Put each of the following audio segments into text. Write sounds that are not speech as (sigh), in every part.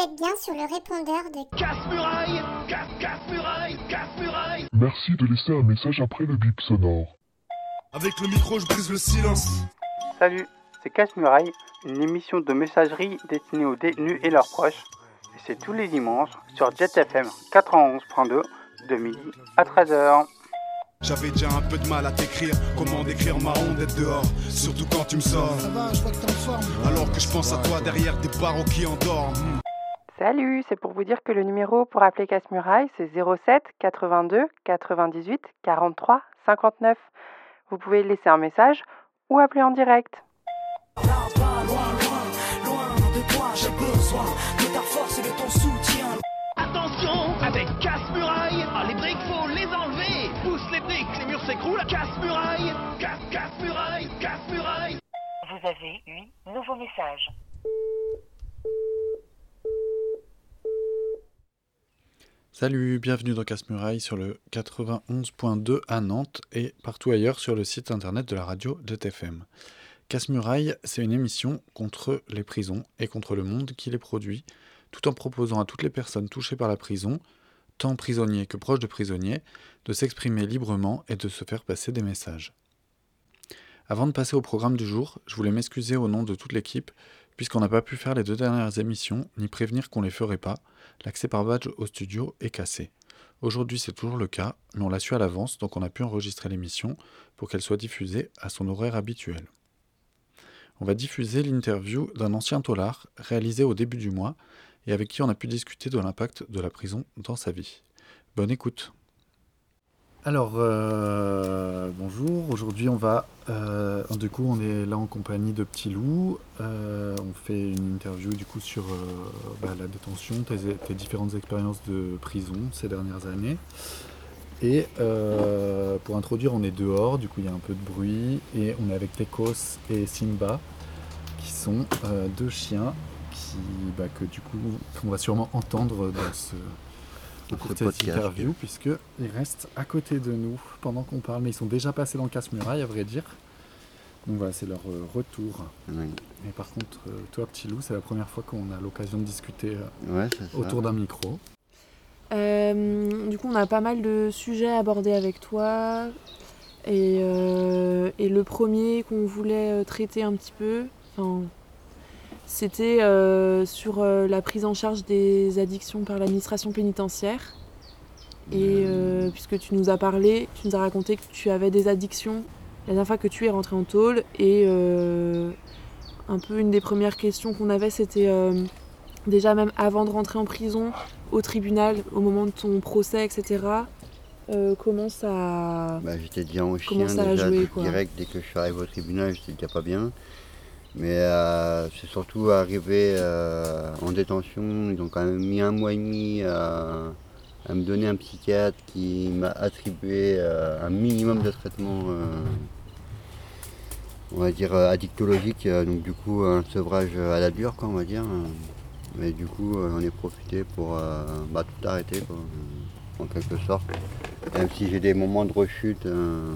êtes bien sur le répondeur de Casse-muraille Casse, casse-muraille Casse-muraille Merci de laisser un message après le bip sonore. Avec le micro, je brise le silence. Salut, c'est Casse-Muraille, une émission de messagerie destinée aux détenus et leurs proches. Et c'est tous les dimanches sur JetFM 91.2 de midi à 13h. J'avais déjà un peu de mal à t'écrire. Comment décrire ma honte d'être dehors Surtout quand tu me sors. Ça va, je vois que t'es en forme. Alors que je pense à toi derrière des barreaux qui endorment. Salut, c'est pour vous dire que le numéro pour appeler Casse-Muraille, c'est 07 82 98 43 59. Vous pouvez laisser un message ou appeler en direct. Attention Avec casse-muraille Ah, les briques, faut les enlever Pousse les briques, les murs s'écroulent Casse-muraille Casse, casse-muraille Casse-muraille Vous avez eu nouveau message. Salut, bienvenue dans Casse-Muraille sur le 91.2 à Nantes et partout ailleurs sur le site internet de la radio JetFM. Casse-Muraille, c'est une émission contre les prisons et contre le monde qui les produit, tout en proposant à toutes les personnes touchées par la prison, tant prisonniers que proches de prisonniers, de s'exprimer librement et de se faire passer des messages. Avant de passer au programme du jour, je voulais m'excuser au nom de toute l'équipe, puisqu'on n'a pas pu faire les deux dernières émissions, ni prévenir qu'on les ferait pas, l'accès par badge au studio est cassé. Aujourd'hui c'est toujours le cas, mais on l'a su à l'avance, donc on a pu enregistrer l'émission pour qu'elle soit diffusée à son horaire habituel. On va diffuser l'interview d'un ancien tolard réalisé au début du mois et avec qui on a pu discuter de l'impact de la prison dans sa vie. Bonne écoute. Alors, euh, bonjour. Aujourd'hui, on va. euh, du coup, on est là en compagnie de Petit Loup. Euh, on fait une interview du coup sur bah, la détention, tes, tes différentes expériences de prison ces dernières années. Et pour introduire, on est dehors, du coup il y a un peu de bruit, et on est avec Tekos et Simba, qui sont deux chiens qui, bah, du coup qu'on va sûrement entendre dans ce, de cette podcast. interview, puisqu'ils restent à côté de nous pendant qu'on parle, mais ils sont déjà passés dans le casse-muraille, à vrai dire. Donc voilà, c'est leur euh, retour. Oui. Et par contre, euh, toi, petit loup, c'est la première fois qu'on a l'occasion de discuter euh, Ouais, autour d'un micro. Euh, du coup, on a pas mal de sujets abordés avec toi. Et, euh, et le premier qu'on voulait traiter un petit peu, enfin, c'était euh, sur euh, la prise en charge des addictions par l'administration pénitentiaire. Et euh, puisque tu nous as parlé, tu nous as raconté que tu avais des addictions la dernière fois que tu es rentré en tôle. Et un peu une des premières questions qu'on avait, c'était déjà même avant de rentrer en prison, au tribunal, au moment de ton procès, etc. euh, comment ça. Bah, j'étais déjà en chien déjà quoi. direct dès que je suis arrivé au tribunal, j'étais déjà pas bien. Mais euh, c'est surtout arrivé euh, en détention, ils ont quand même mis un mois et demi à, à me donner un psychiatre qui m'a attribué euh, un minimum de traitement, euh, on va dire euh, addictologique, euh, donc du coup un sevrage à la dure, quoi, on va dire. Mais du coup, euh, j'en ai profité pour euh, bah, tout arrêter, quoi, en quelque sorte. Même si j'ai des moments de rechute euh,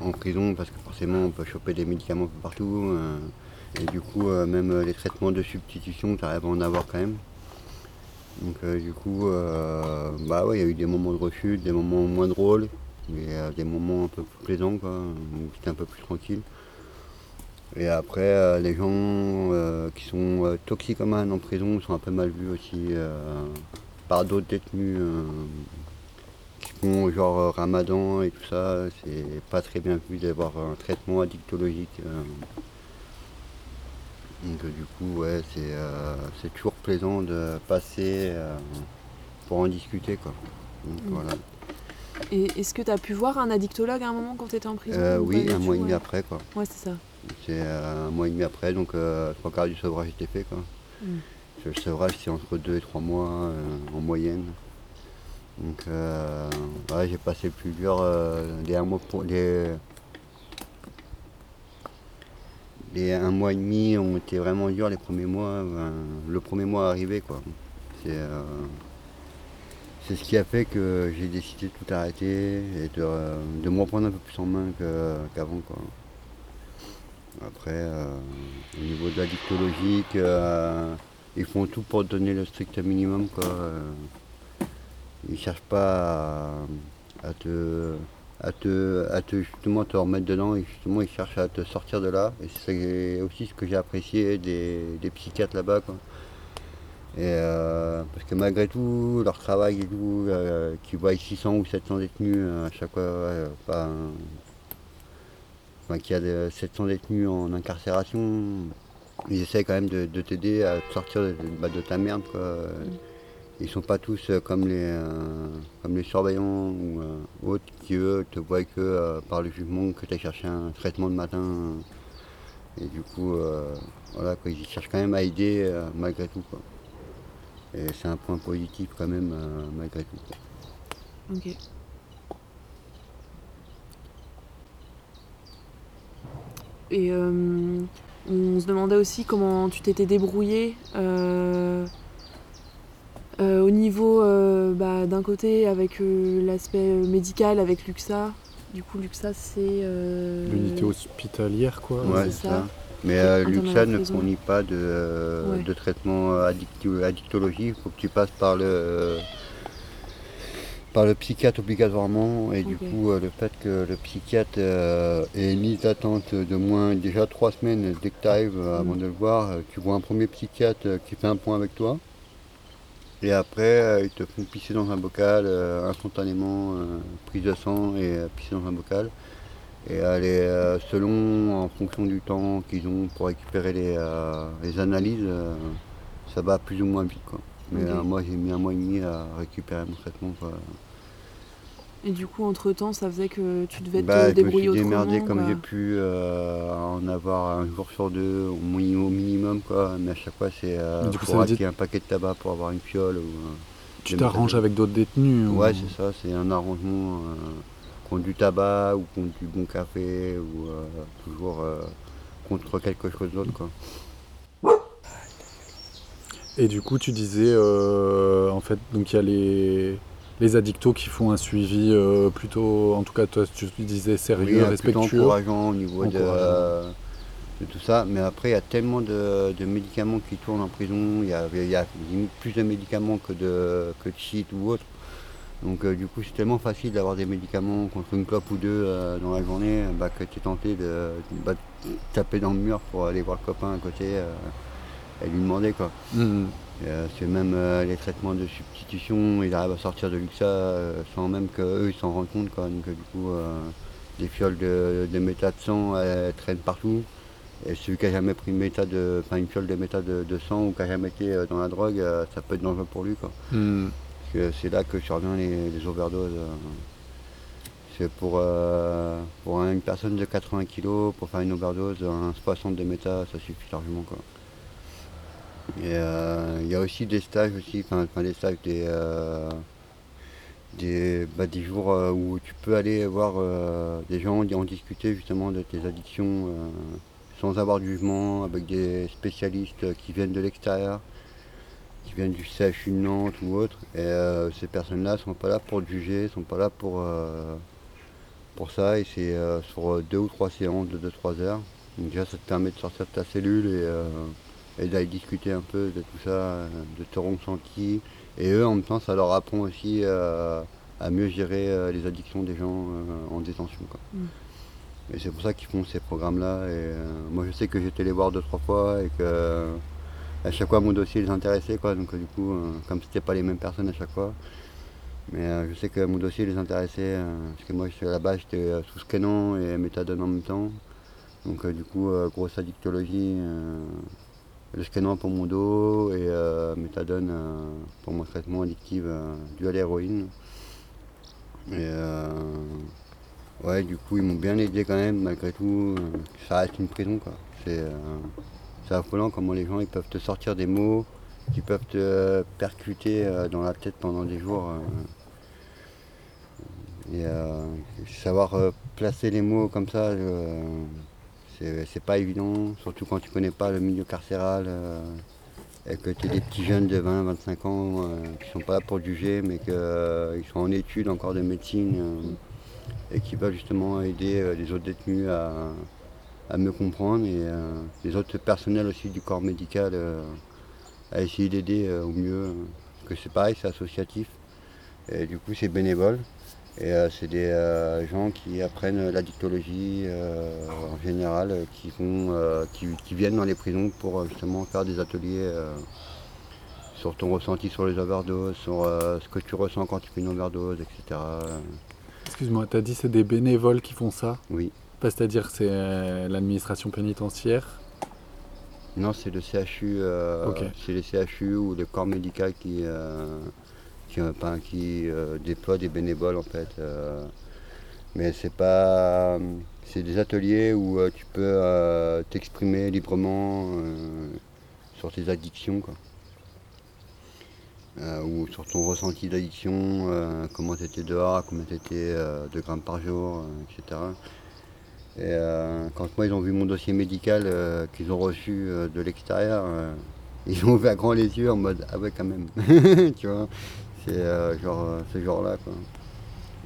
en prison, parce que forcément on peut choper des médicaments un peu partout. euh, et du coup, euh, même euh, les traitements de substitution, tu arrives à en avoir quand même. Donc du coup, bah il y a eu des moments de rechute, des moments moins drôles, mais des moments un peu plus plaisants, quoi, où c'était un peu plus tranquille. Et après, les gens qui sont toxicomanes en prison sont un peu mal vus aussi par d'autres détenus genre euh, ramadan et tout ça. C'est pas très bien vu d'avoir un traitement addictologique. euh. Donc euh, du coup, ouais, c'est euh, toujours plaisant de passer euh, pour en discuter. Quoi. Donc, Mm. voilà. Et est-ce que tu as pu voir un addictologue à un moment quand tu étais en prison Euh, oui, un mois et demi après. Quoi. Ouais, c'est ça. C'est un mois et demi après, donc trois quarts du sevrage était fait. Quoi. Mm. Le sevrage, c'est entre deux et trois mois en moyenne. Donc, euh, j'ai passé plusieurs. euh, les un mois pour un mois et demi ont été vraiment durs les premiers mois. le premier mois arrivé, quoi. C'est euh, c'est ce qui a fait que j'ai décidé de tout arrêter et de, euh, de me reprendre un peu plus en main qu'avant. Après, au niveau de la dictologique, ils font tout pour donner le strict minimum. Quoi. Ils cherchent pas à, te, à, te, à te justement te remettre dedans et justement ils cherchent à te sortir de là. Et c'est aussi ce que j'ai apprécié des, psychiatres là-bas. quoi. Et euh, parce que malgré tout, leur travail et tout, euh, qui voient 600 ou 700 détenus euh, à chaque fois, qu'il y a de- 700 détenus en incarcération, ils essaient quand même de, de t'aider à te sortir de, bah, ta merde. Quoi. Ils sont pas tous euh, comme les, euh, comme les surveillants ou euh, autres qui eux te voient que par le jugement que tu as cherché un traitement de matin. Et du coup, voilà, quoi, ils cherchent quand même à aider malgré tout. Quoi. Et c'est un point positif quand même malgré tout. Ok. Et on se demandait aussi comment tu t'étais débrouillé au niveau euh, bah, d'un côté avec euh, l'aspect euh, médical avec l'UXA. Du coup, l'UXA c'est. euh, L'unité hospitalière, quoi. Ouais, c'est ça. ça. Mais euh, l'UXA ne fournit pas de, euh, Ouais. de traitement addicti- addictologie. Il faut que tu passes par le, par le psychiatre obligatoirement. Et du coup, euh, le fait que le psychiatre euh, ait une liste d'attente de moins déjà trois semaines dès que tu arrives euh, avant Mm. de le voir, euh, tu vois un premier psychiatre euh, qui fait un point avec toi. Et après, euh, ils te font pisser dans un bocal euh, instantanément, euh, prise de sang et pisser dans un bocal. Et aller selon, en fonction du temps qu'ils ont pour récupérer les, les analyses, ça va plus ou moins vite. Quoi. Mais moi, j'ai mis un mois et demi à récupérer mon traitement. Quoi. Et du coup, entre temps, ça faisait que tu devais te Bah, je me débrouiller suis démerdé autrement. comme j'ai pu euh, en avoir un jour sur deux au, mi- au minimum. Quoi. Mais à chaque fois, c'est euh, du coup, pour un paquet de tabac pour avoir une fiole. Ou, euh, Tu t'arranges avec d'autres détenus ou- Ouais, c'est ça, c'est un arrangement euh, contre du tabac ou contre du bon café ou euh, toujours euh, contre quelque chose d'autre. quoi. Et du coup, tu disais, euh, en fait, donc il y a les, les addictos qui font un suivi euh, plutôt, en tout cas, toi, tu disais sérieux, Oui, plutôt respectueux. encourageant au niveau de, Encourageant. de tout ça. Mais après, il y a tellement de, de médicaments qui tournent en prison. Il y a, il y a limite plus de médicaments que de, que de shit ou autre. Donc euh, du coup, c'est tellement facile d'avoir des médicaments contre une clope ou deux euh, dans la journée bah, que tu es tenté de, bah, de taper dans le mur pour aller voir le copain à côté et lui demander quoi. Mhm. Euh, c'est même euh, les traitements de substitution, ils arrivent à sortir de l'UXA euh, sans même qu'eux ils s'en rendent compte. Quoi. Donc du coup, des fioles de, de méta de sang elles traînent partout. Et celui qui n'a jamais pris une, méta de, enfin, une fiole de méta de, de sang ou qui n'a jamais été dans la drogue, ça peut être dangereux pour lui. Quoi. Mhm. Parce que c'est là que survient les, les overdoses. C'est pour, euh, pour une personne de 80 kg, pour faire une overdose, un 60 de méta, ça suffit largement. Quoi. Euh, il y a aussi des stages aussi, enfin des stages, des, euh, des, bah, des jours euh, où tu peux aller voir des gens en discuter justement de tes addictions sans avoir de jugement, avec des spécialistes qui viennent de l'extérieur, qui viennent du CHU de Nantes ou autre. Et ces personnes-là ne sont pas là pour te juger, sont pas là pour, pour ça. Et c'est sur deux ou trois séances de 2-3 heures. Donc déjà ça te permet de sortir de ta cellule et, et d'aller discuter un peu de tout ça, euh, de ton ressenti. Et eux en même temps ça leur apprend aussi euh, à mieux gérer euh, les addictions des gens en détention. quoi. Mm. Et c'est pour ça qu'ils font ces programmes-là. Et moi je sais que j'étais les voir deux trois fois et que à chaque fois mon dossier les intéressait quoi. Donc du coup, comme c'était pas les mêmes personnes à chaque fois. Mais euh, je sais que mon dossier les intéressait, euh, parce que moi j'étais là-bas, j'étais euh, sous scannant et méthadone en même temps. Donc du coup, grosse addictologie, le scanant pour mon dos et euh, méthadone euh, pour mon traitement addictif euh, dû à l'héroïne. Et euh, ouais, du coup, ils m'ont bien aidé quand même, malgré tout. ça reste une prison, quoi. C'est affolant comment les gens ils peuvent te sortir des mots qui peuvent te percuter dans la tête pendant des jours. et savoir placer les mots comme ça, c'est pas évident, surtout quand tu connais pas le milieu carcéral euh, et que tu es des petits jeunes de 20, 25 ans euh, qui sont pas là pour juger, mais qu'ils sont en études encore de médecine euh, et qui veulent justement aider euh, les autres détenus à, à mieux comprendre et euh, les autres personnels aussi du corps médical euh, à essayer d'aider au mieux. Que c'est pareil, c'est associatif. Et du coup, c'est bénévole. Et c'est des gens qui apprennent la dictologie en général, qui, qui, viennent dans les prisons pour justement faire des ateliers sur ton ressenti sur les overdoses, sur ce que tu ressens quand tu fais une overdose, etc. Excuse-moi, tu as dit c'est des bénévoles qui font ça? Oui. C'est-à-dire c'est l'administration pénitentiaire? Non, c'est le CHU, c'est les CHU ou le corps médical qui, qui, qui déploie des bénévoles en fait. mais c'est pas. C'est des ateliers où tu peux t'exprimer librement sur tes addictions. Quoi. ou sur ton ressenti d'addiction, comment tu étais dehors, combien tu étais de grammes par jour, etc. Et quand moi ils ont vu mon dossier médical qu'ils ont reçu de l'extérieur, (laughs) ils ont ouvert grand les yeux en mode ah ouais quand même, (laughs) tu vois. C'est genre ce genre-là quoi.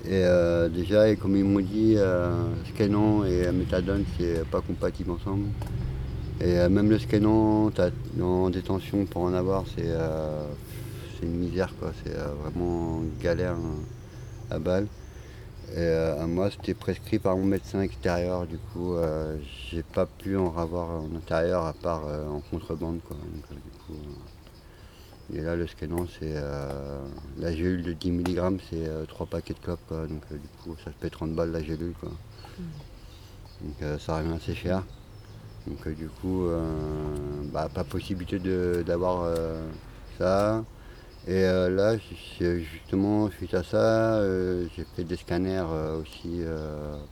Et déjà, et comme ils m'ont dit, Scanon et méthadone, c'est pas compatible ensemble. Et même le Scanon, en détention pour en avoir, c'est une misère quoi. C'est vraiment une galère à balle. Et moi, c'était prescrit par mon médecin extérieur, du coup, j'ai pas pu en avoir en intérieur à part en contrebande. Quoi. Et là, le scanon, c'est la gélule de 10 mg, c'est 3 paquets de clopes, donc du coup, ça fait 30 balles la gélule. Quoi. Donc ça revient assez cher. Donc du coup, bah, pas possibilité d'avoir ça. Et là, justement, suite à ça, j'ai fait des scanners aussi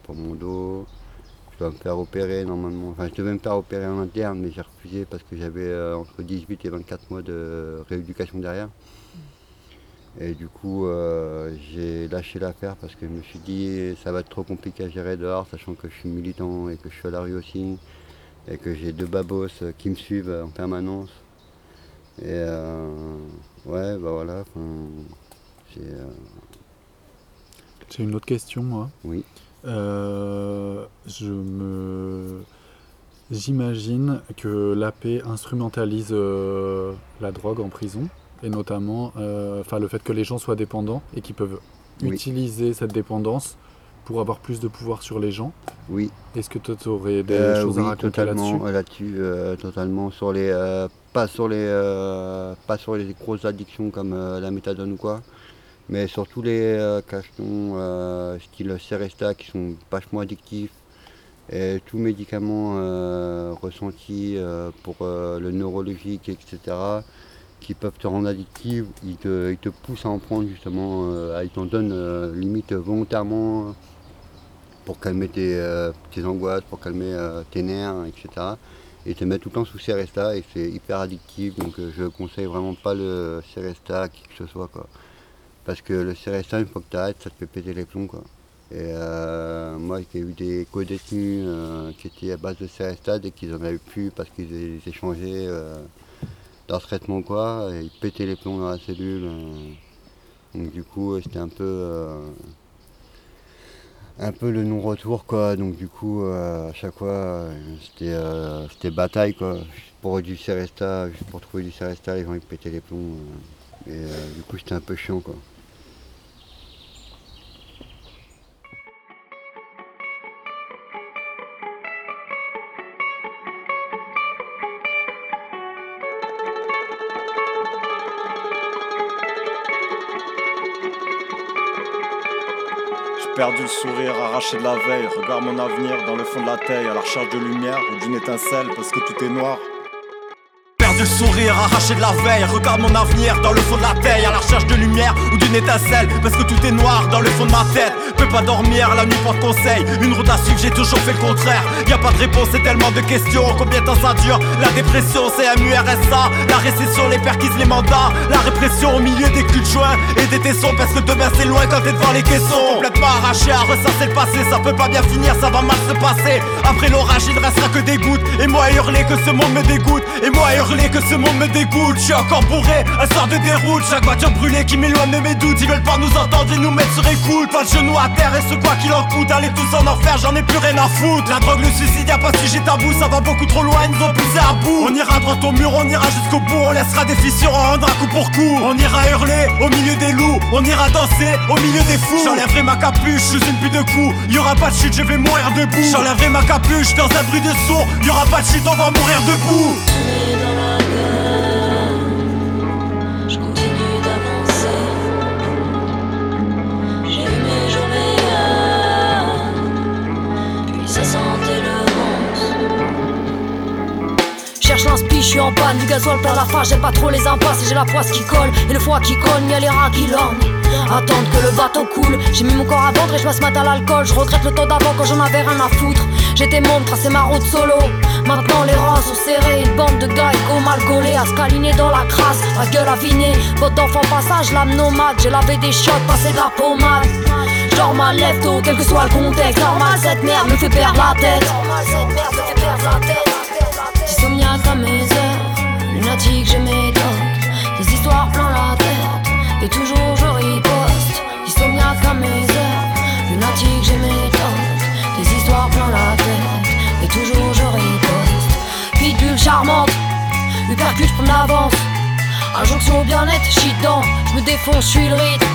pour mon dos. Je dois me faire opérer normalement. Enfin, je devais me faire opérer en interne, mais j'ai refusé parce que j'avais entre 18 et 24 mois de rééducation derrière. Et du coup, j'ai lâché l'affaire parce que je me suis dit, ça va être trop compliqué à gérer dehors, sachant que je suis militant et que je suis à la rue aussi, et que j'ai deux babos qui me suivent en permanence. Et ouais, bah voilà. J'ai une autre question, moi. Oui. Je me. J'imagine que l'AP instrumentalise la drogue en prison, et notamment enfin le fait que les gens soient dépendants et qu'ils peuvent utiliser cette dépendance pour avoir plus de pouvoir sur les gens. Oui. Est-ce que tu aurais des choses à raconter là-dessus? là-dessus, totalement. Sur les, pas, sur les, pas sur les grosses addictions comme la méthadone ou quoi, mais sur tous les cachetons style Seresta qui sont vachement addictifs. Et tous médicaments ressentis pour le neurologique, etc., qui peuvent te rendre addictif, ils te, ils te poussent à en prendre justement, ils t'en donnent limite volontairement pour calmer tes, tes, angoisses, pour calmer tes nerfs, etc. Et te mettre tout le temps sous Seresta et c'est hyper addictif, donc je conseille vraiment pas le Seresta à qui que ce soit. Quoi. Parce que le Seresta, une fois que tu arrêtes, ça te fait péter les plombs. Quoi. Et moi, j'ai eu des co-détenus qui étaient à base de Seresta dès qu'ils en avaient plus parce qu'ils échangeaient dans ce traitement quoi, ils pétaient les plombs dans la cellule. donc du coup, c'était un peu un peu le non-retour quoi. Donc du coup à chaque fois c'était bataille quoi. Pour du Seresta, pour trouver du Seresta, les gens ils pétaient les plombs. et du coup c'était un peu chiant quoi. Perdu le sourire, arraché de la veille. Regarde mon avenir dans le fond de la taille, à la recherche de lumière ou d'une étincelle parce que tout est noir. Perdu le sourire, arraché de la veille. Regarde mon avenir dans le fond de la taille, à la recherche de lumière ou d'une étincelle parce que tout est noir dans le fond de ma tête. Peux pas dormir, la nuit porte conseil. Une route à suivre, j'ai toujours fait le contraire. Y a pas de réponse, c'est tellement de questions. Combien de temps ça dure? La dépression, c'est MURSA. La récession, les perquises, les mandats. La répression au milieu des culs de joint et des tessons parce que demain c'est loin quand t'es devant les caissons. Complètement arraché à ressasser le passé, ça peut pas bien finir, ça va mal se passer. Après l'orage, il restera que des gouttes. Et moi à hurler que ce monde me dégoûte. Et moi à hurler que ce monde me dégoûte. Je suis encore bourré, un sort de déroute. Chaque voiture brûlée qui m'éloigne de mes doutes. Ils veulent pas nous entendre et nous mettre sur écoute. Pas de genoux à terre et ce quoi qu'il en coûte. Allez tous en enfer, j'en ai plus rien à foutre. La drogue, le suicide, y'a pas de sujet tabou. Ça va beaucoup trop loin, ils nous ont poussé à bout. On ira droit au mur, on ira jusqu'au bout. On laissera des fissures, on rendra coup pour coup. On ira hurler au milieu des loups. On ira danser au milieu des fous. J'enlèverai ma capuche, suis une pute de coups. Y aura pas de chute, je vais mourir debout. J'enlèverai ma capuche dans un bruit de sourd. Y aura pas de chute, on va mourir debout. Suis en panne, du gasoil plein la face, j'aime pas trop les impasses et j'ai la poisse qui colle et le foie qui cogne, y'a les reins qui lorgnent. Attendre que le bateau coule, j'ai mis mon corps à vendre et je passe matin à l'alcool, je regrette le temps d'avant quand j'en avais rien à foutre. J'étais môme, tracé ma route solo. Maintenant les rangs sont serrés, une bande de gars éco mal gaulés, à se dans la crasse, la gueule avinée. Votre d'enfant passage, l'âme nomade, j'ai lavé des shots, passé de la pommade. Genre ma lève tôt, quel que soit le contexte, normal cette merde me fait perdre la tête. Normal cette merde me fait perdre la tête. Dysomniaque à mes j'ai mes tocs, des histoires plein la tête, et toujours je riposte. Dysomniaque à mes heures, lunatique mes tocs, des histoires plein la tête, et toujours je riposte. Pitbull charmante, hypercute je l'avance, injonction au bien-être, j'suis dedans, je me défonce, je suis le rythme.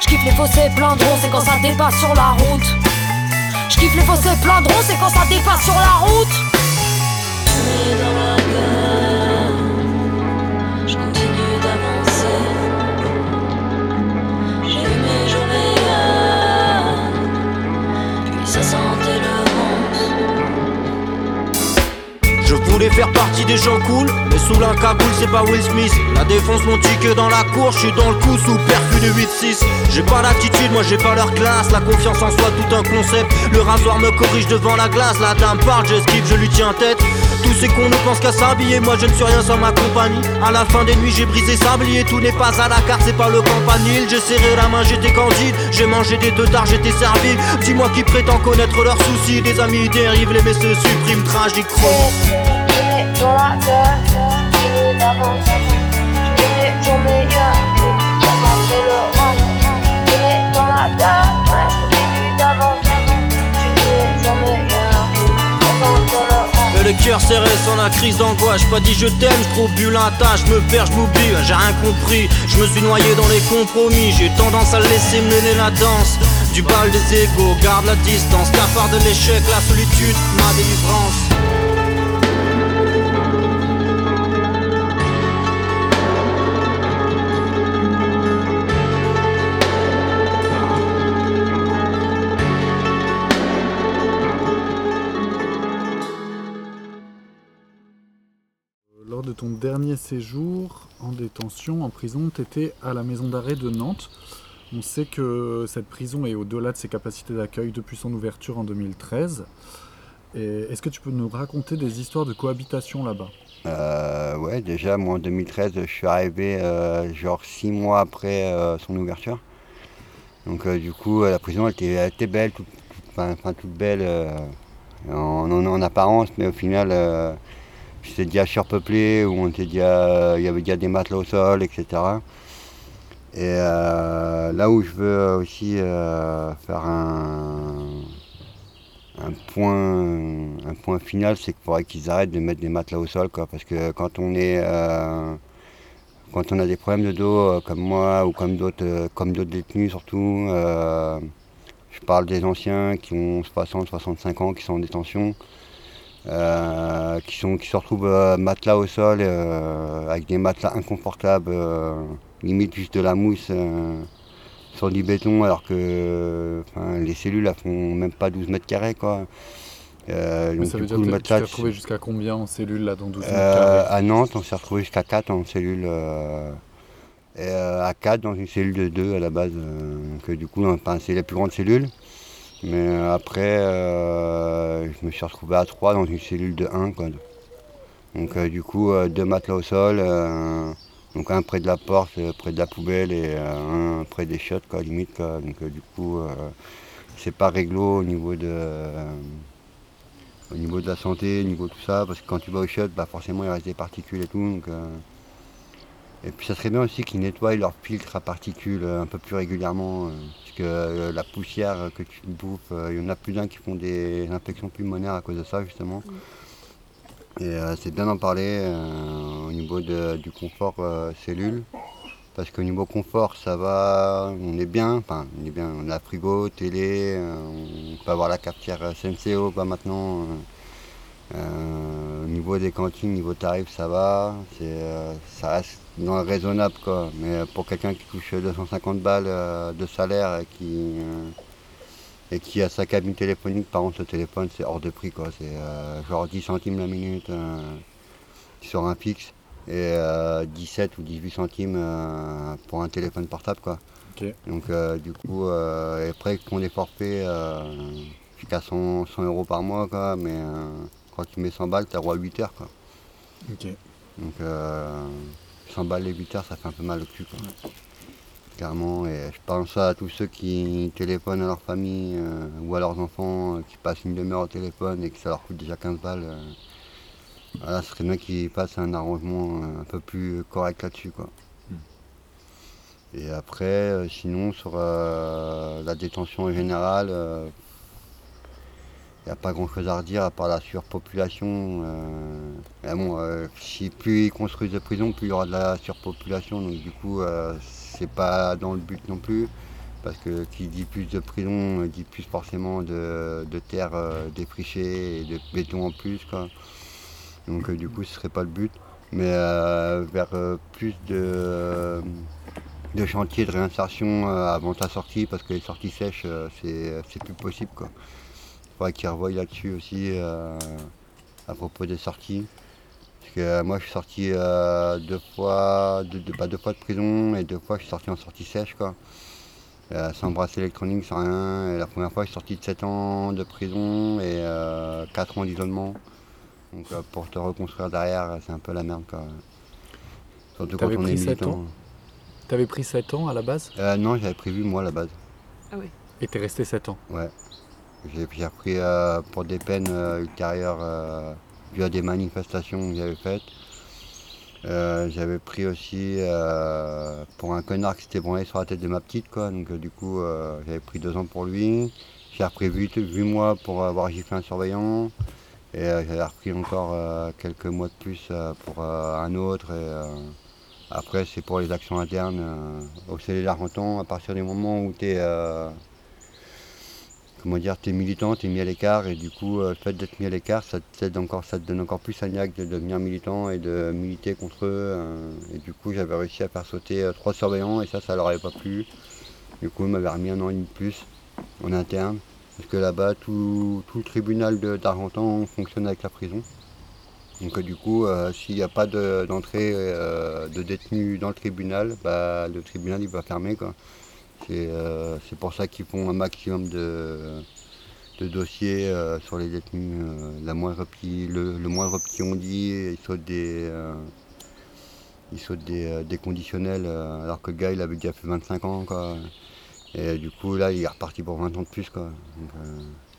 J'kiffe les fossés plein de c'est quand ça dépasse sur la route. J'kiffe les fossés plein de c'est quand ça dépasse sur la route. Faire partie des gens cool, mais sous la c'est pas Will Smith. La défonce mon ticket dans la cour, je suis dans le coup sous perfus de 8-6. J'ai pas l'attitude, moi j'ai pas leur classe. La confiance en soi, tout un concept. Le rasoir me corrige devant la glace. La dame parle, j'esquive, je lui tiens tête. Tous ces cons ne pensent qu'à s'habiller, moi je ne suis rien sans ma compagnie. À la fin des nuits, j'ai brisé sablier. Tout n'est pas à la carte, c'est pas le campanile. J'ai serré la main, j'étais candide. J'ai mangé des deux dards, j'étais servi. Dis-moi qui prétend connaître leurs soucis. Des amis dérivent, les messieurs suppriment, tragique chrome. Dans la sentait le la sentait le cœur serré sans la crise d'angoisse. Pas dit je t'aime, je trouve la tâche, je me perds, je m'oublie, j'ai rien compris. Je me suis noyé dans les compromis, j'ai tendance à laisser mener la danse. Du bal des égaux, garde la distance, cafard de l'échec, la solitude, ma délivrance. Ton dernier séjour en détention, en prison, tu étais à la maison d'arrêt de Nantes. On sait que cette prison est au-delà de ses capacités d'accueil depuis son ouverture en 2013. Et Est-ce que tu peux nous raconter des histoires de cohabitation là-bas? Euh, ouais, déjà, moi en 2013, je suis arrivé euh, genre six mois après euh, son ouverture. Donc, du coup, la prison elle était, elle était belle, enfin, toute belle en, en- en apparence, mais au final, c'était déjà surpeuplé, où on était il y avait déjà des matelas au sol, etc. Et euh, là où je veux aussi euh, faire un, un point, un point final, c'est qu'il faudrait qu'ils arrêtent de mettre des matelas au sol, quoi, parce que quand on est, euh, quand on a des problèmes de dos, comme moi ou comme d'autres, comme d'autres détenus surtout, je parle des anciens qui ont 60, 65 ans, qui sont en détention, qui sont, qui se retrouvent euh, matelas au sol, euh, avec des matelas inconfortables, euh, limite juste de la mousse. euh, sur du béton alors que les cellules elles font même pas 12 mètres carrés quoi. Euh, donc, Ça du veut dire coup, que le tu t'es matelas, retrouvé jusqu'à combien en cellule là dans 12 mètres euh, carrés? à Nantes, on s'est retrouvé jusqu'à 4 en cellule. euh, et euh, à 4 dans une cellule de 2 à la base. euh, euh, du coup, enfin, c'est les plus grandes cellules. Mais euh, après, euh, je me suis retrouvé à 3 dans une cellule de 1. Quoi. Donc euh, du coup, deux matelas au sol. donc un près de la porte, près de la poubelle et un près des chiottes, quoi, limite. Donc du coup, c'est pas réglo au niveau de, au niveau de la santé, au niveau de tout ça, parce que quand tu vas au shot, bah forcément il reste des particules et tout. Donc, Et puis ça serait bien aussi qu'ils nettoient leur filtre à particules euh, un peu plus régulièrement, euh, parce que euh, la poussière que tu bouffes, il y en a plus d'un qui font des infections pulmonaires à cause de ça justement. Et c'est bien d'en parler au niveau de- du confort cellule. Parce qu'au niveau confort, ça va, on est bien, enfin, on est bien, on a frigo, télé, on peut avoir la cafetière SNCO, pas maintenant. euh, au niveau des cantines, niveau tarif, ça va, c'est, euh, ça reste dans le raisonnable, quoi. Mais pour quelqu'un qui touche 250 balles euh, de salaire et qui, euh, et qui a sa cabine téléphonique, par contre, le téléphone, c'est hors de prix, quoi. C'est euh, genre 10 centimes la minute euh, sur un fixe et euh, 17 ou 18 centimes euh, pour un téléphone portable quoi. Donc euh, du coup euh, et après des forfaits euh, jusqu'à 100, 100 euros par mois quoi, mais euh, quand tu mets 100 balles t'as droit à 8 heures quoi. Donc euh, 100 balles les 8 heures ça fait un peu mal au cul quoi. Clairement et je pense à tous ceux qui téléphonent à leur famille euh, ou à leurs enfants euh, qui passent une demi-heure au téléphone et que ça leur coûte déjà 15 balles. euh, voilà, ce serait bien qu'ils fassent un arrangement un peu plus correct là-dessus. quoi. Et après, sinon, sur la détention en général, il n'y a pas grand-chose à redire à part la surpopulation. euh. Mais bon, euh, si plus ils construisent de prisons, plus il y aura de la surpopulation. Donc du coup, euh, c'est pas dans le but non plus. Parce que qui dit plus de prisons, euh, dit plus forcément de, de terre euh, défrichée et de béton en plus. Quoi. Donc euh, du coup ce serait pas le but. Mais euh, vers euh, plus de, euh, de chantiers de réinsertion euh, avant ta sortie, parce que les sorties sèches, euh, c'est plus possible. Quoi. Faudrait qu'ils revoient là-dessus aussi euh, à propos des sorties. Parce que euh, moi je suis sorti euh, deux fois deux, deux- pas deux fois de prison et deux fois je suis sorti en sortie sèche. Quoi. Euh, sans bracelet électronique, sans rien. Et la première fois je suis sorti de 7 ans de prison et euh, 4 ans d'isolement. Donc euh, pour te reconstruire derrière, c'est un peu la merde. Quoi. Surtout quand on est pris 7 militant. ans? T'avais pris 7 ans à la base? Euh, non, j'avais prévu moi à la base. Ah ouais. Et t'es resté 7 ans? Ouais. J'ai repris euh, pour des peines euh, ultérieures euh, dues à des manifestations que j'avais faites. Euh, j'avais pris aussi euh, pour un connard qui s'était branlé sur la tête de ma petite. Donc du coup, j'avais pris deux ans pour lui. J'ai repris 8, mois pour avoir giflé un surveillant. Et j'avais repris encore quelques mois de plus pour un autre. Après, c'est pour les actions internes. Au CELE d'Argentan, à partir du moment où tu es comment dire, t'es militant, t'es mis à l'écart et du coup euh, le fait d'être mis à l'écart, ça te, donne encore plus un niaque de devenir militant et de militer contre eux. euh, et du coup j'avais réussi à faire sauter euh, trois surveillants et ça, ça leur avait pas plu. Du coup ils m'avaient remis un an et demi de plus en interne. Parce que là-bas tout, le tribunal d'Argentan fonctionne avec la prison. Donc du coup s'il n'y a pas de- d'entrée de détenus dans le tribunal, bah, le tribunal il va fermer quoi. C'est euh, c'est pour ça qu'ils font un maximum de, de dossiers euh, sur les détenus. euh, moindre petit, le, le moindre petit on dit, ils sautent des, ils sautent des, des conditionnels, alors que le gars il avait déjà fait 25 ans. Quoi. Et du coup là il est reparti pour 20 ans de plus. Quoi.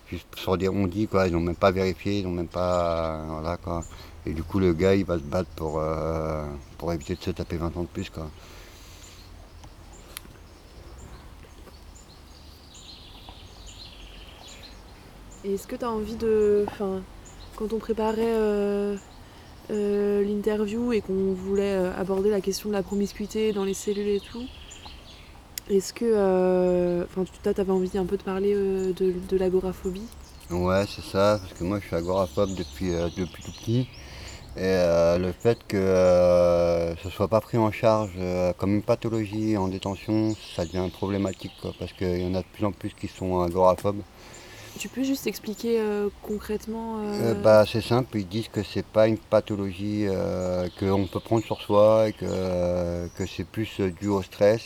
Juste sur des on dit, quoi, ils n'ont même pas vérifié, ils n'ont même pas. voilà, quoi. Et du coup le gars il va se battre pour, pour éviter de se taper 20 ans de plus. Quoi. Est-ce que tu as envie de. Enfin, quand on préparait euh, euh, l'interview et qu'on voulait euh, aborder la question de la promiscuité dans les cellules et tout, est-ce que. Enfin, tu avais envie un peu de parler de, l'agoraphobie? Ouais, c'est ça, parce que moi je suis agoraphobe depuis, depuis tout petit. Et le fait que ce soit pas pris en charge comme une pathologie en détention, ça devient problématique, quoi, parce qu'il y en a de plus en plus qui sont agoraphobes. Tu peux juste expliquer euh, concrètement euh, Euh, bah, c'est simple, ils disent que c'est pas une pathologie qu'on peut prendre sur soi et que, que c'est plus dû au stress.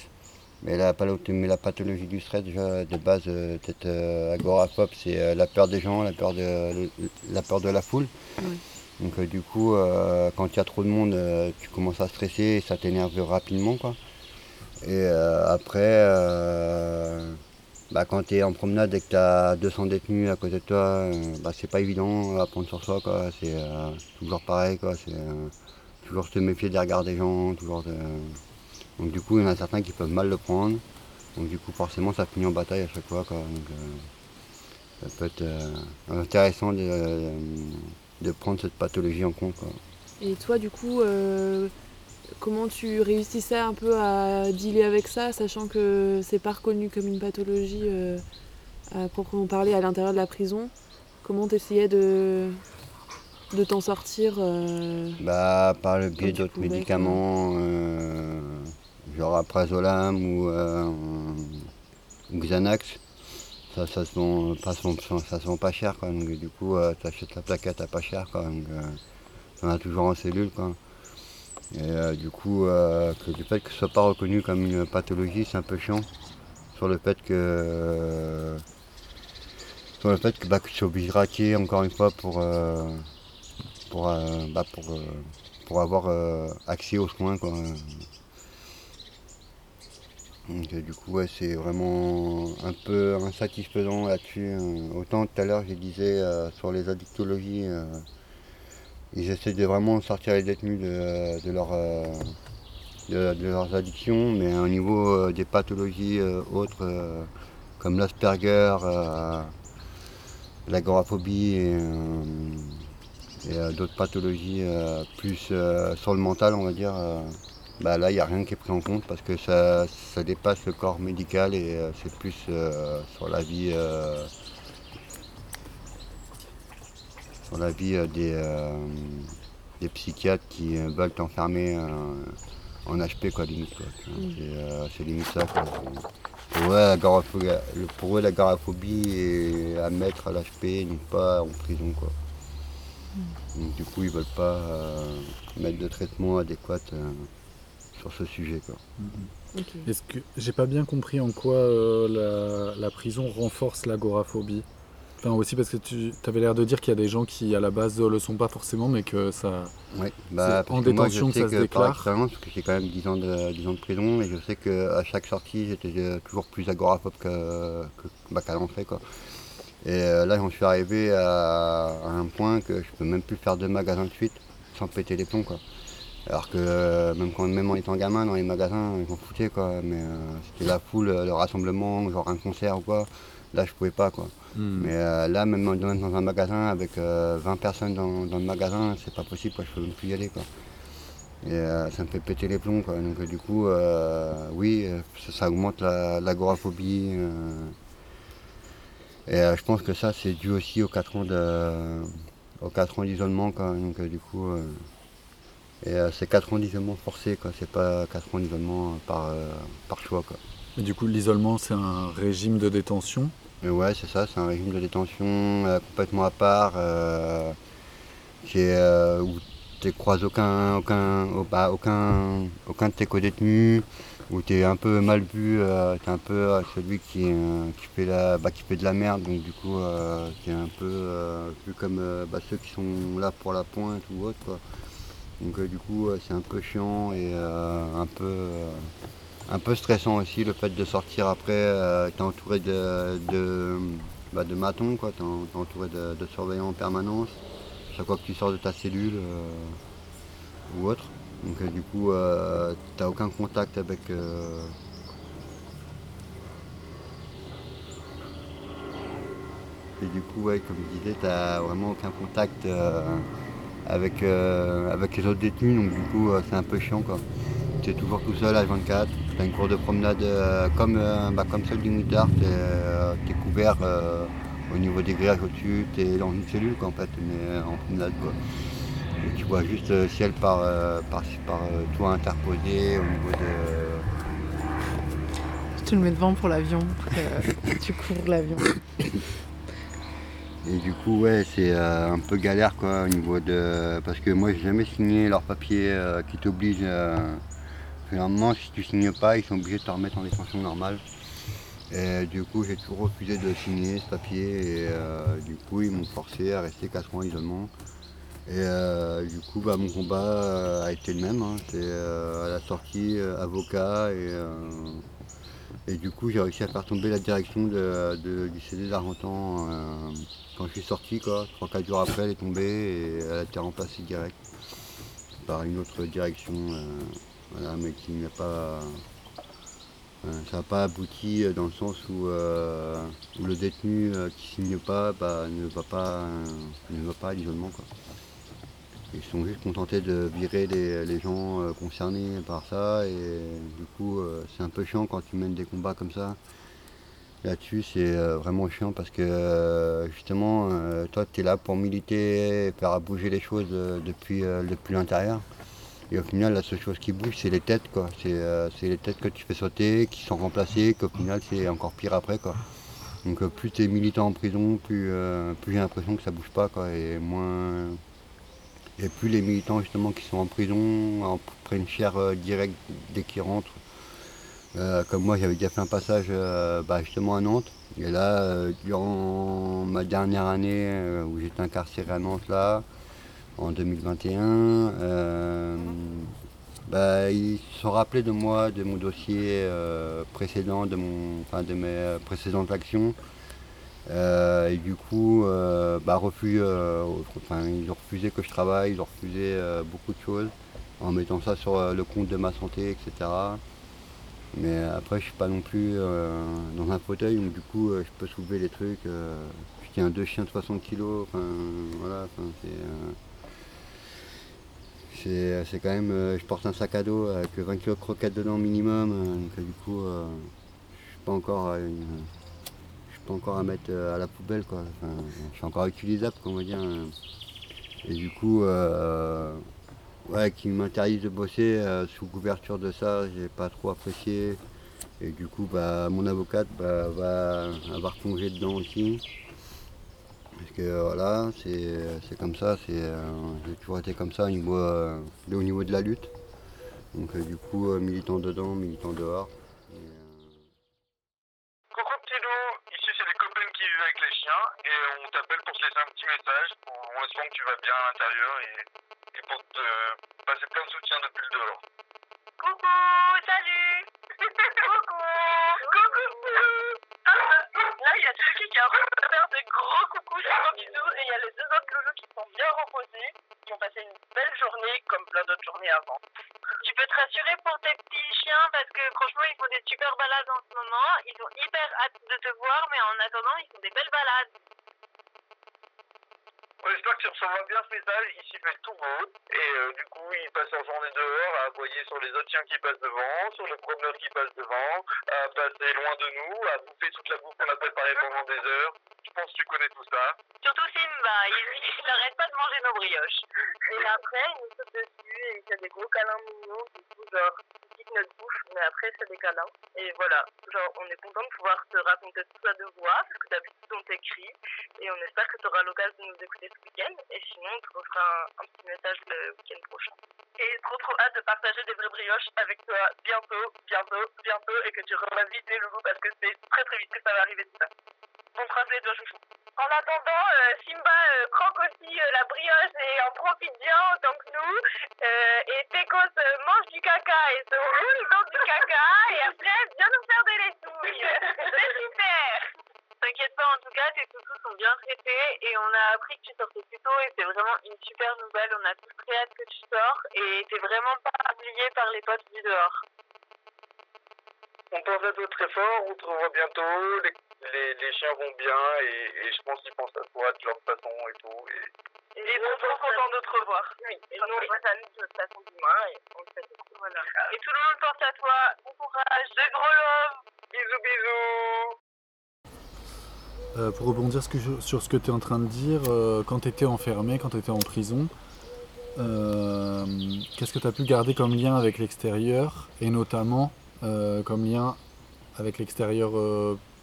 Mais la, palo- mais la pathologie du stress, déjà, de base, euh, agoraphobe, c'est la peur des gens, la peur de, la, peur de la foule. Donc euh, du coup, euh, quand il y a trop de monde, euh, tu commences à stresser et ça t'énerve rapidement. Quoi. Et après, bah, quand tu es en promenade et que tu as 200 détenus à côté de toi, euh, bah, c'est pas évident à prendre sur soi. quoi. C'est euh, toujours pareil. quoi. C'est euh, toujours se méfier des regards des gens. Toujours Donc du coup, il y en a certains qui peuvent mal le prendre. Donc du coup, forcément, ça finit en bataille à chaque fois. quoi. Donc, ça peut être intéressant de, de prendre cette pathologie en compte. quoi. Et toi, du coup, comment tu réussissais un peu à dealer avec ça, sachant que c'est pas reconnu comme une pathologie euh, à proprement parler à l'intérieur de la prison Comment tu essayais de, de t'en sortir euh, Bah, par le biais d'autres médicaments, euh, genre Aprazolam ou, ou Xanax. Ça, ça se vend pas, ça, se vend pas cher, quoi. Donc, du coup, tu achètes la plaquette à pas cher, quoi. Donc, t'en as toujours en cellule, quoi. Et euh, du coup, euh, que le fait que ce soit pas reconnu comme une pathologie, c'est un peu chiant. Sur le fait que. sur le fait que, bah, que tu obligé de raquer encore une fois pour. euh, pour, euh, bah, pour, euh, pour avoir euh, accès aux soins. Donc, euh, du coup, ouais, c'est vraiment un peu insatisfaisant là-dessus. Autant tout à l'heure, je disais euh, sur les addictologies, euh, ils essaient de vraiment sortir les détenus de, de euh, leurs addictions, mais au niveau euh, des pathologies euh, autres, comme l'Asperger, l'agoraphobie et, et d'autres pathologies plus sur le mental, on va dire, bah là, il n'y a rien qui est pris en compte parce que ça, ça dépasse le corps médical et c'est plus sur la vie, euh, sur la vie euh, des, euh, des psychiatres qui euh, veulent t'enfermer euh, en HP, quoi, limite. Quoi. Mm. C'est, euh, c'est limite ça. Quoi. Pour eux, pour eux, l'agoraphobie est à mettre à l'HP, donc pas en prison. Quoi. Donc, du coup, ils veulent pas euh, mettre de traitement adéquat euh, sur ce sujet. Quoi. Est-ce que j'ai pas bien compris en quoi euh, la, la prison renforce l'agoraphobie? Enfin aussi parce que tu avais l'air de dire qu'il y a des gens qui à la base le sont pas forcément mais que ça Ouais, bah, en que moi, détention je que sais ça se que par déclare. expérience, parce que j'ai quand même 10 ans de, 10 ans de prison, et je sais qu'à chaque sortie, j'étais euh, toujours plus agoraphobe que, que bah, qu'à l'entrée. Quoi. Et euh, là, j'en suis arrivé à, à un point que je peux même plus faire deux magasins de suite sans péter les plombs. Quoi. Alors que euh, même, quand, même en étant gamin, dans les magasins, ils m'en foutaient. Quoi. Mais euh, c'était la foule, le rassemblement, genre un concert ou quoi. Là, je pouvais pas. Quoi. Hmm. Mais euh, là, même dans dans un magasin avec euh, 20 personnes dans, dans le magasin, c'est pas possible, quoi. je peux même plus y aller. Quoi. Et euh, ça me fait péter les plombs. Quoi. Donc, euh, du coup, euh, oui, euh, ça, ça augmente la- l'agoraphobie. euh. et euh, je pense que ça, c'est dû aussi aux 4 ans de- aux quatre ans d'isolement. quoi. Donc, euh, du coup, euh, et euh, c'est 4 ans d'isolement forcé, quoi. c'est pas 4 ans d'isolement par, euh, par choix. Quoi. Et du coup l'isolement c'est un régime de détention. Mais ouais, c'est ça, c'est un régime de détention euh, complètement à part, euh, qui est, euh, où tu croises aucun, aucun, au- bah, aucun, aucun de tes co-détenus, où tu es un peu mal vu, tu es un peu celui qui, qui, fait la, bah, qui fait de la merde, donc du coup, qui est un peu vu comme bah, ceux qui sont là pour la pointe ou autre. Donc du coup, c'est un peu chiant et un peu. Un peu stressant aussi le fait de sortir après, euh, t'es entouré de, de, bah, matons, quoi, t'es en- t'es entouré de, surveillants en permanence, chaque fois que tu sors de ta cellule euh, ou autre. Donc euh, du coup, euh, t'as aucun contact avec... Et du coup, comme je disais, t'as vraiment aucun contact avec, avec les autres détenus, donc du coup, c'est un peu chiant, quoi. Tu es toujours tout seul à 24, tu as une cour de promenade euh, comme, euh, bah, comme celle du mutard, tu es, couvert euh, au niveau des grillages au-dessus, tu es dans une cellule quoi, en fait, mais en promenade quoi. Et tu vois juste le ciel par, euh, par, par euh, toit interposé au niveau de. Tu le mets devant pour l'avion, tu cours l'avion. Et du coup, ouais, c'est euh, un peu galère quoi au niveau de. Parce que moi, j'ai jamais signé leur papier euh, qui t'oblige. Euh... Finalement, si tu signes pas, ils sont obligés de te remettre en détention normale. Et du coup, j'ai toujours refusé de signer ce papier et euh, du coup, ils m'ont forcé à rester 4 mois d'isolement. Et euh, du coup, bah, mon combat euh, a été le même. hein. C'est à la sortie, avocat et, Et du coup, j'ai réussi à faire tomber la direction de, du CD d'Argentan quand je suis sorti. quoi. 3-4 jours après, elle est tombée et elle a été remplacée direct par une autre direction. Voilà, mais qui n'a pas. ça n'a pas abouti dans le sens où, euh, le détenu euh, qui signe pas bah, ne va pas euh, ne va pas à l'isolement. Ils sont juste contentés de virer les, les gens concernés par ça et du coup c'est un peu chiant quand tu mènes des combats comme ça. Là-dessus c'est vraiment chiant parce que justement toi tu es là pour militer, faire bouger les choses depuis, depuis l'intérieur. Et au final la seule chose qui bouge c'est les têtes quoi. C'est euh, c'est les têtes que tu fais sauter, qui sont remplacées, qu'au final c'est encore pire après quoi. Donc euh, plus tu es militant en prison, plus, euh, plus j'ai l'impression que ça bouge pas quoi. Et moins. Et plus les militants justement qui sont en prison en prennent cher direct dès qu'ils rentrent. Comme moi j'avais déjà fait un passage bah, justement à Nantes. Et là, durant ma dernière année où j'étais incarcéré à Nantes là, en 2021, euh, bah, ils se sont rappelés de moi, de mon dossier euh, précédent, de, mon, enfin, de mes euh, précédentes actions. Euh, et du coup, bah, refus, enfin, ils ont refusé que je travaille, ils ont refusé beaucoup de choses en mettant ça sur le compte de ma santé, etc. Mais après, je suis pas non plus dans un fauteuil, donc du coup, je peux soulever les trucs. je tiens deux chiens de 60 kilos, enfin, voilà, c'est... c'est quand même, euh, je porte un sac à dos avec 20 kg de croquettes dedans minimum, euh, donc euh, du coup, je suis suis pas encore à mettre à la poubelle quoi. Je suis encore utilisable, on va dire. euh. Et du coup, euh, ouais, qui m'interdisent de bosser sous couverture de ça, j'ai pas trop apprécié. Et du coup, bah, mon avocate bah, va avoir congé dedans aussi. Parce que euh, voilà, c'est c'est comme ça, c'est euh, j'ai toujours été comme ça au niveau, euh, de- la lutte. Donc euh, du coup, euh, militant dedans, militant dehors. Coucou petit loup, ici c'est les copains qui vivent avec les chiens et on t'appelle pour te laisser un petit message pour en espérant que tu vas bien à l'intérieur et pour te passer plein de soutien depuis le dehors. Coucou, salut Coucou Coucou Là, il y a celui qui a faire des gros coucous, des gros bisous, et il y a les deux autres loulous qui sont bien reposés, qui ont passé une belle journée, comme plein d'autres journées avant. Tu peux te rassurer pour tes petits chiens, parce que franchement, ils font des super balades en ce moment, ils ont hyper hâte de te voir, mais en attendant, ils font des belles balades. On espère que tu recevras bien ce message, ici il fait tout beau et euh, du coup ils passent leur journée dehors à aboyer sur les autres chiens qui passent devant, sur les promeneurs qui passent devant, à passer loin de nous, à bouffer toute la bouffe qu'on a préparée pendant des heures. Je pense que tu connais tout ça. Surtout Simba, il, il n'arrête pas de manger nos brioches. Et après, il nous saute dessus et il fait des gros câlins mignons, du coup, genre, il notre bouche, mais après, c'est des câlins. Et voilà, genre, on est content de pouvoir te raconter tout ça de voix, parce que d'habitude, on t'écrit, et on espère que tu auras l'occasion de nous écouter ce week-end, et sinon, on te refera un, un petit message le week-end prochain. Et trop trop hâte de partager des vraies brioches avec toi bientôt, bientôt, bientôt, et que tu revois vite les loulous, parce que c'est très très vite que ça va arriver tout ça. Bon trajet, toi, chouchou. En attendant, euh, Simba euh, croque aussi euh, la brioche et en profite bien autant que nous. Euh, et Tekos euh, mange du caca et se roule dans du caca. Et après, viens nous faire des laitouilles. (laughs) C'est super. T'inquiète pas, en tout cas, tes toutous sont bien traités et on a appris que tu sortais plus tôt et c'est vraiment une super nouvelle. On a tous très hâte que tu sors et t'es vraiment pas oublié par les potes du dehors. On pense à toi très fort, on te revoit bientôt, les, les, les chiens vont bien et, et je pense qu'ils pensent à toi de leur façon et tout. Et, Et trop trop content de te revoir. Oui, et nous on à nous de façon demain et on te fait. Voilà. Et tout le monde pense à toi. Bon courage, de gros love. Bisous bisous. Euh, pour rebondir ce que- sur ce que tu es en train de dire, euh, quand tu étais enfermé, quand tu étais en prison, euh, qu'est-ce que tu as pu garder comme lien avec l'extérieur et notamment comme lien avec l'extérieur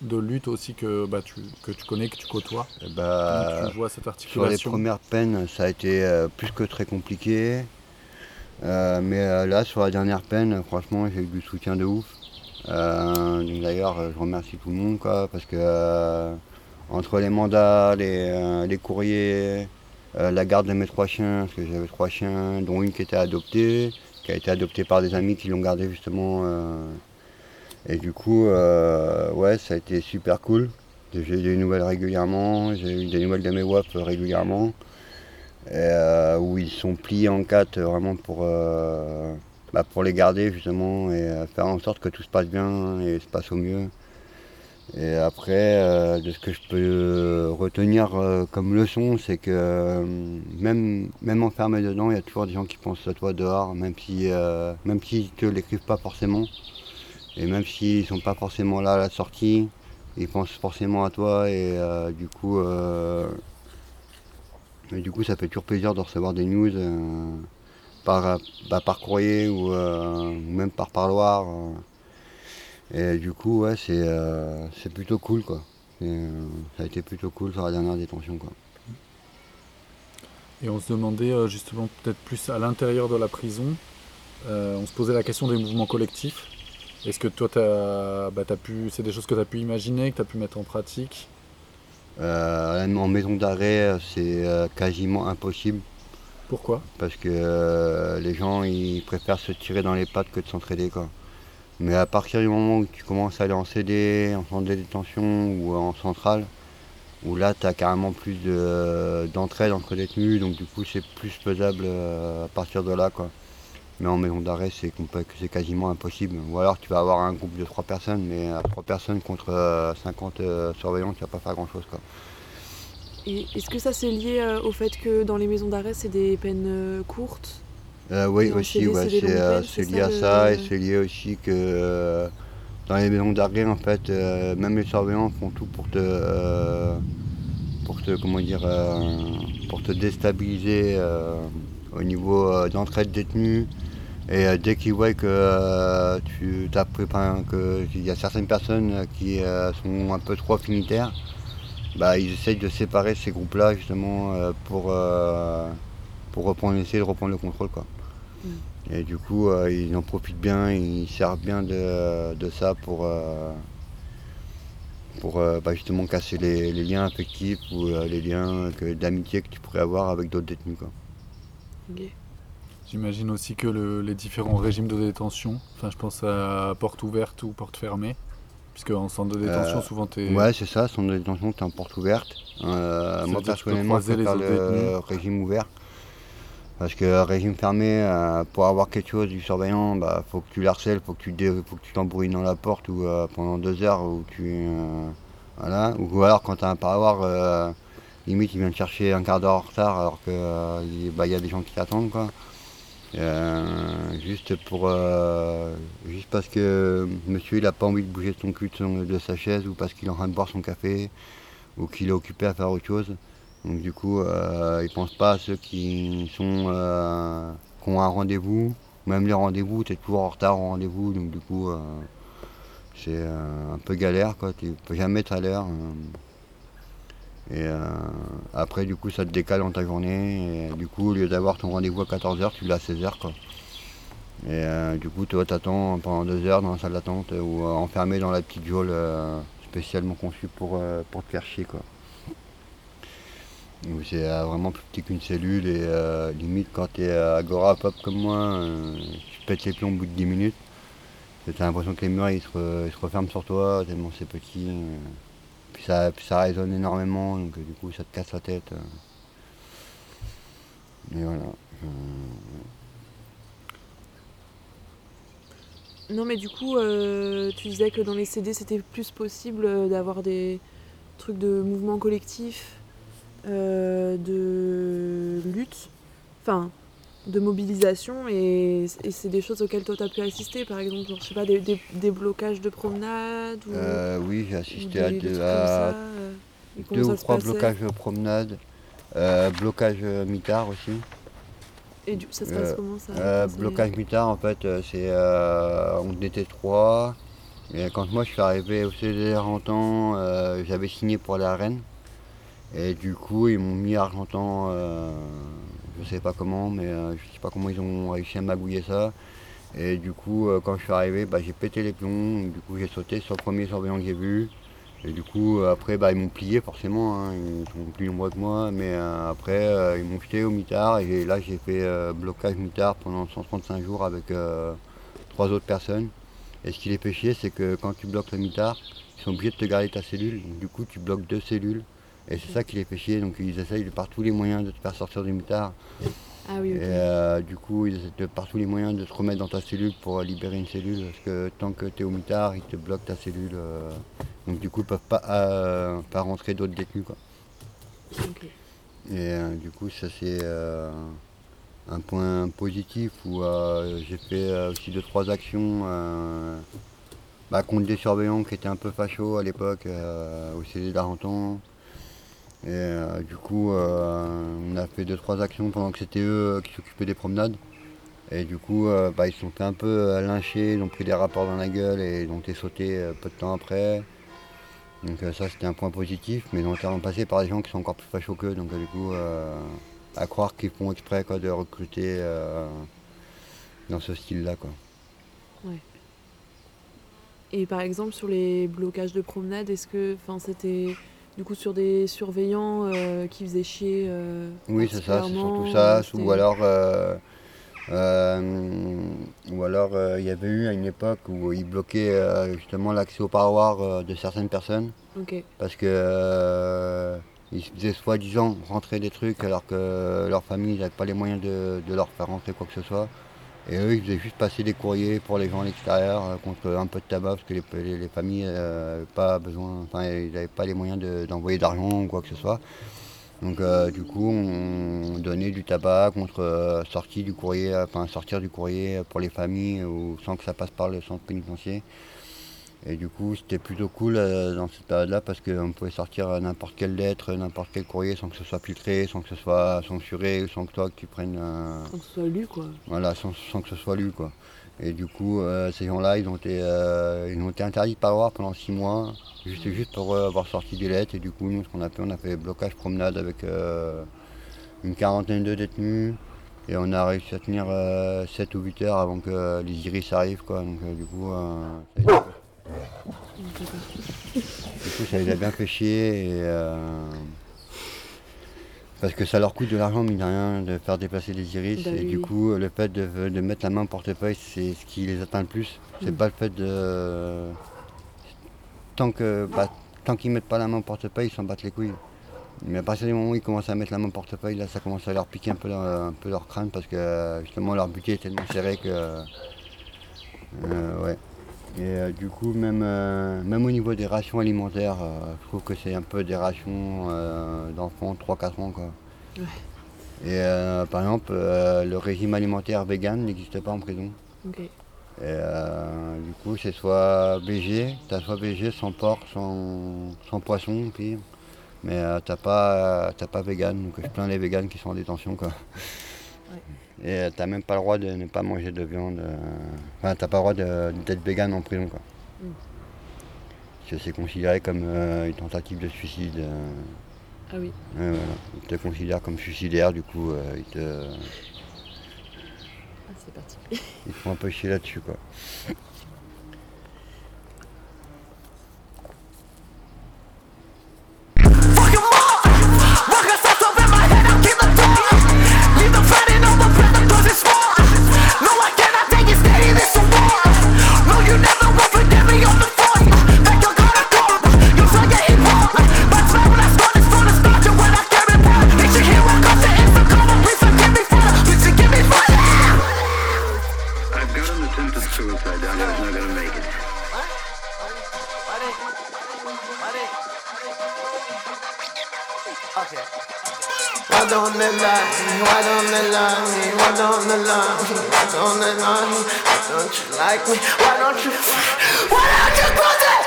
de lutte aussi que, bah, tu, que tu connais, que tu côtoies? Bah, Comment tu vois cette sur les premières peines, ça a été plus que très compliqué. Mais là, sur la dernière peine, franchement, j'ai eu du soutien de ouf. Euh, D'ailleurs, je remercie tout le monde, quoi, parce que euh, entre les mandats, les, euh, les courriers, euh, la garde de mes trois chiens, parce que j'avais trois chiens, dont une qui était adoptée, qui a été adoptée par des amis qui l'ont gardée justement euh, Et du coup, ouais, ça a été super cool. J'ai eu des nouvelles régulièrement, j'ai eu des nouvelles de mes WAP régulièrement. Où ils sont pliés en quatre vraiment pour, bah, pour les garder justement et faire en sorte que tout se passe bien et se passe au mieux. Et après, euh, de ce que je peux retenir euh, comme leçon, c'est que euh, même, même enfermé dedans, il y a toujours des gens qui pensent à toi dehors, même si euh, même te l'écrivent pas forcément. Et même s'ils sont pas forcément là à la sortie, ils pensent forcément à toi et euh, du coup euh, du coup ça fait toujours plaisir de recevoir des news euh, par, bah, par courrier ou euh, ou même par parloir. Et du coup, ouais, c'est euh, plutôt cool, quoi. Et, euh, ça a été plutôt cool sur la dernière détention, quoi. Et on se demandait euh, justement peut-être plus à l'intérieur de la prison, on se posait la question des mouvements collectifs. Est-ce que toi, t'as, bah, t'as pu, c'est des choses que tu as pu imaginer, que tu as pu mettre en pratique? En maison d'arrêt, c'est quasiment impossible. Pourquoi? Parce que les gens, ils préfèrent se tirer dans les pattes que de s'entraider, quoi. Mais à partir du moment où tu commences à aller en CD, en centre de détention ou en centrale, où là, tu as carrément plus de- d'entraide entre détenus, donc du coup, c'est plus faisable euh, à partir de là, quoi. Mais en maison d'arrêt, c'est quasiment impossible. Ou alors, tu vas avoir un groupe de trois personnes, mais à trois personnes contre euh, 50 euh, surveillants, tu vas pas faire grand-chose, quoi. Et est-ce que ça c'est lié euh, au fait que dans les maisons d'arrêt c'est des peines euh, courtes? Euh, oui, aussi, ouais, c'est euh, peines, c'est lié ça, à le- ça et c'est lié aussi que euh, dans les maisons d'arrêt, en fait, même les surveillants font tout pour te, pour te, comment dire, pour te déstabiliser au niveau d'entraide détenus. Et dès qu'ils voient que tu t'as que il y a certaines personnes qui sont un peu trop affinitaires, bah, ils essayent de séparer ces groupes-là justement pour, pour reprendre, essayer de reprendre le contrôle. Quoi. Et du coup, euh, ils en profitent bien, ils servent bien de, de ça pour, euh, pour euh, bah, justement casser les, les liens affectifs ou euh, les liens d'amitié que tu pourrais avoir avec d'autres détenus. Quoi. J'imagine aussi que le- les différents régimes de détention, enfin je pense à porte ouverte ou porte fermée, puisque en centre de détention Euh, souvent tu es... Ouais, c'est ça, centre de détention, t'es en porte ouverte. Euh, Ça moi, veut dire que tu peux personnellement, je préfère autres le détenus. régime ouvert. Parce que régime fermé, euh, pour avoir quelque chose du surveillant, bah, faut que tu l'harcèles, faut que tu faut que tu t'embrouilles dans la porte ou euh, pendant deux heures où tu euh, voilà. Ou alors quand t'as un parloir, euh, limite il vient te chercher un quart d'heure en retard alors que euh, bah, il y a des gens qui attendent quoi. Euh, juste pour euh, juste parce que monsieur il a pas envie de bouger son cul de, de sa chaise ou parce qu'il est en train de boire son café ou qu'il est occupé à faire autre chose. Donc du coup euh, il pense pas à ceux qui sont euh, qui ont un rendez-vous. Même les rendez-vous, tu es toujours en retard au rendez-vous, donc du coup euh, c'est euh, un peu galère quoi, tu peux jamais être à l'heure. Et après, du coup, ça te décale dans ta journée. Et du coup, au lieu d'avoir ton rendez-vous à 14h, tu l'as à 16h. Quoi. Et du coup, toi, t'attends pendant deux heures dans la salle d'attente ou enfermé dans la petite geôle spécialement conçue pour, pour te faire chier. Quoi. C'est euh, vraiment plus petit qu'une cellule et euh, limite quand tu es agora pop comme moi, euh, tu pètes les plombs au bout de 10 minutes. Tu as l'impression que les murs ils se, referment sur toi tellement c'est petit. euh. Puis ça, puis ça résonne énormément, donc euh, du coup ça te casse la tête. euh. Et voilà. Euh, Non, mais du coup, euh, tu disais que dans les CD, c'était plus possible euh, d'avoir des trucs de mouvement collectif, euh, de lutte, enfin, de mobilisation, et, et c'est des choses auxquelles toi, tu as pu assister, par exemple, genre, je sais pas, des, des- des blocages de promenade ou, Euh, oui, j'ai ou assisté des- à deux, ça, euh, deux ou trois blocages de promenade, euh, blocage mitard aussi. Et du- ça se passe comment, ça, Blocage mitard, en fait, c'est. on était trois. Et quand moi je suis arrivé au CDR Argentan, euh, j'avais signé pour à Rennes. Et du coup, ils m'ont mis Argentan, euh, je sais pas comment, mais euh, je sais pas comment ils ont réussi à magouiller ça. Et du coup, euh, quand je suis arrivé, bah, j'ai pété les plombs. Du coup, j'ai sauté sur le premier surveillant que j'ai vu. Et du coup, euh, après, bah, ils m'ont plié forcément. hein, ils sont plus nombreux que moi. Mais euh, après, ils m'ont jeté au mitard. Et là, j'ai fait blocage mitard pendant 135 jours avec trois autres personnes. Et ce qui les fait chier, c'est que quand tu bloques le mitard, ils sont obligés de te garder ta cellule. Donc, du coup, tu bloques deux cellules. Et c'est ça qui les fait chier. Donc ils essayent de par tous les moyens de te faire sortir du mitard. Ah oui, ok. Et euh, du coup, ils essaient de par tous les moyens de te remettre dans ta cellule pour libérer une cellule. Parce que tant que tu es au mitard, ils te bloquent ta cellule. euh. donc du coup, ils peuvent pas, euh, pas rentrer d'autres détenus. Quoi. Et du coup, ça c'est un point positif où j'ai fait aussi deux trois actions bah, contre des surveillants qui étaient un peu fachos à l'époque au CD d'Arenton. Et euh, du coup, euh, on a fait deux trois actions pendant que c'était eux euh, qui s'occupaient des promenades. Et du coup, bah, ils se sont un peu lyncher, ils ont pris des rapports dans la gueule et ils ont été sautés peu de temps après. Donc ça c'était un point positif, mais ils ont été remplacés par des gens qui sont encore plus fachos qu'eux, donc du coup à croire qu'ils font exprès de recruter dans ce style-là. quoi. Ouais. Et par exemple, sur les blocages de promenade, est-ce que c'était du coup sur des surveillants euh, qui faisaient chier euh, Oui c'est ça, c'est surtout ça, euh, ou alors euh, ou alors il y avait eu à une époque où ils bloquaient justement l'accès au parloir euh, de certaines personnes. Parce que ils faisaient soi-disant rentrer des trucs alors que leur famille n'avait pas les moyens de, de leur faire rentrer quoi que ce soit. Et eux, ils faisaient juste passer des courriers pour les gens à l'extérieur euh, contre un peu de tabac parce que les, les- les familles n'avaient pas besoin, enfin ils n'avaient pas les moyens de- d'envoyer d'argent ou quoi que ce soit. Donc euh, du coup, on donnait du tabac contre euh, du courrier, enfin sortir du courrier pour les familles sans que ça passe par le centre pénitentiaire. Et du coup, c'était plutôt cool euh, dans cette période-là parce qu'on pouvait sortir n'importe quelle lettre, n'importe quel courrier sans que ce soit filtré, sans que ce soit censuré, sans que toi que tu prennes. euh, Sans que ce soit lu, quoi. voilà, sans, sans que ce soit lu, quoi. Et du coup, euh, ces gens-là, ils ont été, euh, ils ont été interdits de parloir pendant six mois, juste, juste pour euh, avoir sorti des lettres. Et du coup, nous, ce qu'on a fait, on a fait blocage promenade avec euh, une quarantaine de détenus. Et on a réussi à tenir 7 ou 8 heures avant que les iris arrivent, quoi. Donc, euh, du coup, euh, ça- du coup, ça les a bien fait chier. Et, euh, parce que ça leur coûte de l'argent, mine de rien, de faire déplacer les iris. Bah et oui, du coup, le fait de, de mettre la main au portefeuille, c'est ce qui les atteint le plus. C'est Mm. pas le fait de. Tant que bah, tant qu'ils mettent pas la main au portefeuille, ils s'en battent les couilles. Mais à partir du moment où ils commencent à mettre la main au portefeuille, là, ça commence à leur piquer un peu leur, un peu leur crâne parce que justement leur budget est tellement serré que. euh, ouais. Et euh, du coup, même, euh, même au niveau des rations alimentaires, euh, je trouve que c'est un peu des rations d'enfants 3-4 ans. Quoi. Ouais. Et par exemple, le régime alimentaire vegan n'existe pas en prison. Et du coup, c'est soit BG, t'as soit BG sans porc, sans, sans poisson, pire. Mais t'as pas, pas vegan, donc je plains les vegans qui sont en détention. Quoi. Et euh, t'as même pas le droit de ne pas manger de viande. euh, Enfin, t'as pas le droit d'être vegan en prison. Quoi. Mm. Parce que c'est considéré comme euh, une tentative de suicide. euh. Ah oui. Voilà. Ils te considèrent comme suicidaire, du coup, ils te. Ah, c'est particulier. Ils te font un peu chier là-dessus, quoi. (laughs) You never will forgive me on the Why don't they lie? Why don't they lie me? Why don't they lie me? Why don't they lie? Why don't you like me? Why don't you? Why don't you put that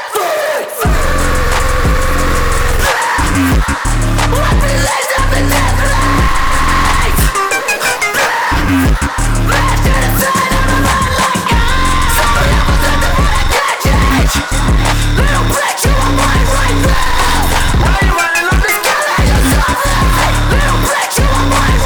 Let me lay down the Netflix. Let's get inside of my mind like ice. Somebody else was the way I can't change. Little bitch, you are mine right now. Little bitch, you are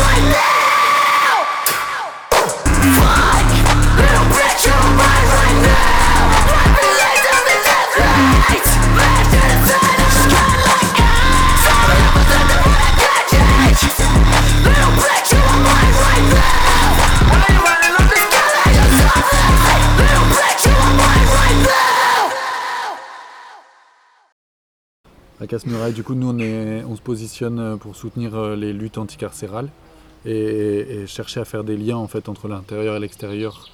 Casse-Muraille, du coup, nous, on, est, on se positionne euh, pour soutenir euh, les luttes anticarcérales et, et chercher à faire des liens en fait entre l'intérieur et l'extérieur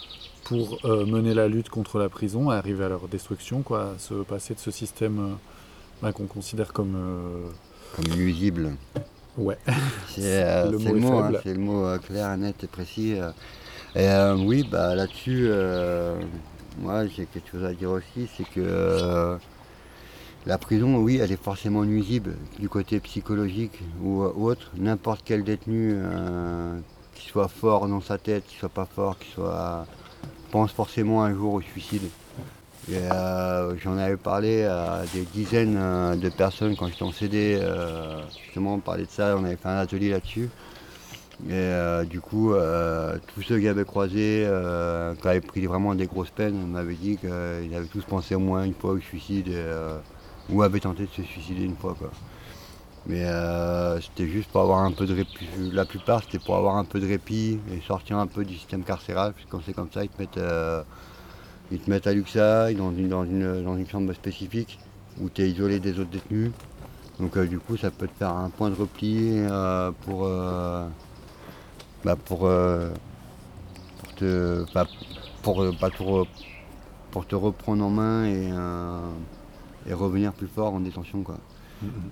pour euh, mener la lutte contre la prison, à arriver à leur destruction, quoi, à se passer de ce système euh, bah, qu'on considère comme euh, Comme nuisible. Ouais. C'est (laughs) Le mot le est mot, hein, le mot clair, net et précis. Et oui, bah, là-dessus, moi j'ai quelque chose à dire aussi, c'est que la prison, oui, elle est forcément nuisible du côté psychologique ou autre. N'importe quel détenu, euh, qui soit fort dans sa tête, qui soit pas fort, qui soit pense forcément un jour au suicide. Euh, J'en avais parlé à des dizaines euh, de personnes quand j'étais en CD, euh, justement on parlait de ça, on avait fait un atelier là-dessus. Et du coup, tous ceux que j'avais croisés, euh, qui avaient pris vraiment des grosses peines, m'avaient dit qu'ils avaient tous pensé au moins une fois au suicide ou avaient tenté de se suicider une fois. Quoi. Mais euh, c'était juste pour avoir un peu de répit. La plupart, c'était pour avoir un peu de répit et sortir un peu du système carcéral. Parce que quand c'est comme ça, ils te mettent, euh, ils te mettent à Luxa, dans une, dans une, dans une chambre spécifique où tu es isolé des autres détenus. Donc euh, du coup, ça peut te faire un point de repli pour, bah, pour, pour te, bah, pour, te re- pour te reprendre en main et, et revenir plus fort en détention. Quoi.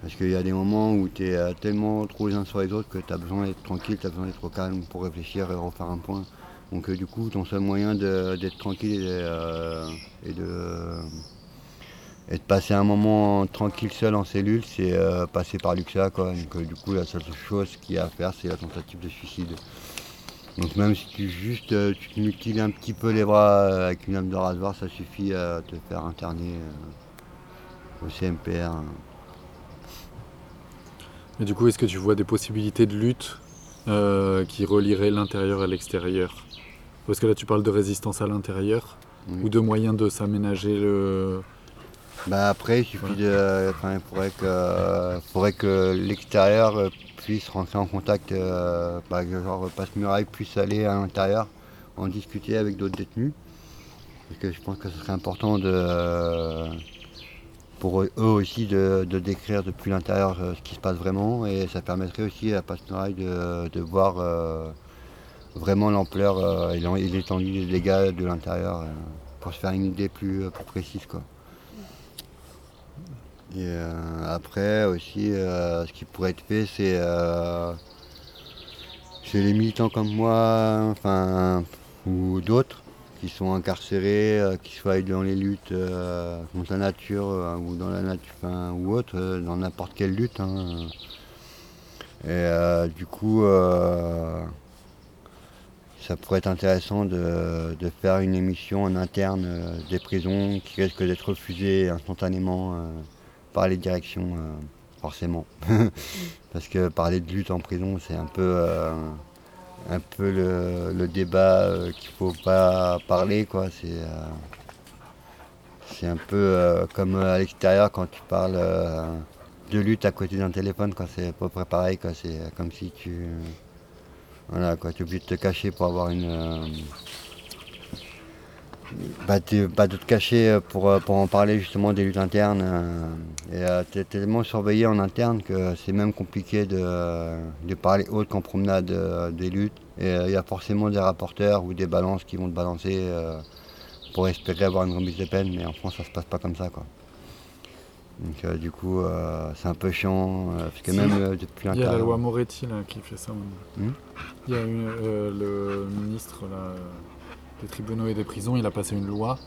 Parce qu'il y a des moments où tu es tellement trop les uns sur les autres que tu as besoin d'être tranquille, tu as besoin d'être calme pour réfléchir et refaire un point. Donc euh, du coup, ton seul moyen d'être tranquille et, euh, et de, et de passer un moment tranquille seul en cellule, c'est euh, passer par Luxa. Quoi. Donc euh, du coup, la seule chose qu'il y a à faire, c'est la tentative de suicide. Donc même si tu juste euh, tu te mutiles un petit peu les bras euh, avec une lame de rasoir, ça suffit à te faire interner euh, au CMPR. Et du coup, est-ce que tu vois des possibilités de lutte euh, qui relieraient l'intérieur et l'extérieur? Parce que là, tu parles de résistance à l'intérieur ou de moyens de s'aménager le. Bah après, il suffit de. Enfin, il faudrait que, faudrait que l'extérieur puisse rentrer en contact, euh, bah, que genre Passe-Muraille puisse aller à l'intérieur, en discuter avec d'autres détenus. Parce que je pense que ce serait important de, pour eux aussi de, décrire depuis l'intérieur euh, ce qui se passe vraiment et ça permettrait aussi à Passe-Muraille de, voir euh, vraiment l'ampleur euh, et l'étendue des dégâts de l'intérieur pour se faire une idée plus, plus précise. Quoi. Et après aussi, ce qui pourrait être fait, c'est c'est les militants comme moi, enfin, ou d'autres, qui sont incarcérés, euh, qui soient dans les luttes euh, contre la nature euh, ou dans la nature, ou autre, euh, dans n'importe quelle lutte. hein. Et du coup, ça pourrait être intéressant de, faire une émission en interne des prisons qui risque d'être refusée instantanément par les directions, forcément. (laughs) Parce que parler de lutte en prison, c'est un peu, un peu le, le débat euh, qu'il faut pas parler. Quoi. C'est, euh, un peu euh, comme à l'extérieur quand tu parles de lutte à côté d'un téléphone. C'est à peu près pareil. C'est comme si tu. Voilà, quoi. Tu es obligé de te cacher pour avoir une. Bah, t'es- bah, de te cacher euh, pour, euh, pour en parler justement des luttes internes. euh, et euh, t'es tellement surveillé en interne que c'est même compliqué de, de parler haut qu'en promenade des luttes. Et il y a forcément des rapporteurs ou des balances qui vont te balancer pour espérer avoir une remise de peine, mais en France ça se passe pas comme ça. Quoi. Donc euh, du coup euh, c'est un peu chiant, euh, parce que même depuis Il y a la loi Moretti là, qui fait ça. Hmm? Il y a une, le ministre là, des tribunaux et des prisons, il a passé une loi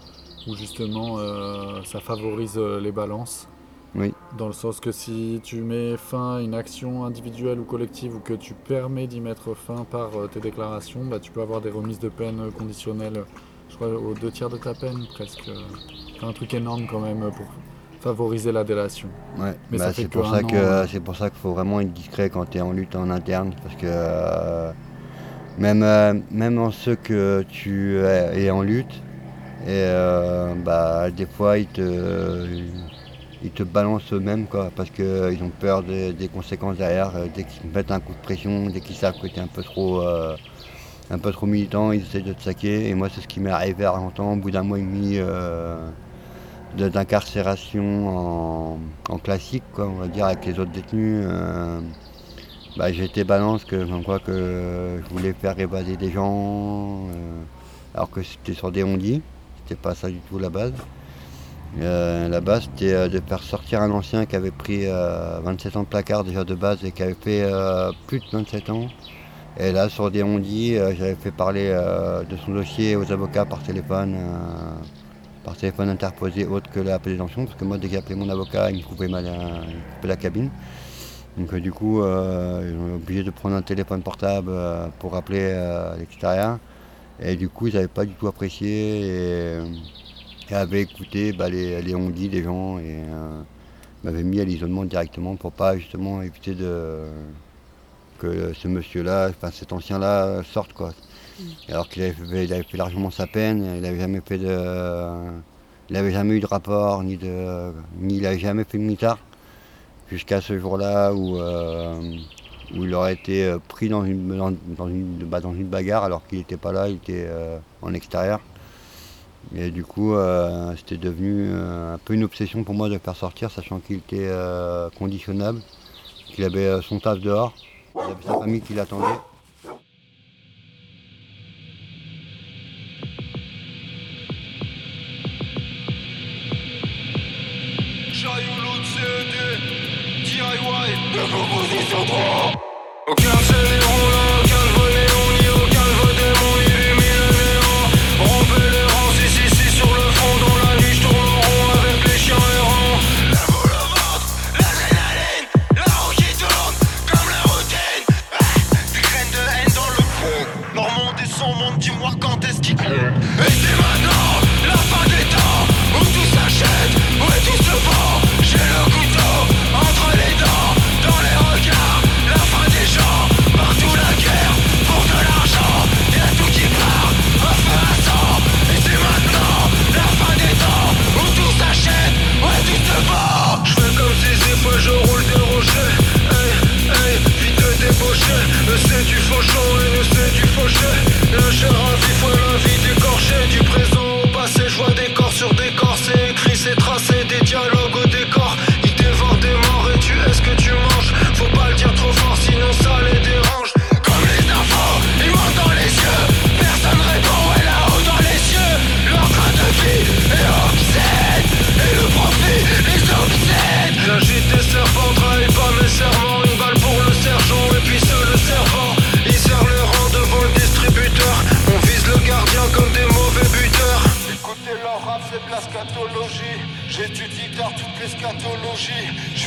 où justement euh, ça favorise euh, les balances. Oui. Dans le sens que si tu mets fin à une action individuelle ou collective ou que tu permets d'y mettre fin par euh, tes déclarations, bah, tu peux avoir des remises de peine conditionnelles, je crois aux deux tiers de ta peine presque. Enfin, un truc énorme quand même pour favoriser la délation. Ouais, Mais bah, c'est pour ça que euh, c'est pour ça qu'il faut vraiment être discret quand tu es en lutte en interne parce que euh, même euh, même en ceux que tu es en lutte et euh, bah des fois ils te ils te balancent eux-mêmes parce que ils ont peur des, conséquences derrière euh, dès qu'ils te mettent un coup de pression dès qu'ils savent que tu es un peu trop un peu trop militant ils essaient de te saquer et moi c'est ce qui m'est arrivé à Argentan au bout d'un mois et demi de- d'incarcération en, en classique, quoi, on va dire, avec les autres détenus. Bah, j'ai été balance que, comme quoi que je voulais faire évader des gens, euh, alors que c'était sur des ondis, c'était pas ça du tout la base. Euh, la base c'était euh, de faire sortir un ancien qui avait pris euh, 27 ans de placard déjà de base et qui avait fait plus de 27 ans. Et là sur des ondis, j'avais fait parler de son dossier aux avocats par téléphone, par téléphone interposé autre que la présidentielle, parce que moi dès que j'appelais mon avocat, il me coupait, ma- il me coupait la cabine. Donc euh, du coup, euh, ils ont obligé de prendre un téléphone portable euh, pour appeler euh, à l'extérieur. Et du coup, ils n'avaient pas du tout apprécié et, et avaient écouté bah, les, les des gens et euh, m'avaient mis à l'isolement directement pour pas justement éviter de que ce monsieur-là, enfin cet ancien-là sorte quoi. Alors qu'il avait fait, il avait fait largement sa peine, il n'avait jamais fait de. Il n'avait jamais eu de rapport, ni de. ni il n'avait jamais fait de mitard jusqu'à ce jour-là où, euh, où il aurait été euh, pris dans une, dans, une, bah, dans une bagarre alors qu'il n'était pas là, il était euh, en extérieur. Et du coup, c'était devenu un peu une obsession pour moi de le faire sortir, sachant qu'il était conditionnable, qu'il avait son taf dehors, il avait sa famille qui l'attendait. DIY, de composition 3 Aucun céléron là, aucun volet,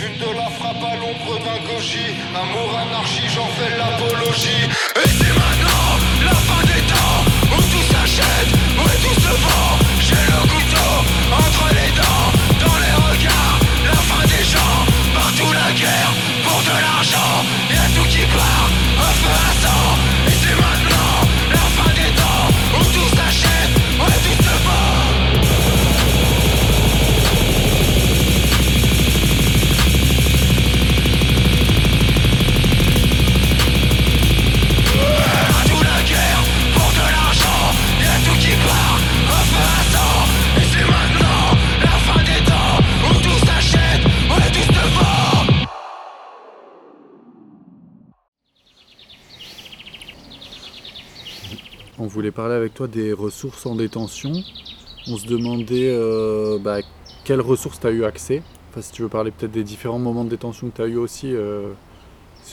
J'fume de la frappe à l'ombre d'un goji Amour, anarchie, j'en fais l'apologie. Et c'est maintenant la fin des temps Où tout s'achète, On voulait parler avec toi des ressources en détention. On se demandait euh, bah, quelles ressources tu as eu accès. Enfin, si tu veux parler peut-être des différents moments de détention que tu as eu aussi. euh,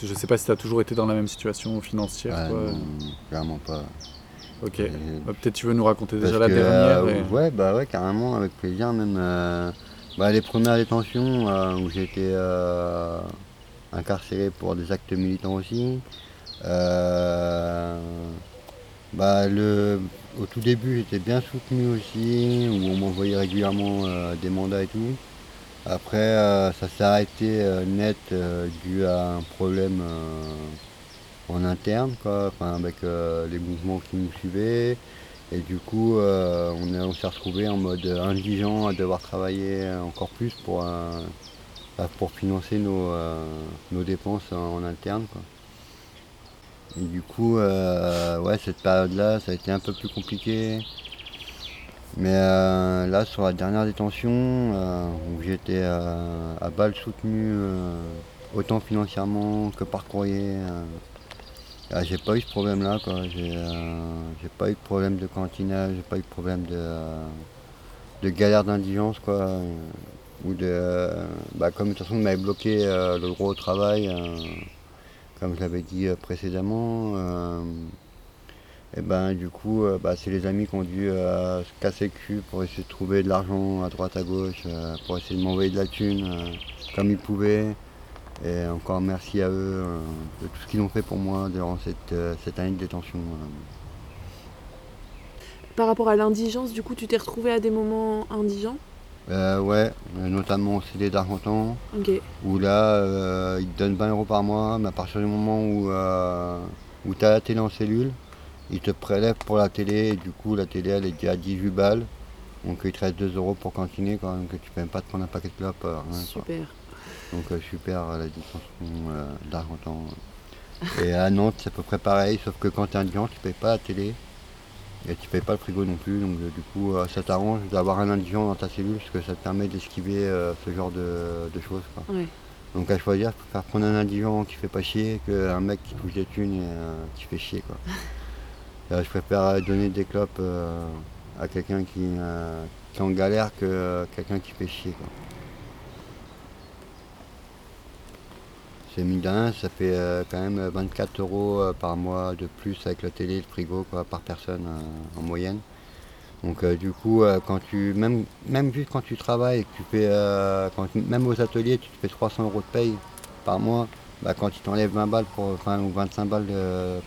je sais pas si tu as toujours été dans la même situation financière. Toi. non, clairement pas. Ok. Bah, peut-être tu veux nous raconter déjà la dernière. euh, et- Ouais, bah ouais, carrément, avec plaisir. Même bah, les premières détentions où j'ai été euh, incarcéré pour des actes militants aussi. Euh, bah, le, au tout début, j'étais bien soutenu aussi, où on m'envoyait régulièrement euh, des mandats et tout. Après, euh, ça s'est arrêté euh, net dû à un problème en interne, quoi, avec les mouvements qui nous suivaient. Et du coup, on, on s'est retrouvé en mode indigent à devoir travailler encore plus pour, pour financer nos, nos dépenses en, en interne. Quoi. Et du coup, euh, ouais, cette période-là, ça a été un peu plus compliqué. Mais euh, là, sur la dernière détention, euh, où j'étais à balle soutenu, euh, autant financièrement que par courrier, ah, j'ai pas eu ce problème-là. J'ai pas eu de problème de cantinage, j'ai pas eu de problème de, galère d'indigence. quoi. Ou de, bah, comme de toute façon, on m'avait bloqué le au travail, comme je l'avais dit euh, précédemment. euh, et ben du coup, euh, bah, c'est les amis qui ont dû se casser le cul pour essayer de trouver de l'argent à droite à gauche, pour essayer de m'envoyer de la thune comme ils pouvaient. Et encore merci à eux de tout ce qu'ils ont fait pour moi durant cette, cette année de détention. Par rapport à l'indigence, du coup, tu t'es retrouvé à des moments indigents? Euh, ouais, euh, notamment au CD d'Argentan, où là, euh, ils te donnent 20 euros par mois, mais à partir du moment où, euh, où tu as la télé en cellule, ils te prélèvent pour la télé, et du coup, la télé, elle est déjà à 18 balles. Donc il te reste 2 euros pour cantiner quand même, que tu peux même pas te prendre un paquet de clopes. quoi. Super. Donc super la détention euh, d'Argentan. Et à Nantes, c'est à peu près pareil, sauf que quand tu es indigent, tu payes pas la télé. Et tu payes pas le frigo non plus, donc euh, du coup euh, ça t'arrange d'avoir un indigent dans ta cellule parce que ça te permet d'esquiver euh, ce genre de, de choses. quoi. Donc à choisir, je préfère prendre un indigent qui fait pas chier qu'un mec qui touche des thunes et qui fait chier. Quoi. (laughs) Je préfère donner des clopes à quelqu'un qui, qui est en galère que quelqu'un qui fait chier. Quoi. C'est mine de rien, ça fait euh, quand même 24 euros euh, par mois de plus avec la télé et le frigo quoi, par personne euh, en moyenne. Donc du coup, quand tu, même, même juste quand tu travailles que tu fais, quand même aux ateliers, tu te fais 300 euros de paye par mois, bah, quand tu t'enlèves 20 balles pour, enfin, ou 25 balles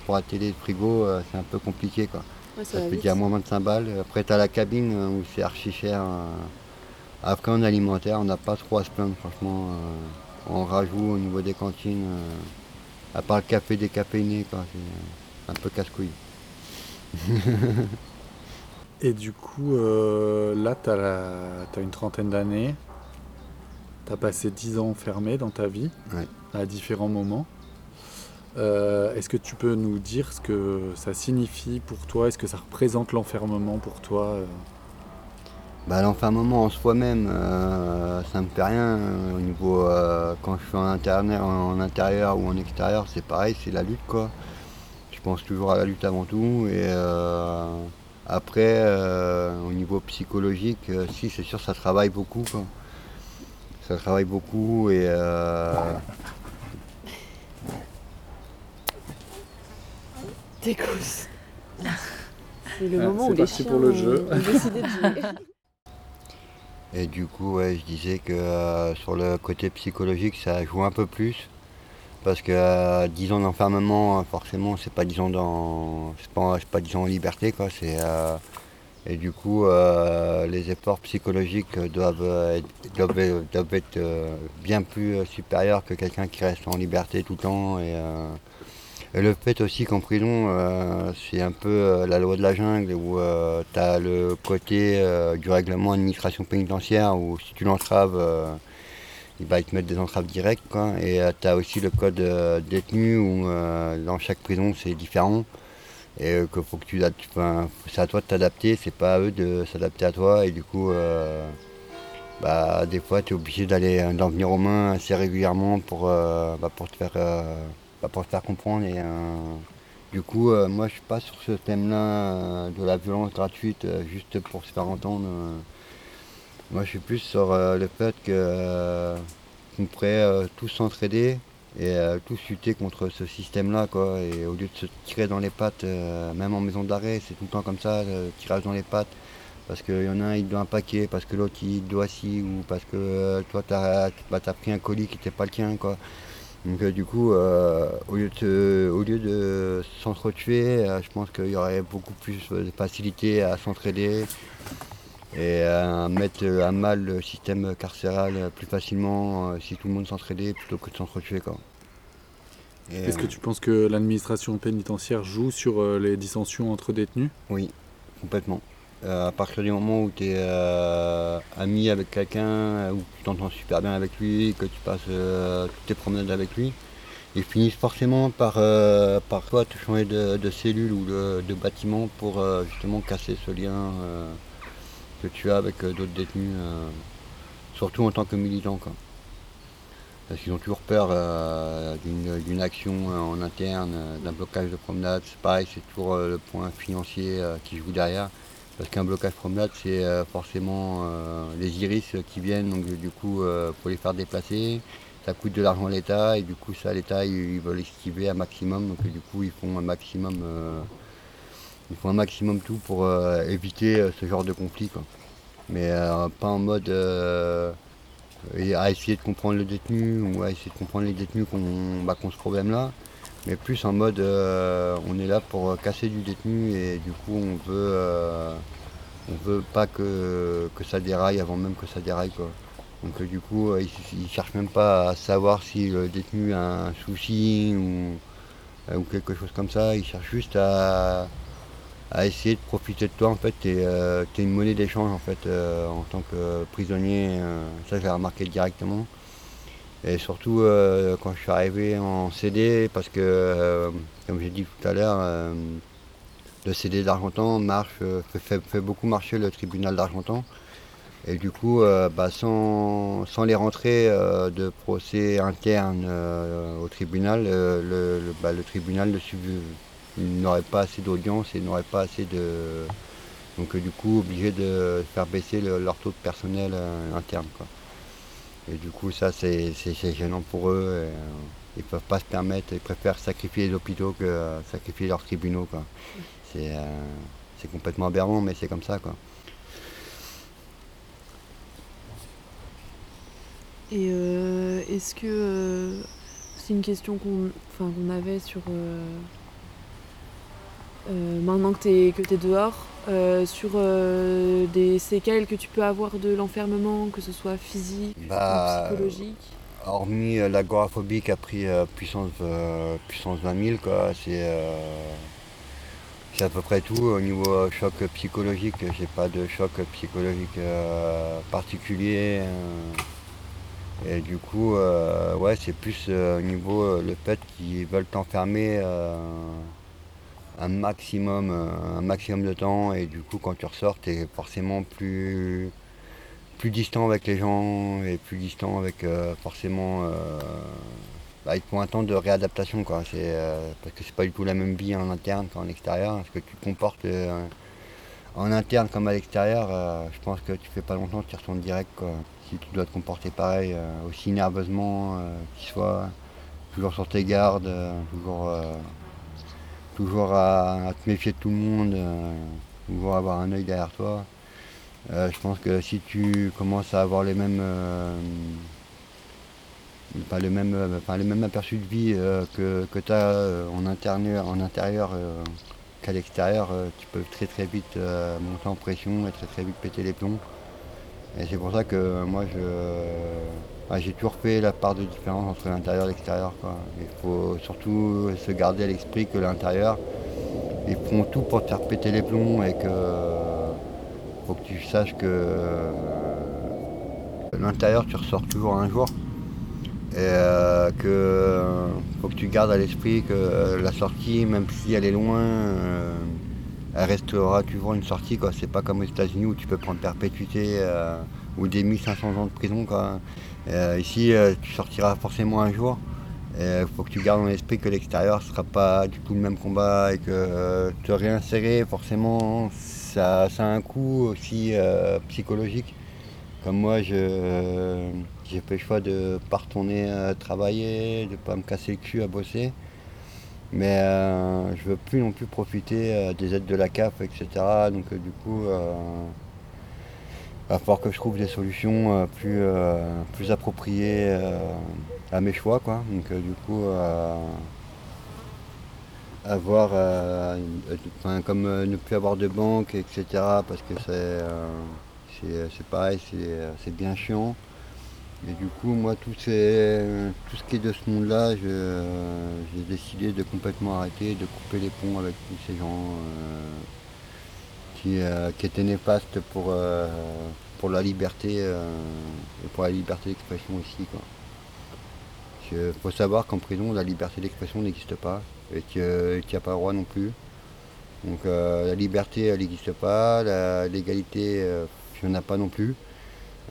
pour la télé et le frigo, c'est un peu compliqué. Quoi. Ouais, ça ça te fait dire moins 25 balles. Après, tu as la cabine où c'est archi cher. Après, en alimentaire, on n'a pas trop à se plaindre, franchement. Euh. On rajoute au niveau des cantines, euh, à part le café décaféiné, quoi. C'est un peu casse-couille. (laughs) Et du coup, euh, là, tu as, une trentaine d'années. Tu as passé 10 ans enfermé dans ta vie, Ouais. à différents moments. Euh, Est-ce que tu peux nous dire ce que ça signifie pour toi? Est-ce que ça représente l'enfermement pour toi euh? Bah, l'enfermement en soi-même, euh, ça me fait rien. euh, Au niveau, euh, quand je suis en intérieur, en intérieur ou en extérieur, c'est pareil, c'est la lutte, quoi. Je pense toujours à la lutte avant tout. Et euh, après, euh, au niveau psychologique, euh, si, c'est sûr, ça travaille beaucoup, quoi. Ça travaille beaucoup et euh. (laughs) C'est le moment où les chiens pour le jeu. ont décidé de jouer. (laughs) Et du coup, je disais que euh, sur le côté psychologique, ça joue un peu plus. Parce que euh, 10 ans d'enfermement, forcément, c'est pas 10 ans dans. C'est pas, pas 10 ans en liberté, quoi. Euh, et du coup, euh, les efforts psychologiques doivent être, doivent, doivent être, bien plus supérieurs que quelqu'un qui reste en liberté tout le temps. Et le fait aussi qu'en prison, euh, c'est un peu euh, la loi de la jungle où tu as le côté euh, du règlement administration pénitentiaire où si tu l'entraves, euh, il va te mettre des entraves directes. Et tu as aussi le code euh, détenu où euh, dans chaque prison c'est différent. Et euh, que faut que tu, c'est à toi de t'adapter, c'est pas à eux de s'adapter à toi. Et du coup, euh, bah, des fois, tu es obligé d'aller d'en venir aux mains assez régulièrement pour, euh, bah, pour, te, faire, euh, pour te faire comprendre. Et, euh, du coup, euh, moi, je suis pas sur ce thème-là euh, de la violence gratuite juste pour se faire entendre. Moi, je suis plus sur le fait qu'on pourrait tous s'entraider et tous lutter contre ce système-là. quoi. Et au lieu de se tirer dans les pattes, même en maison d'arrêt, c'est tout le temps comme ça, le tirage dans les pattes. Parce qu'il y en a un, il doit un paquet, parce que l'autre, il doit ci, ou parce que toi, tu as, pris un colis qui n'était pas le tien. Quoi. Donc euh, du coup, euh, au, lieu de, au lieu de s'entretuer, euh, je pense qu'il y aurait beaucoup plus de facilité à s'entraider et à mettre à mal le système carcéral plus facilement si tout le monde s'entraidait plutôt que de s'entretuer. Est-ce que tu penses que l'administration pénitentiaire joue sur les dissensions entre détenus? Oui, complètement. Euh, à partir du moment où tu es ami avec quelqu'un, euh, où tu t'entends super bien avec lui, que tu passes euh, toutes tes promenades avec lui, ils finissent forcément par, euh, par toi te changer de, de cellule ou de, de bâtiment pour euh, justement casser ce lien. euh. que tu as avec euh, d'autres détenus, euh, surtout en tant que militant. Quoi. Parce qu'ils ont toujours peur euh, d'une action euh, en interne, euh, d'un blocage de promenade. C'est pareil, c'est toujours euh, le point financier euh, qui joue derrière. Parce qu'un blocage promenade, c'est euh, forcément euh, les iris qui viennent, donc du coup, il faut les faire déplacer. Ça coûte de l'argent à l'État, et du coup, ça, l'État, ils, veulent esquiver un maximum. Donc du coup, ils font un maximum, euh, ils font un maximum tout pour euh, éviter euh, ce genre de conflit. Quoi. Mais euh, pas en mode euh, à essayer de comprendre le détenu ou à essayer de comprendre les détenus qui ont, bah, ont ce problème-là, mais plus en mode euh, on est là pour casser du détenu et du coup on veut euh, on veut pas que, que ça déraille avant même que ça déraille quoi. Donc euh, du coup ils, ils cherchent même pas à savoir si le détenu a un souci ou, quelque chose comme ça, ils cherchent juste à, à essayer de profiter de toi en fait, t'es une monnaie d'échange en fait en tant que prisonnier, ça j'ai remarqué directement. Et surtout euh, quand je suis arrivé en CD, parce que euh, comme j'ai dit tout à l'heure, euh, le CD d'Argentan fait, beaucoup marcher le tribunal d'Argentan. Et du coup, bah, sans, sans les rentrées de procès internes au tribunal, le, le- bah, le tribunal n'aurait pas assez d'audience et n'aurait pas assez de. Donc, du coup, obligé de faire baisser le- leur taux de personnel interne. Quoi. Et du coup, ça, c'est gênant pour eux. et, euh, ils peuvent pas se permettre, ils préfèrent sacrifier les hôpitaux que euh, sacrifier leurs tribunaux. quoi. C'est euh, c'est complètement aberrant, mais c'est comme ça. Quoi. Et euh, est-ce que c'est une question qu'on avait sur maintenant que tu es, que dehors, euh, sur euh, des séquelles que tu peux avoir de l'enfermement, que ce soit physique Bah, ou psychologique Hormis euh, l'agoraphobie qui a pris euh, puissance, euh, puissance 20 000, quoi, c'est euh, c'est à peu près tout. Au niveau euh, choc psychologique, j'ai pas de choc psychologique euh, particulier. euh, et du coup, euh, ouais, c'est plus euh, au niveau euh, le fait qu'ils veulent t'enfermer euh, un maximum, euh, un maximum de temps. Et du coup, quand tu ressors, tu es forcément plus plus distant avec les gens et plus distant avec euh, forcément euh, bah, il faut un temps de réadaptation quoi. C'est euh, parce que c'est pas du tout la même vie en interne qu'en extérieur. Parce que tu te comportes en interne comme à l'extérieur je pense que tu fais pas longtemps tu y retournes direct quoi. Si tu dois te comporter pareil aussi nerveusement qu'il soit toujours sur tes gardes toujours toujours à, te méfier de tout le monde euh, toujours avoir un œil derrière toi euh, je pense que si tu commences à avoir les mêmes, euh, pas les mêmes, euh, enfin, les mêmes aperçus de vie euh, que, que tu as en, intérieur, en intérieur euh, qu'à l'extérieur, euh, tu peux très très vite euh, monter en pression et très très vite péter les plombs. Et c'est pour ça que moi je, j'ai toujours fait la part de différence entre l'intérieur et l'extérieur. Il faut surtout se garder à l'esprit que l'intérieur, ils font tout pour te faire péter les plombs et que faut que tu saches que euh, l'intérieur tu ressors toujours un jour et euh, que faut que tu gardes à l'esprit que la sortie même si elle est loin euh, elle restera toujours une sortie quoi c'est pas comme aux États-Unis où tu peux prendre perpétuité euh, ou des 1500 ans de prison quoi ici euh, tu sortiras forcément un jour il faut que tu gardes en l'esprit que l'extérieur ne sera pas du tout le même combat et que euh, te réinsérer forcément ça, a un coût aussi euh, psychologique. Comme moi, je, j'ai fait le choix de ne pas retourner euh, travailler, de ne pas me casser le cul à bosser. Mais euh, je veux plus non plus profiter euh, des aides de la CAF, etc. Donc euh, du coup, euh, va falloir que je trouve des solutions euh, plus, euh, plus appropriées euh, à mes choix. Quoi. Donc du coup, avoir, enfin, comme ne plus avoir de banque, etc. Parce que c'est, pareil, c'est, bien chiant. Et du coup, moi, tout, tout ce qui est de ce monde-là, je- j'ai décidé de complètement arrêter, de couper les ponts avec tous ces gens qui, euh, qui étaient néfastes pour, euh, pour la liberté euh, et pour la liberté d'expression aussi. Quoi. Il faut savoir qu'en prison, la liberté d'expression n'existe pas et qu'il n'y a pas le droit non plus. Donc la liberté, elle n'existe pas, l'égalité, euh, il n'y en pas non plus.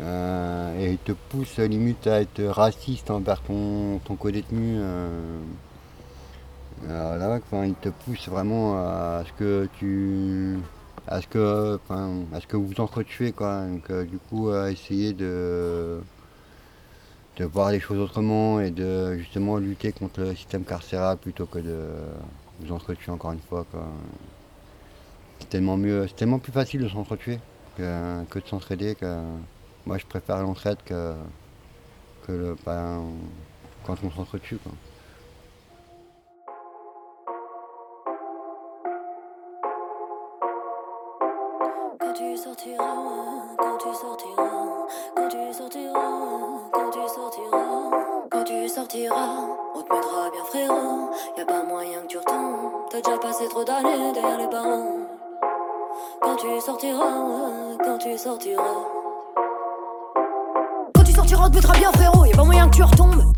Et il te pousse limite à être raciste envers ton, co-détenu. là, enfin, il te pousse vraiment à ce que tu. À ce que, à ce que vous entretuez, quoi. Donc, euh, du coup, à essayer de de voir les choses autrement et de justement lutter contre le système carcéral plutôt que de vous entretuer encore une fois. C'est tellement mieux, c'est tellement plus facile de s'entretuer que, que de s'entraider. Moi je préfère l'entraide que, que ben, quand on s'entretue. quoi. Te mettra bien frérot, y a pas moyen que tu retombes.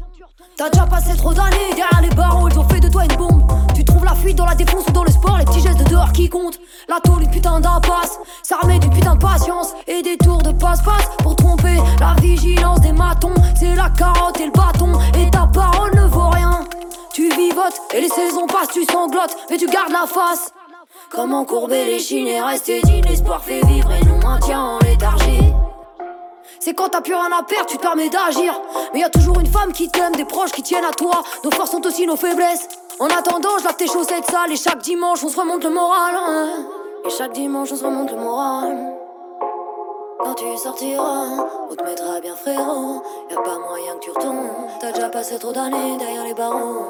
T'as déjà passé trop d'années derrière les barreaux, ils ont fait de toi une bombe. Tu trouves la fuite dans la défense ou dans le sport, les petits gestes de dehors qui comptent. La tôle, une putain d'impasse, s'armer du putain de patience et des tours de passe-passe pour tromper. La vigilance des matons, c'est la carotte et le bâton, et ta parole ne vaut rien. Tu vivotes et les saisons passent, tu sanglotes, mais tu gardes la face. Comment courber les chines et rester digne, l'espoir fait vivre et nous maintient en léthargie. C'est quand t'as plus rien à perdre, tu te permets d'agir. Mais y a toujours une femme qui t'aime, des proches qui tiennent à toi. Nos forces sont aussi nos faiblesses. En attendant, je lave tes chaussettes sales et chaque dimanche on se remonte le moral. hein. Et chaque dimanche on se remonte le moral. Quand tu sortiras, on te mettra bien frérot. Y a pas moyen que tu retombes. T'as déjà passé trop d'années derrière les barreaux.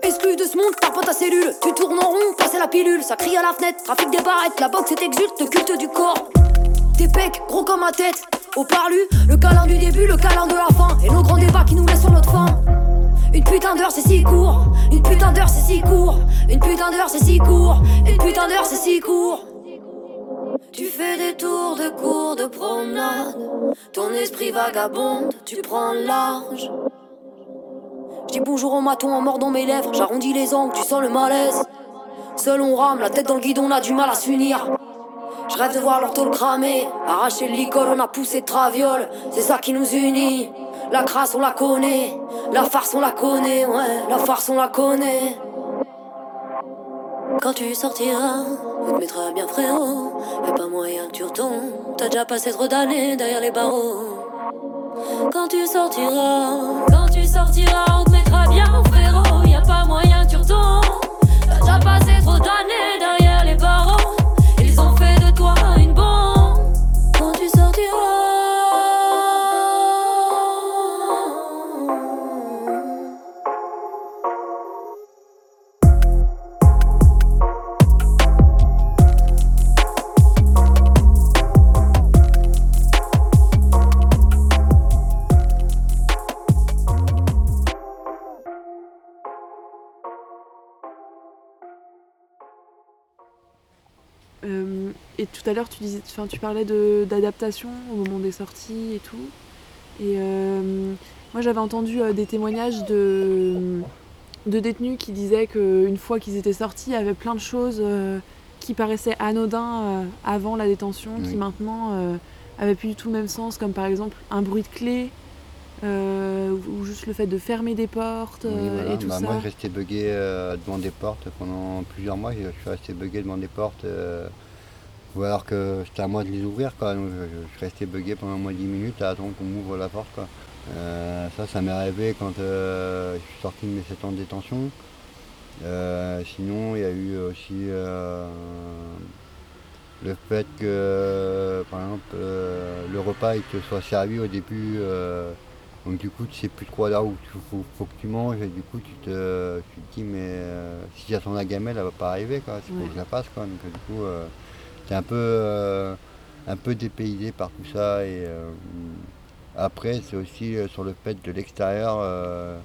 Exclu de ce monde, t'as pas ta cellule. Tu tournes en rond, passer la pilule. Ça crie à la fenêtre, trafic des barrettes. La boxe est exulte, culte du corps. Tes pecs, gros comme ma tête. Au parlu, le câlin du début, le câlin de la fin. Et nos grands débats qui nous laissent sur notre faim. Une putain d'heure, c'est si court. Une putain d'heure, c'est si court. Une putain d'heure, c'est si court. Une putain d'heure, c'est si court. Tu fais des tours de cours de promenade. Ton esprit vagabonde, tu prends large. Je dis bonjour au maton en mordant mes lèvres. J'arrondis les angles, tu sens le malaise. Seul on rame, la tête dans le guidon, on a du mal à s'unir. Je rêve de voir leur tôle cramer. Arracher licol, on a poussé traviole. C'est ça qui nous unit. La crasse, on la connaît. La farce, on la connaît. Ouais, la farce, on la connaît. Quand tu sortiras, on te mettra bien frérot. Y'a pas moyen que tu retombes. T'as déjà passé trop d'années derrière les barreaux. Quand tu sortiras, quand tu sortiras, on te mettra bien frérot. Y a pas moyen que tu retombes. T'as déjà passé trop d'années derrière tout à l'heure, tu, disais, tu parlais de- d'adaptation au moment des sorties et tout. Et euh, moi, j'avais entendu euh, des témoignages de, de détenus qui disaient qu'une fois qu'ils étaient sortis, il y avait plein de choses euh, qui paraissaient anodins avant la détention, qui maintenant euh, avaient plus du tout le même sens, comme par exemple un bruit de clé. ou juste le fait de fermer des portes Oui, voilà. et tout Bah, ça. Moi, je restais bugué devant des portes pendant plusieurs mois. Je suis resté bugué devant des portes. Ou alors que c'était à moi de les ouvrir. Quoi. Donc, je, restais bugué pendant moins 10 minutes à attendre qu'on m'ouvre la porte. Quoi. Euh, ça, ça m'est arrivé quand euh, je suis sorti de mes 7 ans de détention. Euh, sinon, il y a eu aussi le fait que, par exemple, le repas il te soit servi au début. donc du coup, tu sais plus trop là où il faut, faut que tu manges et du coup, tu te, tu te dis, mais si j'attends la gamelle, elle va pas arriver, quoi. Il faut Ouais. que je la passe, quoi. Donc du coup, t'es un peu, euh, un peu dépaysé par tout ça. Et euh, après, c'est aussi euh, sur le fait de l'extérieur. le-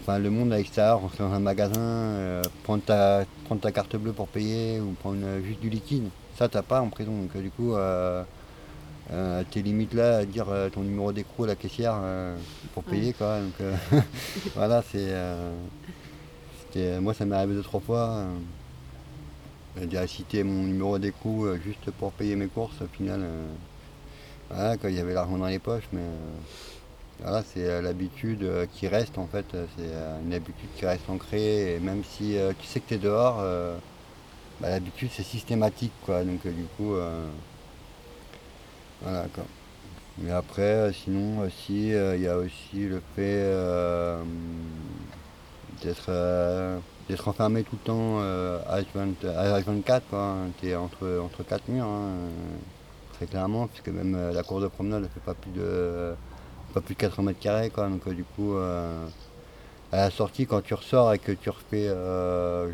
Enfin, le monde à l'extérieur, on se dans un magasin, euh, prendre, ta, prendre ta carte bleue pour payer ou prendre euh, juste du liquide. Ça, t'as pas en prison. Donc, du coup, euh, t'es limite là à dire ton numéro d'écrou à la caissière pour Ouais. payer. Quoi. Donc, (laughs) voilà, c'est. moi, ça m'est arrivé deux, trois fois. Euh. J'ai déjà cité mon numéro d'écrou euh, juste pour payer mes courses au final. euh, voilà, quand il y avait l'argent dans les poches, mais voilà, c'est l'habitude qui reste en fait. C'est une habitude qui reste ancrée. Et même si tu sais que tu es dehors, bah, l'habitude c'est systématique quoi. Donc du coup, voilà quoi. Mais après, sinon aussi, il y a aussi le fait d'être d'être enfermé tout le temps euh, H20 à H24 quoi. Tu es entre, entre quatre murs, hein, très clairement, puisque même euh, la cour de promenade ne fait pas plus de pas plus de 80 mètres carrés quoi. Donc euh, du coup euh, à la sortie quand tu ressors et que tu refais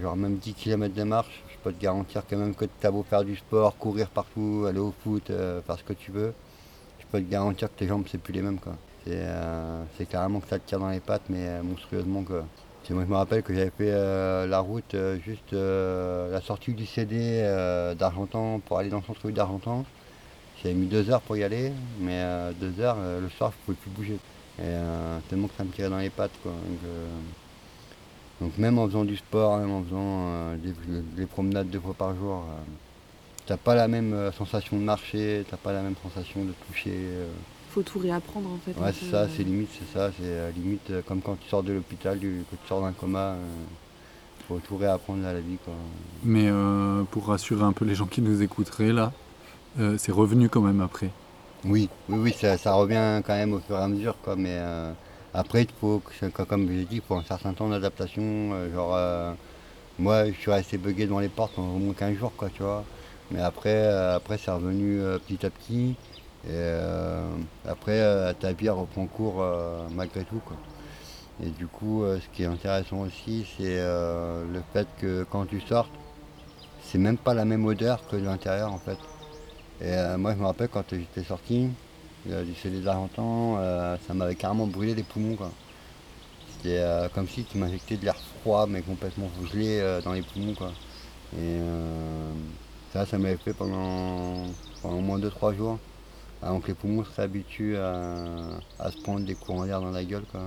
genre même 10 km de marche, je peux te garantir que même que tu as beau faire du sport, courir partout, aller au foot, faire ce que tu veux, je peux te garantir que tes jambes c'est plus les mêmes. C'est euh, c'est carrément que ça te tire dans les pattes mais monstrueusement quoi. Moi je me rappelle que j'avais fait euh, la route euh, juste euh, la sortie du CD d'Argentan pour aller dans le centre-ville d'Argentan. J'avais mis deux heures pour y aller, mais deux heures le soir je pouvais plus bouger. Et tellement que ça me tirait dans les pattes quoi. Donc, même en faisant du sport, même en faisant des, des promenades deux fois par jour, t'as pas la même sensation de marcher, t'as pas la même sensation de toucher. Faut tout réapprendre en fait. Ouais, c'est ça, euh. c'est limite, c'est ça, c'est euh, limite euh, comme quand tu sors de l'hôpital, que tu sors d'un coma, euh, faut tout réapprendre à la vie quoi. Mais euh, pour rassurer un peu les gens qui nous écouteraient là, euh, c'est revenu quand même après. Oui, oui, oui, ça, ça revient quand même au fur et à mesure, quoi. Mais euh, après, il faut, comme j'ai dit, il faut un certain temps d'adaptation. euh, genre, euh, moi, je suis resté bugué devant les portes pendant au moins 15 jours, quoi, tu vois. Mais après, euh, après c'est revenu euh, petit à petit. Et euh, après, euh, ta vie reprend cours euh, malgré tout, quoi. Et du coup, ce qui est intéressant aussi, c'est le fait que quand tu sortes, c'est même pas la même odeur que de l'intérieur, en fait. Et moi, je me rappelle quand j'étais sorti du CD d'Argentan, ça m'avait carrément brûlé les poumons. C'était comme si tu m'injectais de l'air froid, mais complètement gelé dans les poumons. Quoi. Et ça, ça m'avait fait pendant, pendant au moins 2-3 jours. Que les poumons se réhabituent à, à se prendre des courants d'air dans la gueule. Quoi.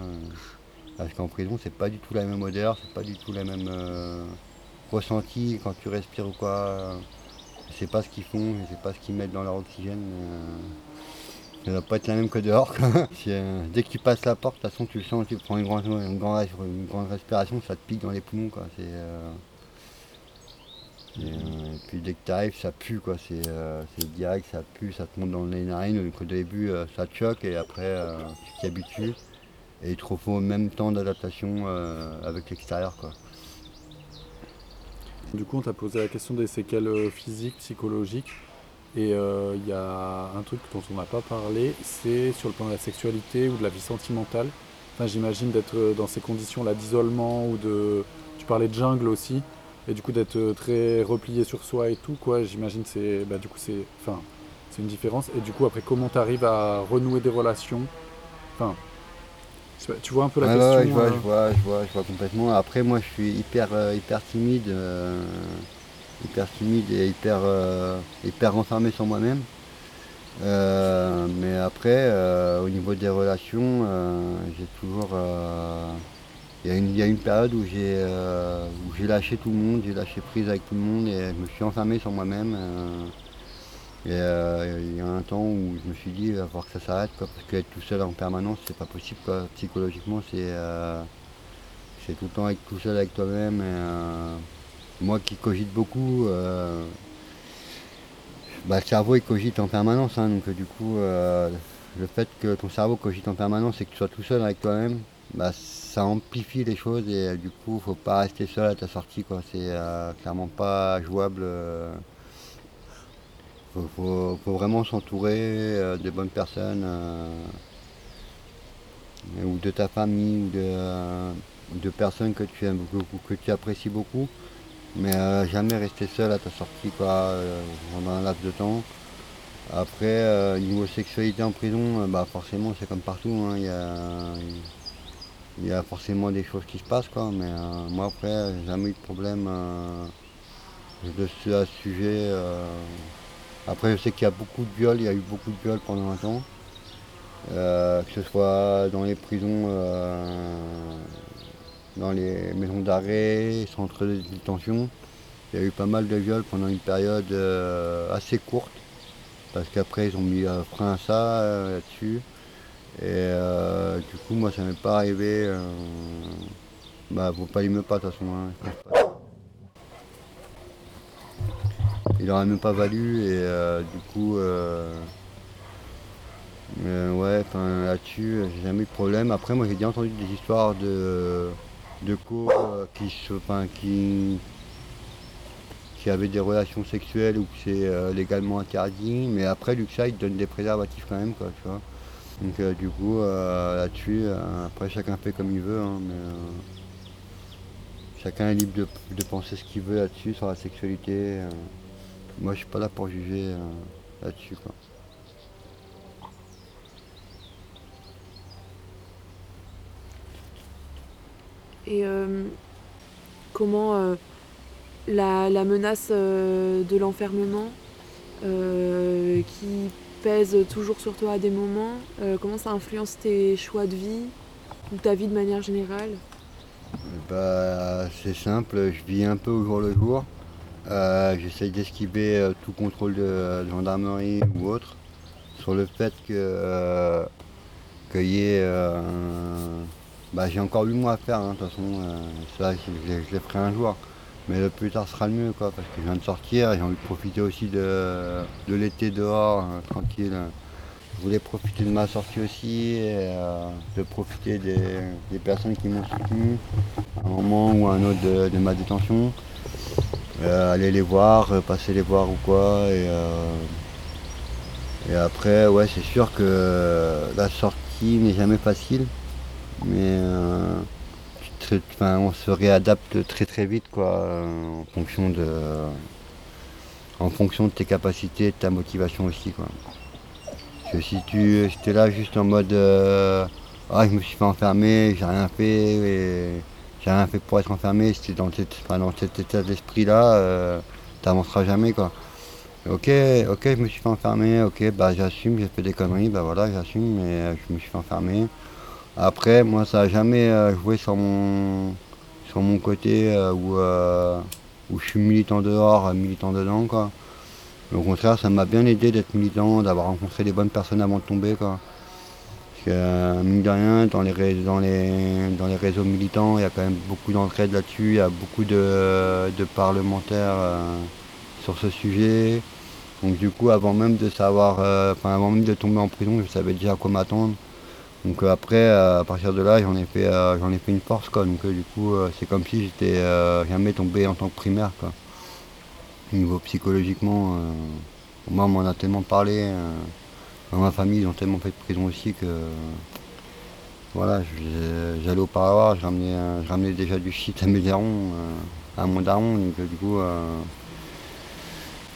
Parce qu'en prison, c'est pas du tout la même odeur, c'est pas du tout la même euh, ressenti quand tu respires ou quoi. Je sais pas ce qu'ils font, je sais pas ce qu'ils mettent dans leur oxygène. euh, ça doit pas être la même que dehors. (laughs) euh, dès que tu passes la porte, de toute façon tu le sens, tu prends une grande, respiration, ça te pique dans les poumons. Et, euh, et puis dès que tu arrives, ça pue. Quoi. C'est, euh, ça pue, ça te monte dans les narines. Donc, au début, euh, ça te choque et après, euh, tu t'y habitues. Et il te faut même temps d'adaptation avec l'extérieur. Quoi. Du coup, on t'a posé la question des séquelles physiques, psychologiques. Et il y a un truc dont on n'a pas parlé, c'est sur le plan de la sexualité ou de la vie sentimentale. Enfin, j'imagine d'être dans ces conditions-là d'isolement ou de. Tu parlais de jungle aussi, et du coup d'être euh, très replié sur soi et tout, quoi. J'imagine que c'est. Bah, du coup, c'est. Enfin, c'est une différence. Et du coup, après, comment tu arrives à renouer des relations? Enfin. Tu vois un peu la question ouais, je, vois, euh, je, vois, je, vois, je vois complètement. Après, moi, je suis hyper, euh, hyper timide, euh, hyper timide et hyper, euh, hyper renfermé sur moi-même. Mais après, au niveau des relations, j'ai toujours. Il y, a une- période où j'ai euh, où j'ai lâché tout le monde, j'ai lâché prise avec tout le monde et je me suis enfermé sur moi-même. euh, et euh, il y a un temps où je me suis dit, il va falloir que ça s'arrête, parce qu'être tout seul en permanence, c'est pas possible. Psychologiquement, c'est tout le temps être tout seul avec toi-même. Moi qui cogite beaucoup, bah, le cerveau cogite en permanence. hein, donc du coup, le fait que ton cerveau cogite en permanence et que tu sois tout seul avec toi-même, bah, ça amplifie les choses et euh, du coup, faut pas rester seul à ta sortie. quoi. C'est euh, clairement pas jouable. euh, faut, faut- vraiment s'entourer de bonnes personnes ou de ta famille ou de, personnes que tu aimes beaucoup, que tu apprécies beaucoup. Mais jamais rester seul à ta sortie quoi, pendant un laps de temps. Après, niveau sexualité en prison, bah forcément c'est comme partout, hein, y, a, il y a forcément des choses qui se passent quoi, mais euh, moi après j'ai jamais eu de problème euh, de ce, à ce sujet. euh. Après je sais qu'il y a beaucoup de viols, il y a eu beaucoup de viols pendant un temps. Que ce soit dans les prisons, dans les maisons d'arrêt, centres de détention. qu'il y a eu pas mal de viols pendant une période assez courte. Parce qu'après, ils ont mis euh, frein à ça là-dessus. Et euh, du coup, moi, ça m'est pas arrivé. euh, bah, vous pas me pas, de toute façon. hein. Il aurait même pas valu et euh, du coup, ouais, enfin là-dessus, j'ai jamais eu de problème. Après, moi, j'ai déjà entendu des histoires de, de co euh, qui, qui, qui avaient des relations sexuelles ou que c'est légalement interdit. Mais après, Luxa, il donne des préservatifs quand même, quoi, tu vois. Donc euh, du coup, euh, là-dessus, euh, après, chacun fait comme il veut, hein, mais chacun est libre de, de penser ce qu'il veut là-dessus, sur la sexualité. Moi, je suis pas là pour juger là-dessus, quoi. Et comment la, la menace de l'enfermement qui pèse toujours sur toi à des moments, euh, comment ça influence tes choix de vie ou ta vie de manière générale? Bah, c'est simple, je vis un peu au jour le jour. Euh, J'essaye d'esquiver euh, tout contrôle de, gendarmerie ou autre. Sur le fait que euh, y ait. bah, j'ai encore 8 mois à faire, hein, de toute façon. ça, je, je- je ferai un jour. Mais le plus tard sera le mieux, quoi, parce que je viens de sortir et j'ai envie de profiter aussi de, de l'été dehors, euh, tranquille. Je voulais profiter de ma sortie aussi euh, de profiter des, des personnes qui m'ont soutenu à un moment ou à un autre de, ma détention. Euh, aller les voir, euh, passer les voir ou quoi. Et, et après, ouais, c'est sûr que la sortie n'est jamais facile, mais euh, on se réadapte très très vite quoi, euh, en fonction de, en fonction de tes capacités, de ta motivation aussi quoi. Parce que si tu es là juste en mode euh, ah je me suis fait enfermer, j'ai rien fait j'ai rien fait pour être enfermé, si tu es dans, cette- dans cet état d'esprit là, tu n'avanceras jamais quoi. Ok, ok, je me suis fait enfermer, ok, bah j'assume, j'ai fait des conneries, bah voilà, j'assume, mais euh, je me suis fait enfermer. Après, moi ça n'a jamais euh, joué sur mon sur mon côté euh, où, euh, où je suis militant dehors, militant dedans. Au contraire, ça m'a bien aidé d'être militant, d'avoir rencontré les bonnes personnes avant de tomber. Parce que, mine de rien, dans les, dans, les, dans les réseaux militants, il y a quand même beaucoup d'entraide là-dessus, il y a beaucoup de, de parlementaires sur ce sujet. Donc du coup, avant même de savoir, avant même de tomber en prison, je savais déjà à quoi m'attendre. Donc euh, après, euh, à partir de là, j'en ai fait, euh, ai fait une force. Quoi. Donc du coup, c'est comme si j'étais jamais tombé en tant que primaire. Au niveau psychologiquement, moi on m'en a tellement parlé. dans ma famille, ils ont tellement fait de prison aussi que voilà, j'allais au paravoir, je ramenais, déjà du shit à mes darons, à mon daron, donc du coup,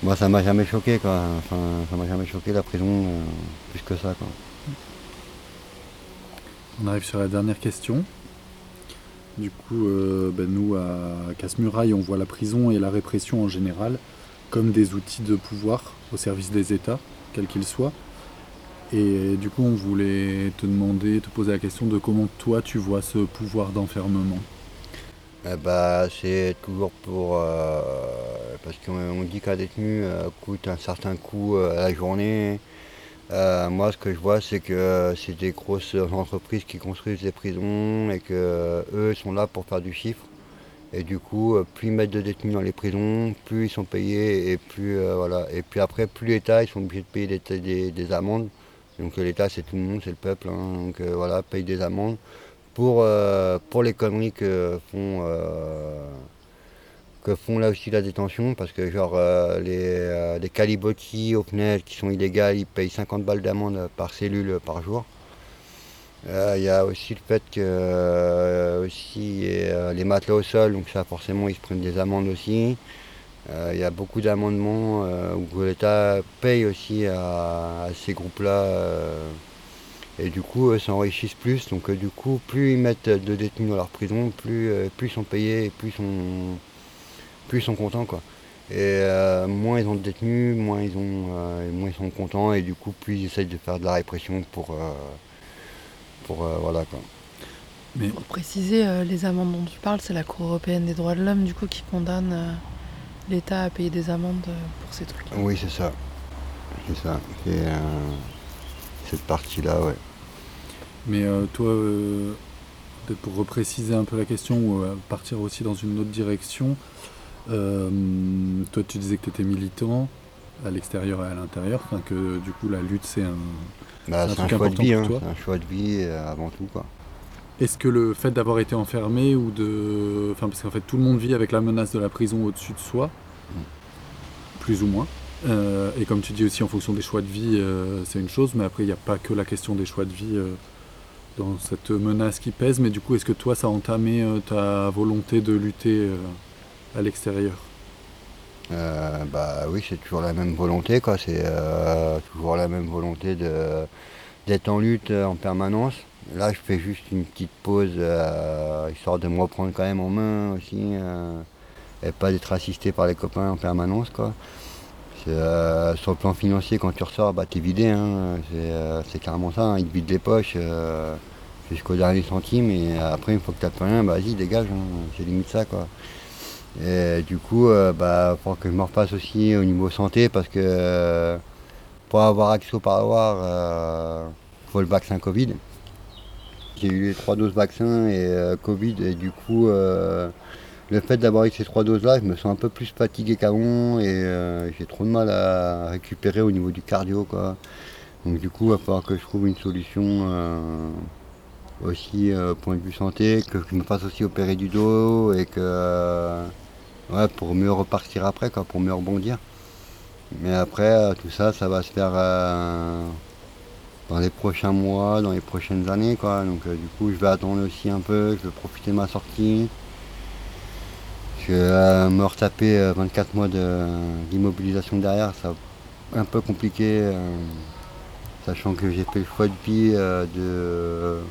moi ça m'a jamais choqué quoi. Enfin, ça m'a jamais choqué la prison plus que ça quoi. On arrive sur la dernière question. Du coup, euh, ben, nous, à Casse-Muraille, on voit la prison et la répression en général comme des outils de pouvoir au service des États, quels qu'ils soient. Et du coup, on voulait te demander, te poser la question de comment toi tu vois ce pouvoir d'enfermement. Eh bah, c'est toujours pour. euh, parce qu'on on dit qu'un détenu euh, coûte un certain coût à la journée. Euh, moi, ce que je vois, c'est que euh, c'est des grosses entreprises qui construisent des prisons et que euh, eux sont là pour faire du chiffre. Et du coup, plus ils mettent de détenus dans les prisons, plus ils sont payés et plus voilà. Et puis après, plus l'État, ils sont obligés de payer des, des- des amendes. Donc l'État, c'est tout le monde, c'est le peuple. hein. donc voilà, paye des amendes pour, pour les conneries que font, font là aussi la détention. Parce que genre euh, les, euh, les calibotis aux qui sont illégales, ils payent 50 balles d'amende par cellule par jour. Euh, Il y a aussi le fait que euh, aussi, euh, les matelas au sol, donc ça forcément ils se prennent des amendes aussi. Euh, Il y a beaucoup d'amendements euh, où l'État paye aussi à, ces groupes-là. euh, et du coup, s'enrichissent plus. Donc, euh, du coup, plus ils mettent de détenus dans leur prison, plus, euh, plus ils sont payés et plus ils sont, plus ils sont contents. Quoi. Et euh, moins ils ont de détenus, moins ils, ont, euh, moins ils sont contents. Et du coup, plus ils essayent de faire de la répression pour. euh, pour euh, voilà quoi. Pour préciser, euh, les amendes dont tu parles, c'est la Cour européenne des droits de l'homme du coup qui condamne euh, l'État a payé des amendes pour ces trucs. Oui, c'est ça. C'est ça. C'est euh, cette partie-là, ouais. Mais euh, toi, euh, peut-être pour repréciser un peu la question ou euh, partir aussi dans une autre direction, euh, toi tu disais que tu étais militant à l'extérieur et à l'intérieur, enfin que du coup la lutte c'est un, Bah, c'est un choix de important vie, pour hein. c'est un choix de vie euh, avant tout, quoi. Est-ce que le fait d'avoir été enfermé ou de. Enfin, parce qu'en fait, tout le monde vit avec la menace de la prison au-dessus de soi, plus ou moins. Euh, et comme tu dis aussi, en fonction des choix de vie, euh, c'est une chose, mais après, il n'y a pas que la question des choix de vie euh, dans cette menace qui pèse. Mais du coup, est-ce que toi, ça a entamé euh, ta volonté de lutter euh, à l'extérieur Euh, bah oui, c'est toujours la même volonté, quoi. C'est euh, toujours la même volonté de d'être en lutte en permanence. Là, je fais juste une petite pause, euh, histoire de me reprendre quand même en main aussi, et pas d'être assisté par les copains en permanence, quoi. Sur le plan financier, quand tu ressors, bah t'es vidé, hein. c'est, carrément ça, hein. ils te vident les poches jusqu'au dernier centime, et après, une fois que t'as plus rien, bah vas-y, dégage, hein. c'est limite ça, quoi. Et du coup, euh, bah, faut que je me repasse aussi au niveau santé parce que euh, pour avoir accès au parloir, euh, faut le vaccin Covid. J'ai eu les trois doses vaccin et Covid et du coup, le fait d'avoir eu ces trois doses-là, je me sens un peu plus fatigué qu'avant et j'ai trop de mal à récupérer au niveau du cardio, quoi. Donc du coup, il va falloir que je trouve une solution aussi euh, point de vue santé, que je me fasse aussi opérer du dos et que euh, ouais, pour mieux repartir après, quoi, pour mieux rebondir. Mais après, euh, tout ça, ça va se faire dans les prochains mois, dans les prochaines années, quoi. Donc du coup, je vais attendre aussi un peu, je vais profiter de ma sortie. Je vais me retaper euh, 24 mois de- d'immobilisation derrière, ça un peu compliqué, sachant que j'ai fait le choix de vie de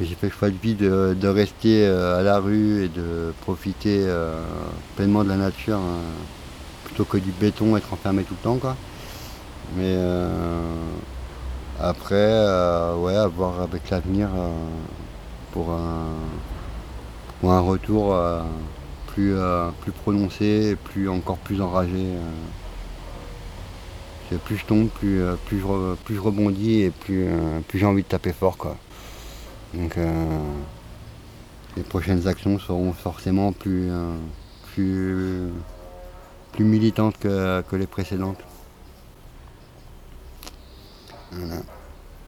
j'ai fait le choix de vie de, rester euh, à la rue et de profiter euh, pleinement de la nature hein, plutôt que du béton, être enfermé tout le temps quoi. Mais euh, après, ouais, voir avec l'avenir pour, un, pour un retour plus, plus prononcé plus, encore plus enragé. plus je tombe, plus, je, plus je rebondis et plus, plus j'ai envie de taper fort quoi. Donc euh, les prochaines actions seront forcément plus, euh, plus, plus militantes que, que les précédentes. Voilà.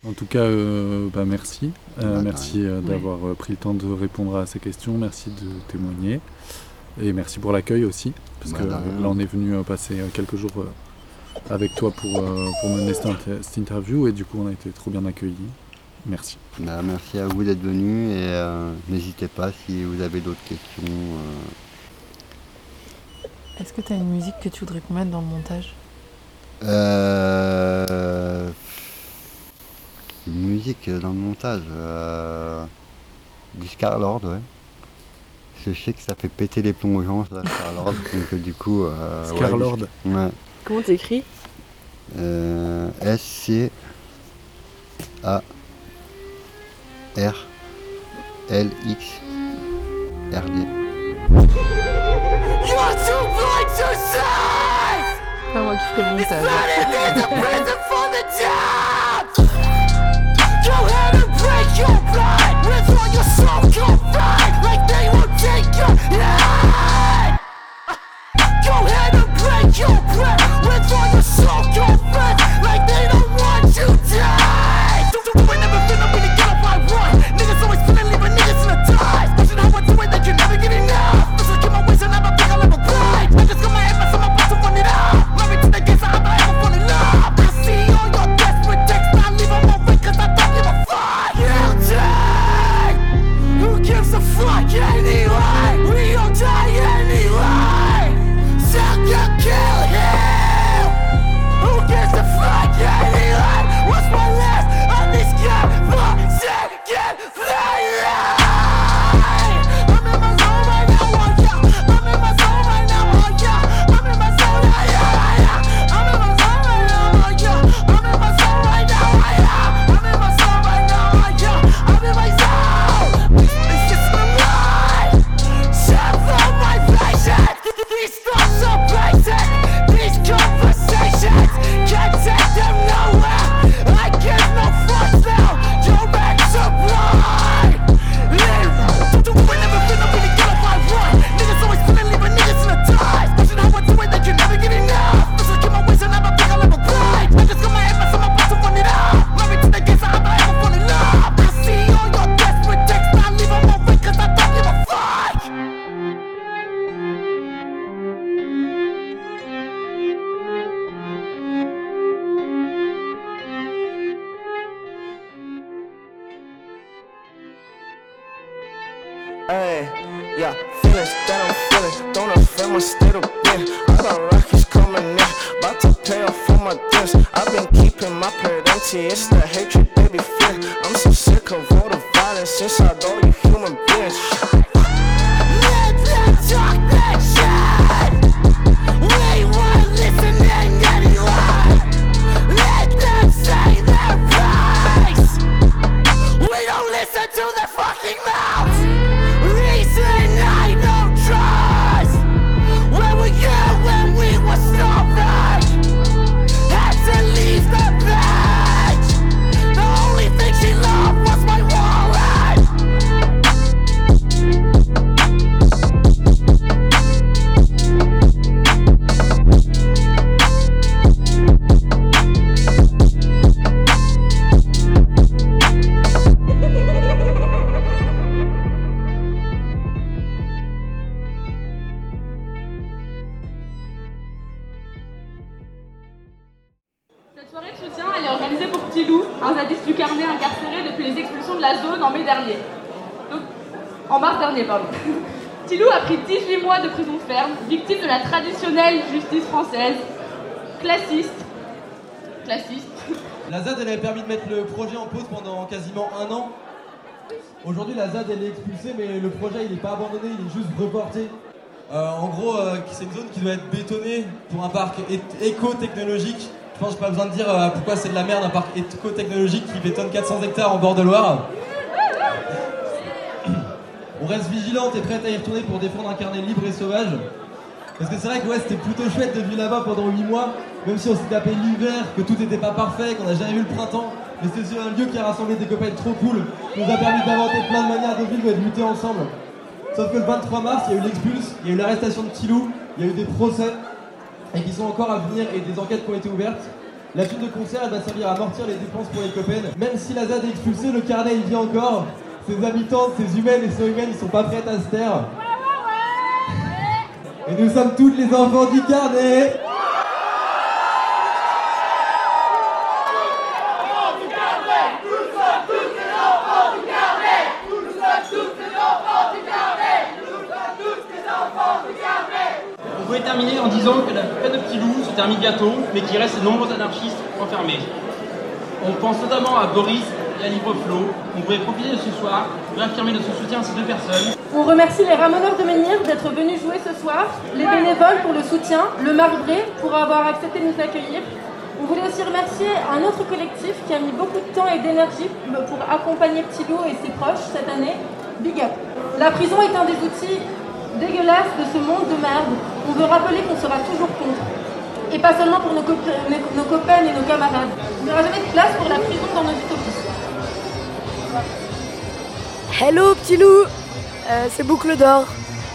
En tout cas, euh, bah, merci. Euh, Bah, merci euh, d'avoir euh, pris le temps de répondre à ces questions. Merci de témoigner. Et merci pour l'accueil aussi. Parce Bah, que là, on est venu euh, passer euh, quelques jours euh, avec toi pour, euh, pour mener cette, cette interview. Et du coup, on a été trop bien accueillis. Merci. Bah, merci à vous d'être venus et euh, n'hésitez pas si vous avez d'autres questions. euh, Est-ce que tu as une musique que tu voudrais qu'on mette dans le montage? Euh, une musique dans le montage. Euh, du Scarlord, ouais. Je sais que ça fait péter les plombs aux gens, ça, Scarlord. (laughs) donc du coup. euh, ouais, Scarlord. du- Ouais. Comment t'écris? Euh, S C A R L X R D. You're too blind to see! Pas moi qui ferai le It's montage. better than the prison for the damned! Go ahead and break your blind with all your soul confined like they won't take your life! Go ahead and break your breath with all your soul confined like they don't Classiste. La ZAD, elle avait permis de mettre le projet en pause pendant quasiment un an. Aujourd'hui, la ZAD, elle est expulsée, mais le projet, il n'est pas abandonné, il est juste reporté. Euh, en gros, euh, c'est une zone qui doit être bétonnée pour un parc éco-technologique. Je pense que pas besoin de dire euh, pourquoi c'est de la merde un parc éco-technologique qui bétonne 400 hectares en bord de Loire. On reste vigilante et prête à y retourner pour défendre un carnet libre et sauvage. Parce que c'est vrai que ouais, c'était plutôt chouette de vivre là-bas pendant 8 mois, même si on s'est tapé l'hiver, que tout n'était pas parfait, qu'on n'a jamais vu le printemps. Mais c'était un lieu qui a rassemblé des copains trop cool, qui nous a permis d'inventer plein de manières de vivre et de lutter ensemble. Sauf que le 23 mars, il y a eu l'expulse, il y a eu l'arrestation de Tilou, il y a eu des procès, et qui sont encore à venir, et des enquêtes qui ont été ouvertes. La thune de concert, elle va servir à amortir les dépenses pour les copains. Même si la ZAD est expulsée, le carnet il vit encore. Ses habitants, ses humaines et ses humaines, ils sont pas prêts à se taire. Et nous sommes toutes les enfants du carnet On pouvait terminer en disant que la peine de petit loup se termine bientôt, mais qu'il reste de nombreux anarchistes enfermés. On pense notamment à Boris et à Libre Flo. On pouvait profiter de ce soir pour affirmer notre soutien à ces deux personnes. On remercie les ramoneurs de Menhir d'être venus jouer ce soir, les bénévoles pour le soutien, le marbré pour avoir accepté de nous accueillir. On voulait aussi remercier un autre collectif qui a mis beaucoup de temps et d'énergie pour accompagner Petit Loup et ses proches cette année, Big Up. La prison est un des outils dégueulasses de ce monde de merde. On veut rappeler qu'on sera toujours contre. Et pas seulement pour nos, cop- nos- nos copains et nos camarades. Il n'y aura jamais de place pour la prison dans nos utopies. Hello petit loup Euh, C'est Boucle d'Or.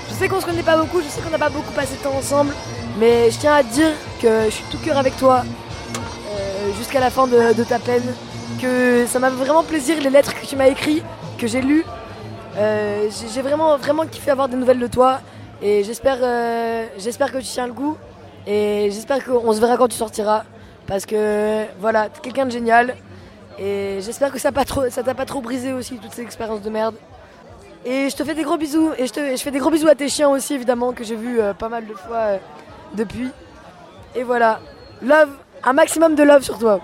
Je sais qu'on se connaît pas beaucoup, je sais qu'on n'a pas beaucoup passé de temps ensemble, mais je tiens à te dire que je suis tout cœur avec toi euh, jusqu'à la fin de, ta peine, que ça m'a vraiment plaisir les lettres que tu m'as écrites, que j'ai lues. Euh, j'ai vraiment, vraiment kiffé avoir des nouvelles de toi et j'espère j'espère que tu tiens le coup et j'espère qu'on se verra quand tu sortiras parce que voilà, t'es quelqu'un de génial et j'espère que ça pas trop- ça t'a pas trop brisé aussi toutes ces expériences de merde. Et je te fais des gros bisous et je, te, je fais des gros bisous à tes chiens aussi évidemment que j'ai vu euh, pas mal de fois euh, depuis. Et voilà, love, un maximum de love sur toi.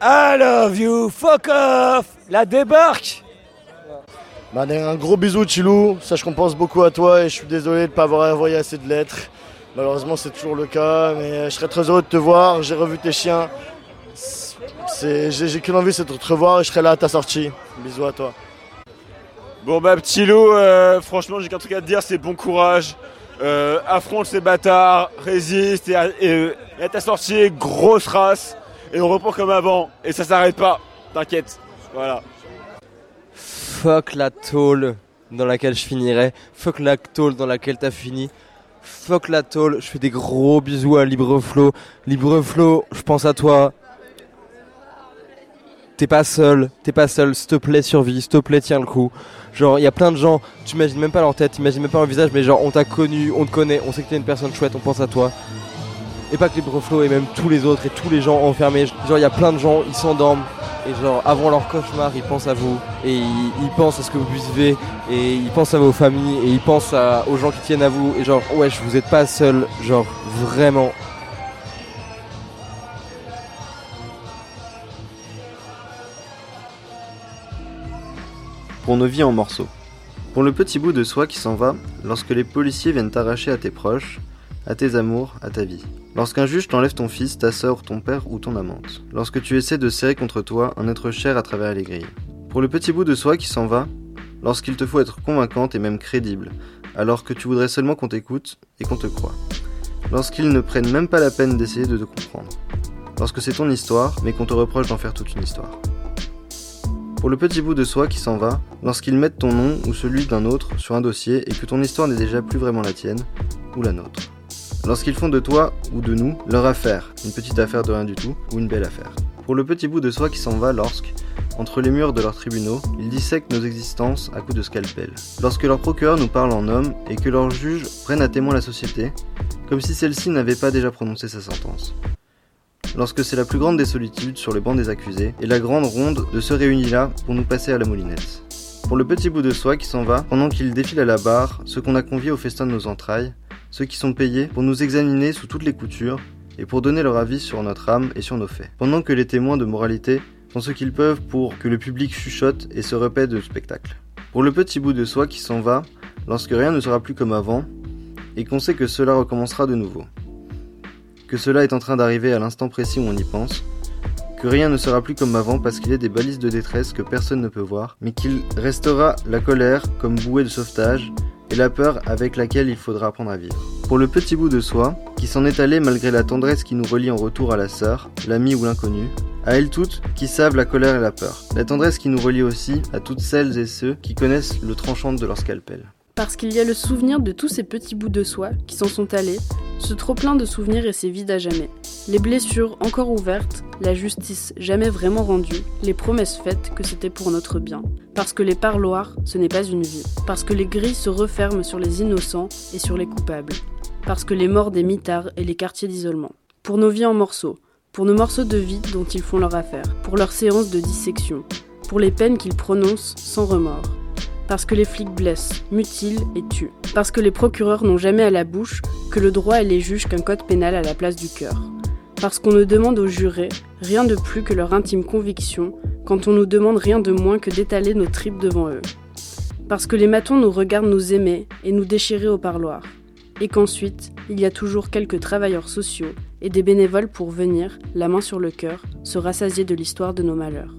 I love you, fuck off La débarque Bah, un gros bisou Chilou, sache qu'on pense beaucoup à toi et je suis désolé de ne pas avoir envoyé assez de lettres. Malheureusement c'est toujours le cas, mais je serais très heureux de te voir, j'ai revu tes chiens. C'est- J'ai j'ai qu'une envie c'est de te revoir et je serai là à ta sortie. Bisous à toi. Bon bah petit loup, euh, franchement j'ai qu'un truc à te dire, c'est bon courage. Euh, affronte ces bâtards, résiste et à, et, et à ta sortie, grosse race. Et on reprend comme avant. Et ça s'arrête pas, t'inquiète. Voilà. Fuck la tôle dans laquelle je finirai. Fuck la tôle dans laquelle t'as fini. Fuck la tôle. Je fais des gros bisous à Libreflow. Libreflow, je pense à toi. T'es pas seul, t'es pas seul, s'il te plaît survie, s'il te plaît tiens le coup. Genre il y a plein de gens, tu imagines même pas leur tête, tu imagines même pas leur visage, mais genre on t'a connu, on te connaît, on sait que t'es une personne chouette, on pense à toi. Et pas que Libreflow et même tous les autres et tous les gens enfermés. Genre il y a plein de gens, ils s'endorment et genre avant leur cauchemar ils pensent à vous et ils, pensent à ce que vous vivez et ils pensent à vos familles et ils pensent aux gens qui tiennent à vous et genre ouais vous êtes pas seul genre vraiment pour nos vies en morceaux. Pour le petit bout de soi qui s'en va lorsque les policiers viennent t'arracher à tes proches, à tes amours, à ta vie. Lorsqu'un juge t'enlève ton fils, ta sœur, ton père ou ton amante. Lorsque tu essaies de serrer contre toi un être cher à travers les grilles. Pour le petit bout de soi qui s'en va lorsqu'il te faut être convaincante et même crédible, alors que tu voudrais seulement qu'on t'écoute et qu'on te croit. Lorsqu'ils ne prennent même pas la peine d'essayer de te comprendre. Lorsque c'est ton histoire, mais qu'on te reproche d'en faire toute une histoire. Pour le petit bout de soi qui s'en va, lorsqu'ils mettent ton nom ou celui d'un autre sur un dossier et que ton histoire n'est déjà plus vraiment la tienne ou la nôtre. Lorsqu'ils font de toi ou de nous leur affaire, une petite affaire de rien du tout ou une belle affaire. Pour le petit bout de soi qui s'en va lorsque, entre les murs de leurs tribunaux, ils dissèquent nos existences à coups de scalpel. Lorsque leurs procureurs nous parlent en hommes et que leurs juges prennent à témoin la société, comme si celle-ci n'avait pas déjà prononcé sa sentence lorsque c'est la plus grande des solitudes sur le banc des accusés, et la grande ronde de se réunit là pour nous passer à la moulinette. Pour le petit bout de soi qui s'en va, pendant qu'il défile à la barre, ceux qu'on a conviés au festin de nos entrailles, ceux qui sont payés pour nous examiner sous toutes les coutures, et pour donner leur avis sur notre âme et sur nos faits. Pendant que les témoins de moralité font ce qu'ils peuvent pour que le public chuchote et se répète de spectacle. Pour le petit bout de soi qui s'en va, lorsque rien ne sera plus comme avant, et qu'on sait que cela recommencera de nouveau que cela est en train d'arriver à l'instant précis où on y pense, que rien ne sera plus comme avant parce qu'il y a des balises de détresse que personne ne peut voir, mais qu'il restera la colère comme bouée de sauvetage et la peur avec laquelle il faudra apprendre à vivre. Pour le petit bout de soi, qui s'en est allé malgré la tendresse qui nous relie en retour à la sœur, l'ami ou l'inconnu, à elles toutes qui savent la colère et la peur. La tendresse qui nous relie aussi à toutes celles et ceux qui connaissent le tranchant de leur scalpel. Parce qu'il y a le souvenir de tous ces petits bouts de soi qui s'en sont allés, ce trop-plein de souvenirs et ces vides à jamais. Les blessures encore ouvertes, la justice jamais vraiment rendue, les promesses faites que c'était pour notre bien. Parce que les parloirs, ce n'est pas une vie. Parce que les grilles se referment sur les innocents et sur les coupables. Parce que les morts des mitards et les quartiers d'isolement. Pour nos vies en morceaux. Pour nos morceaux de vie dont ils font leur affaire. Pour leurs séances de dissection. Pour les peines qu'ils prononcent sans remords parce que les flics blessent, mutilent et tuent, parce que les procureurs n'ont jamais à la bouche que le droit et les juges qu'un code pénal à la place du cœur, parce qu'on ne demande aux jurés rien de plus que leur intime conviction quand on nous demande rien de moins que d'étaler nos tripes devant eux, parce que les matons nous regardent nous aimer et nous déchirer au parloir, et qu'ensuite il y a toujours quelques travailleurs sociaux et des bénévoles pour venir, la main sur le cœur, se rassasier de l'histoire de nos malheurs.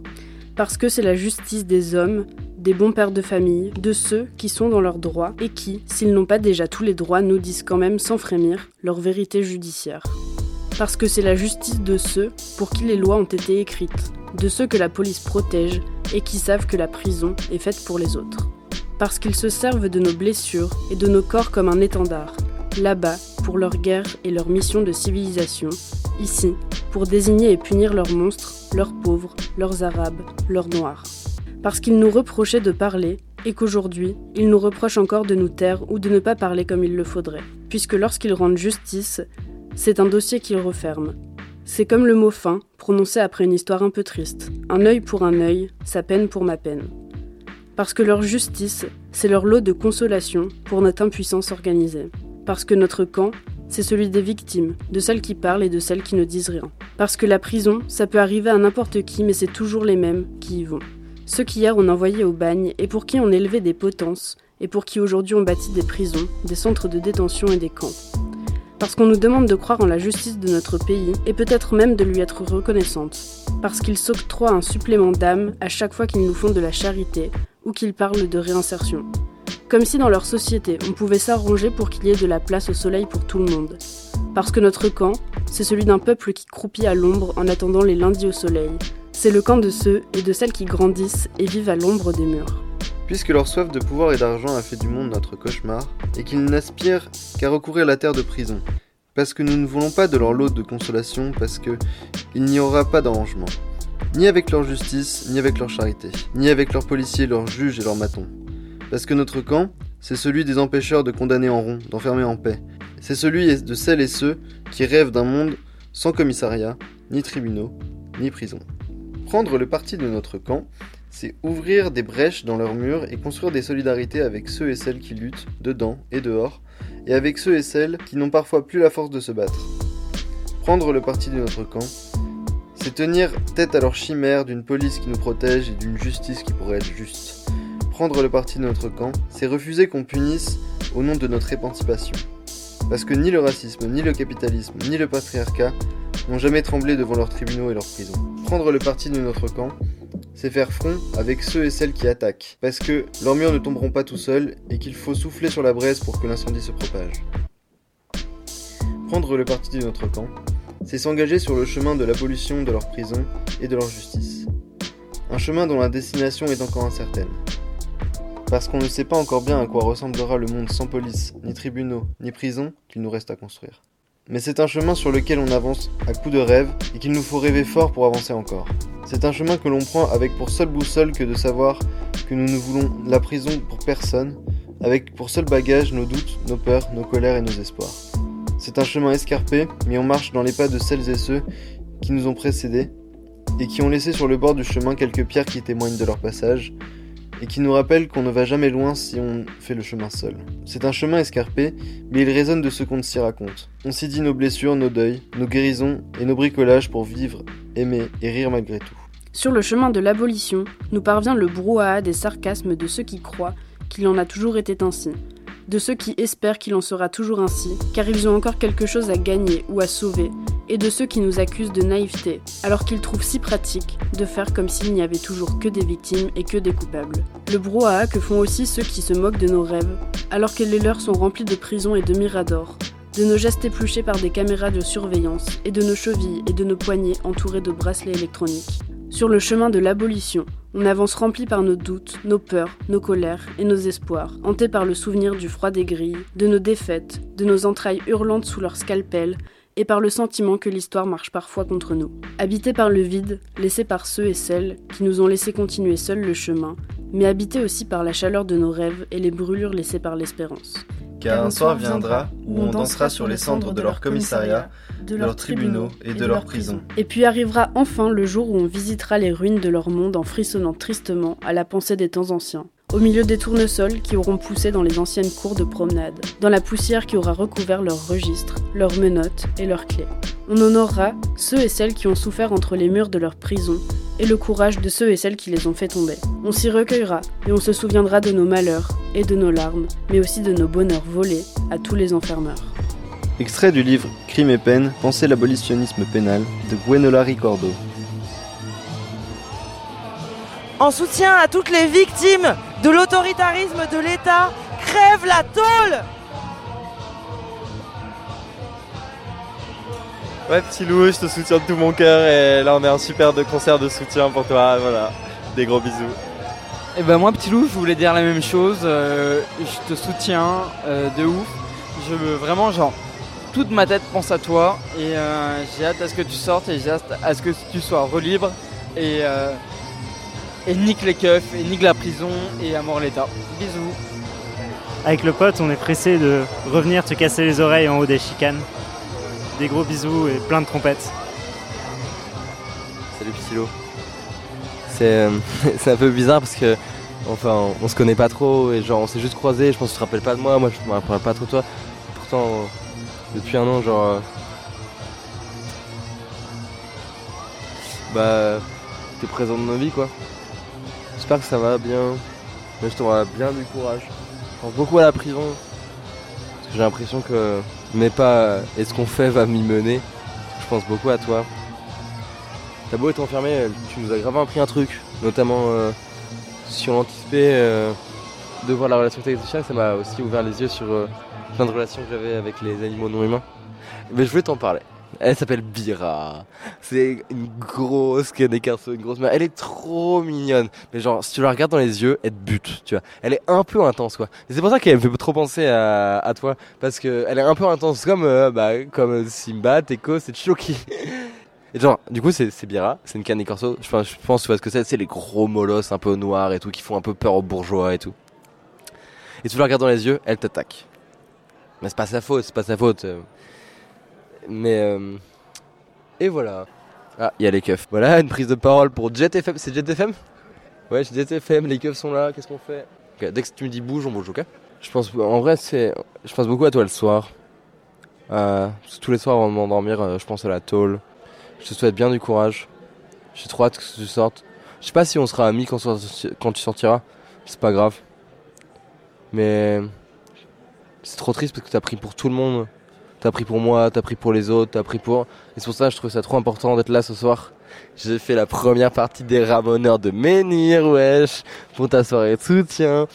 Parce que c'est la justice des hommes, des bons pères de famille, de ceux qui sont dans leurs droits et qui, s'ils n'ont pas déjà tous les droits, nous disent quand même sans frémir leur vérité judiciaire. Parce que c'est la justice de ceux pour qui les lois ont été écrites, de ceux que la police protège et qui savent que la prison est faite pour les autres. Parce qu'ils se servent de nos blessures et de nos corps comme un étendard, là-bas pour leur guerre et leur mission de civilisation, ici pour désigner et punir leurs monstres, leurs pauvres, leurs arabes, leurs noirs parce qu'ils nous reprochaient de parler et qu'aujourd'hui, ils nous reprochent encore de nous taire ou de ne pas parler comme il le faudrait, puisque lorsqu'ils rendent justice, c'est un dossier qu'ils referment. C'est comme le mot fin, prononcé après une histoire un peu triste. Un œil pour un œil, sa peine pour ma peine. Parce que leur justice, c'est leur lot de consolation pour notre impuissance organisée. Parce que notre camp, c'est celui des victimes, de celles qui parlent et de celles qui ne disent rien. Parce que la prison, ça peut arriver à n'importe qui, mais c'est toujours les mêmes qui y vont. Ceux qu'hier on envoyait au bagne et pour qui on élevait des potences et pour qui aujourd'hui on bâtit des prisons, des centres de détention et des camps. Parce qu'on nous demande de croire en la justice de notre pays et peut-être même de lui être reconnaissante. Parce qu'ils s'octroient un supplément d'âme à chaque fois qu'ils nous font de la charité ou qu'ils parlent de réinsertion. Comme si dans leur société on pouvait s'arranger pour qu'il y ait de la place au soleil pour tout le monde. Parce que notre camp, c'est celui d'un peuple qui croupit à l'ombre en attendant les lundis au soleil, c'est le camp de ceux et de celles qui grandissent et vivent à l'ombre des murs. Puisque leur soif de pouvoir et d'argent a fait du monde notre cauchemar, et qu'ils n'aspirent qu'à recourir la terre de prison. Parce que nous ne voulons pas de leur lot de consolation, parce que il n'y aura pas d'arrangement. Ni avec leur justice, ni avec leur charité, ni avec leurs policiers, leurs juges et leurs matons. Parce que notre camp, c'est celui des empêcheurs de condamner en rond, d'enfermer en paix. C'est celui de celles et ceux qui rêvent d'un monde sans commissariat, ni tribunaux, ni prison. Prendre le parti de notre camp, c'est ouvrir des brèches dans leurs murs et construire des solidarités avec ceux et celles qui luttent, dedans et dehors, et avec ceux et celles qui n'ont parfois plus la force de se battre. Prendre le parti de notre camp, c'est tenir tête à leur chimère d'une police qui nous protège et d'une justice qui pourrait être juste. Prendre le parti de notre camp, c'est refuser qu'on punisse au nom de notre émancipation. Parce que ni le racisme, ni le capitalisme, ni le patriarcat n'ont jamais tremblé devant leurs tribunaux et leurs prisons. Prendre le parti de notre camp, c'est faire front avec ceux et celles qui attaquent, parce que leurs murs ne tomberont pas tout seuls et qu'il faut souffler sur la braise pour que l'incendie se propage. Prendre le parti de notre camp, c'est s'engager sur le chemin de l'abolition de leur prison et de leur justice. Un chemin dont la destination est encore incertaine. Parce qu'on ne sait pas encore bien à quoi ressemblera le monde sans police, ni tribunaux, ni prison qu'il nous reste à construire. Mais c'est un chemin sur lequel on avance à coups de rêve et qu'il nous faut rêver fort pour avancer encore. C'est un chemin que l'on prend avec pour seule boussole que de savoir que nous ne voulons la prison pour personne, avec pour seul bagage nos doutes, nos peurs, nos colères et nos espoirs. C'est un chemin escarpé, mais on marche dans les pas de celles et ceux qui nous ont précédés et qui ont laissé sur le bord du chemin quelques pierres qui témoignent de leur passage et qui nous rappellent qu'on ne va jamais loin si on fait le chemin seul. C'est un chemin escarpé, mais il résonne de ce qu'on s'y raconte. On s'y dit nos blessures, nos deuils, nos guérisons et nos bricolages pour vivre, aimer et rire malgré tout. Sur le chemin de l'abolition, nous parvient le brouhaha des sarcasmes de ceux qui croient qu'il en a toujours été ainsi, de ceux qui espèrent qu'il en sera toujours ainsi, car ils ont encore quelque chose à gagner ou à sauver, et de ceux qui nous accusent de naïveté, alors qu'ils trouvent si pratique de faire comme s'il n'y avait toujours que des victimes et que des coupables. Le brouhaha que font aussi ceux qui se moquent de nos rêves, alors que les leurs sont remplis de prisons et de miradors, de nos gestes épluchés par des caméras de surveillance, et de nos chevilles et de nos poignets entourés de bracelets électroniques. Sur le chemin de l'abolition, on avance rempli par nos doutes, nos peurs, nos colères et nos espoirs, hantés par le souvenir du froid des grilles, de nos défaites, de nos entrailles hurlantes sous leur scalpel, et par le sentiment que l'histoire marche parfois contre nous. Habités par le vide, laissés par ceux et celles qui nous ont laissé continuer seuls le chemin, mais habités aussi par la chaleur de nos rêves et les brûlures laissées par l'espérance. Car un soir viendra où on dansera sur les cendres de leurs commissariats, de leurs tribunaux et de leurs prisons. Et puis arrivera enfin le jour où on visitera les ruines de leur monde en frissonnant tristement à la pensée des temps anciens. Au milieu des tournesols qui auront poussé dans les anciennes cours de promenade, dans la poussière qui aura recouvert leurs registres, leurs menottes et leurs clés. On honorera ceux et celles qui ont souffert entre les murs de leur prison et le courage de ceux et celles qui les ont fait tomber. On s'y recueillera et on se souviendra de nos malheurs et de nos larmes, mais aussi de nos bonheurs volés à tous les enfermeurs. Extrait du livre Crime et peine, Penser l'abolitionnisme pénal de Gwenola Ricordo. En soutien à toutes les victimes de l'autoritarisme de l'État, crève la tôle Ouais, petit loup, je te soutiens de tout mon cœur et là on est un super de concert de soutien pour toi. Voilà, des gros bisous. Et ben moi, petit loup, je voulais dire la même chose. euh, je te soutiens euh, de ouf. Je veux vraiment, genre, toute ma tête pense à toi et euh, j'ai hâte à ce que tu sortes et j'ai hâte à ce que tu sois relibre et, euh, et nique les keufs et nique la prison et à mort l'État. Bisous. Avec le pote, on est pressé de revenir te casser les oreilles en haut des chicanes. Des gros bisous et plein de trompettes. Salut petit loup. C'est euh, (laughs) c'est un peu bizarre parce que enfin on, on se connaît pas trop et genre on s'est juste croisés, je pense que tu te rappelles pas de moi, moi je me rappelle pas trop de toi. Pourtant euh, depuis un an genre euh, bah t'es présent dans nos vies quoi. J'espère que ça va bien. Mais je t'envoie bien du courage. Je pense beaucoup à la prison. Parce que j'ai l'impression que mais pas et ce qu'on fait va m'y mener. Je pense beaucoup à toi. T'as beau être enfermé, tu nous as grave appris un truc, notamment euh, sur l'anticipé euh, de voir la relation avec les chiens, ça m'a aussi ouvert les yeux sur euh, plein de relations que j'avais avec les animaux non humains. Mais je voulais t'en parler. Elle s'appelle Bira. C'est une grosse Canet Carso, une grosse mère. Elle est trop mignonne. Mais genre, si tu la regardes dans les yeux, elle te bute, tu vois. Elle est un peu intense, quoi. Et c'est pour ça qu'elle me fait trop penser à, toi. Parce que elle est un peu intense, comme, euh, bah, comme Simba, Teko, c'est Chucky. (laughs) Et genre, du coup, c'est Bira, c'est une Canet Corso. Je je pense, tu vois ce que c'est. C'est les gros molosses un peu noirs et tout, qui font un peu peur aux bourgeois et tout. Et tu la regardes dans les yeux, elle t'attaque. Mais c'est pas sa faute, c'est pas sa faute. Mais. euh, Et voilà. Ah, il y a les keufs. Voilà, une prise de parole pour Jet FM. C'est Jet FM Ouais, c'est Jet FM, les keufs sont là, qu'est-ce qu'on fait? Ok, Dès que tu me dis bouge, on bouge, ok? Je pense, en vrai, c'est. Je pense beaucoup à toi le soir. Euh, tous les soirs avant de m'endormir, euh, je pense à la tôle. Je te souhaite bien du courage. J'ai trop hâte que tu sortes. Je sais pas si on sera amis quand, quand tu sortiras. C'est pas grave. Mais. C'est trop triste parce que t'as pris pour tout le monde. T'as pris pour moi, t'as pris pour les autres, t'as pris pour. Et c'est pour ça que je trouve ça trop important d'être là ce soir. J'ai fait la première partie des Ramoneurs de Menhir, wesh, pour ta soirée de soutien.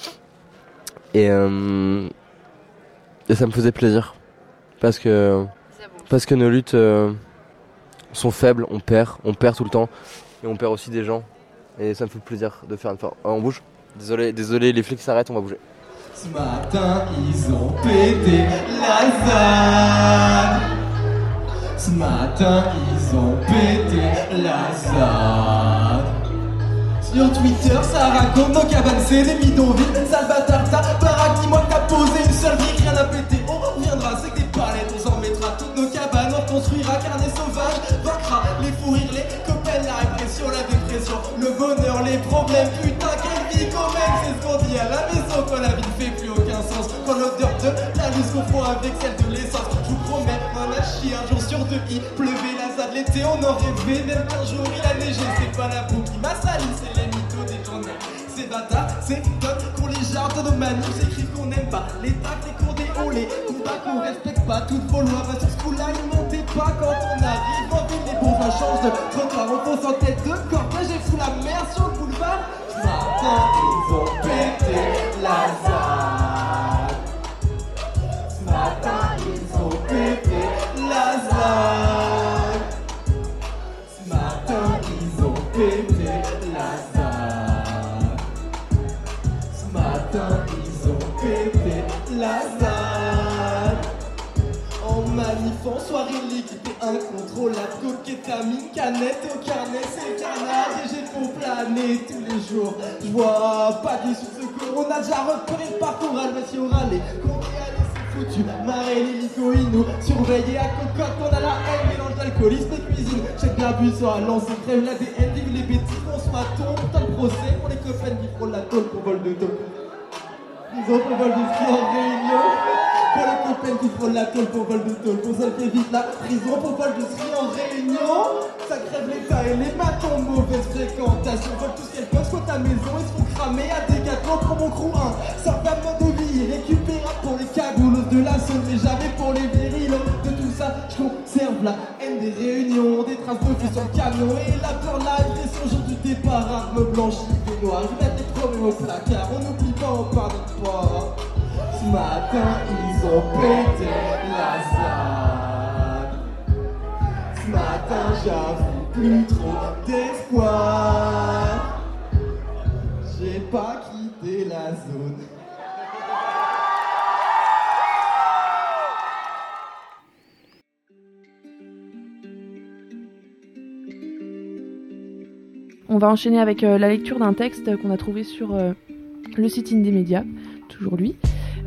Et, euh, et ça me faisait plaisir. Parce que, parce que nos luttes euh, sont faibles, on perd, on perd tout le temps. Et on perd aussi des gens. Et ça me fait plaisir de faire une fois. Ah, on bouge Désolé, désolé, les flics s'arrêtent, on va bouger. Ce matin, ils ont pété la ZAD. Ce matin, ils ont pété la ZAD. Sur Twitter, ça raconte nos cabanes, c'est des bidonvilles. Sale bâtard, ça dis-moi t'as posé une seule vie, rien à péter. On reviendra, c'est que des palettes, on s'en mettra toutes nos cabanes. On construira carnet sauvage, vaincra les fous les copains, la répression, la dépression, le bonheur, les problèmes. À la maison quand la vie ne fait plus aucun sens. Quand l'odeur de la luz se confond avec celle de l'essence. Je vous promets, on a chié un jour sur deux, il pleuvait la ZAD l'été, on en rêvait. Même qu'un jour il a neigé, c'est pas la boue qui m'a sali, c'est les mythos des journées. C'est bâtard, c'est top qu'on les jarde nos manifs, écrivent qu'on n'aime pas. Les tacs, les condés, on les combats qu'on respecte pas. Toutes vos lois, va sur ce coup-là, pas quand on arrive en ville. Les bourgeois changent de trottoir, on fonce en tête de cortège et fout la merde sur le boulevard. Matin, incontrôlable. Coquetamine, canette au carnet, c'est. Et j'ai pour planer tous les jours. Je vois pas d'issue de secours. On a déjà repéré le parcours à l'ouest oral. Et foutu. L'hélico, nous surveillé à cocotte. On a la haine, mélange d'alcoolisme et cuisine. Check la bus sur la crève l'ADN, vive les bêtises. On se maton, putain de procès pour les copains qui frôlent la tôle pour vol de. Ils ont pour vol de ski en réunion. Pour les copains qui frôlent la tôle pour vol de tôle. Pour celles qui la prison pour vol de ski en réunion. Ça crève l'état et les matons de mauvaise fréquentation. Volent tout ce qu'elles peuvent, soit ta maison. Ils se font cramer à des gâteaux pour mon crew 1. Ça va de vie récupérable pour les cagoules de la zone. Mais jamais pour les virils. De tout ça, je conserve la haine des réunions. Des traces de feu sur camion. Et la peur, l'agression, jour du départ. Arme blanchie des noirs. Je mettre les problèmes au placard. On n'oublie pas, on pardonne pas. Ce matin, ils ont pété la ZAD. Ce matin, j'avoue plus trop d'espoir. J'ai pas quitté la zone. On va enchaîner avec euh, la lecture d'un texte qu'on a trouvé sur euh, le site Média, toujours lui,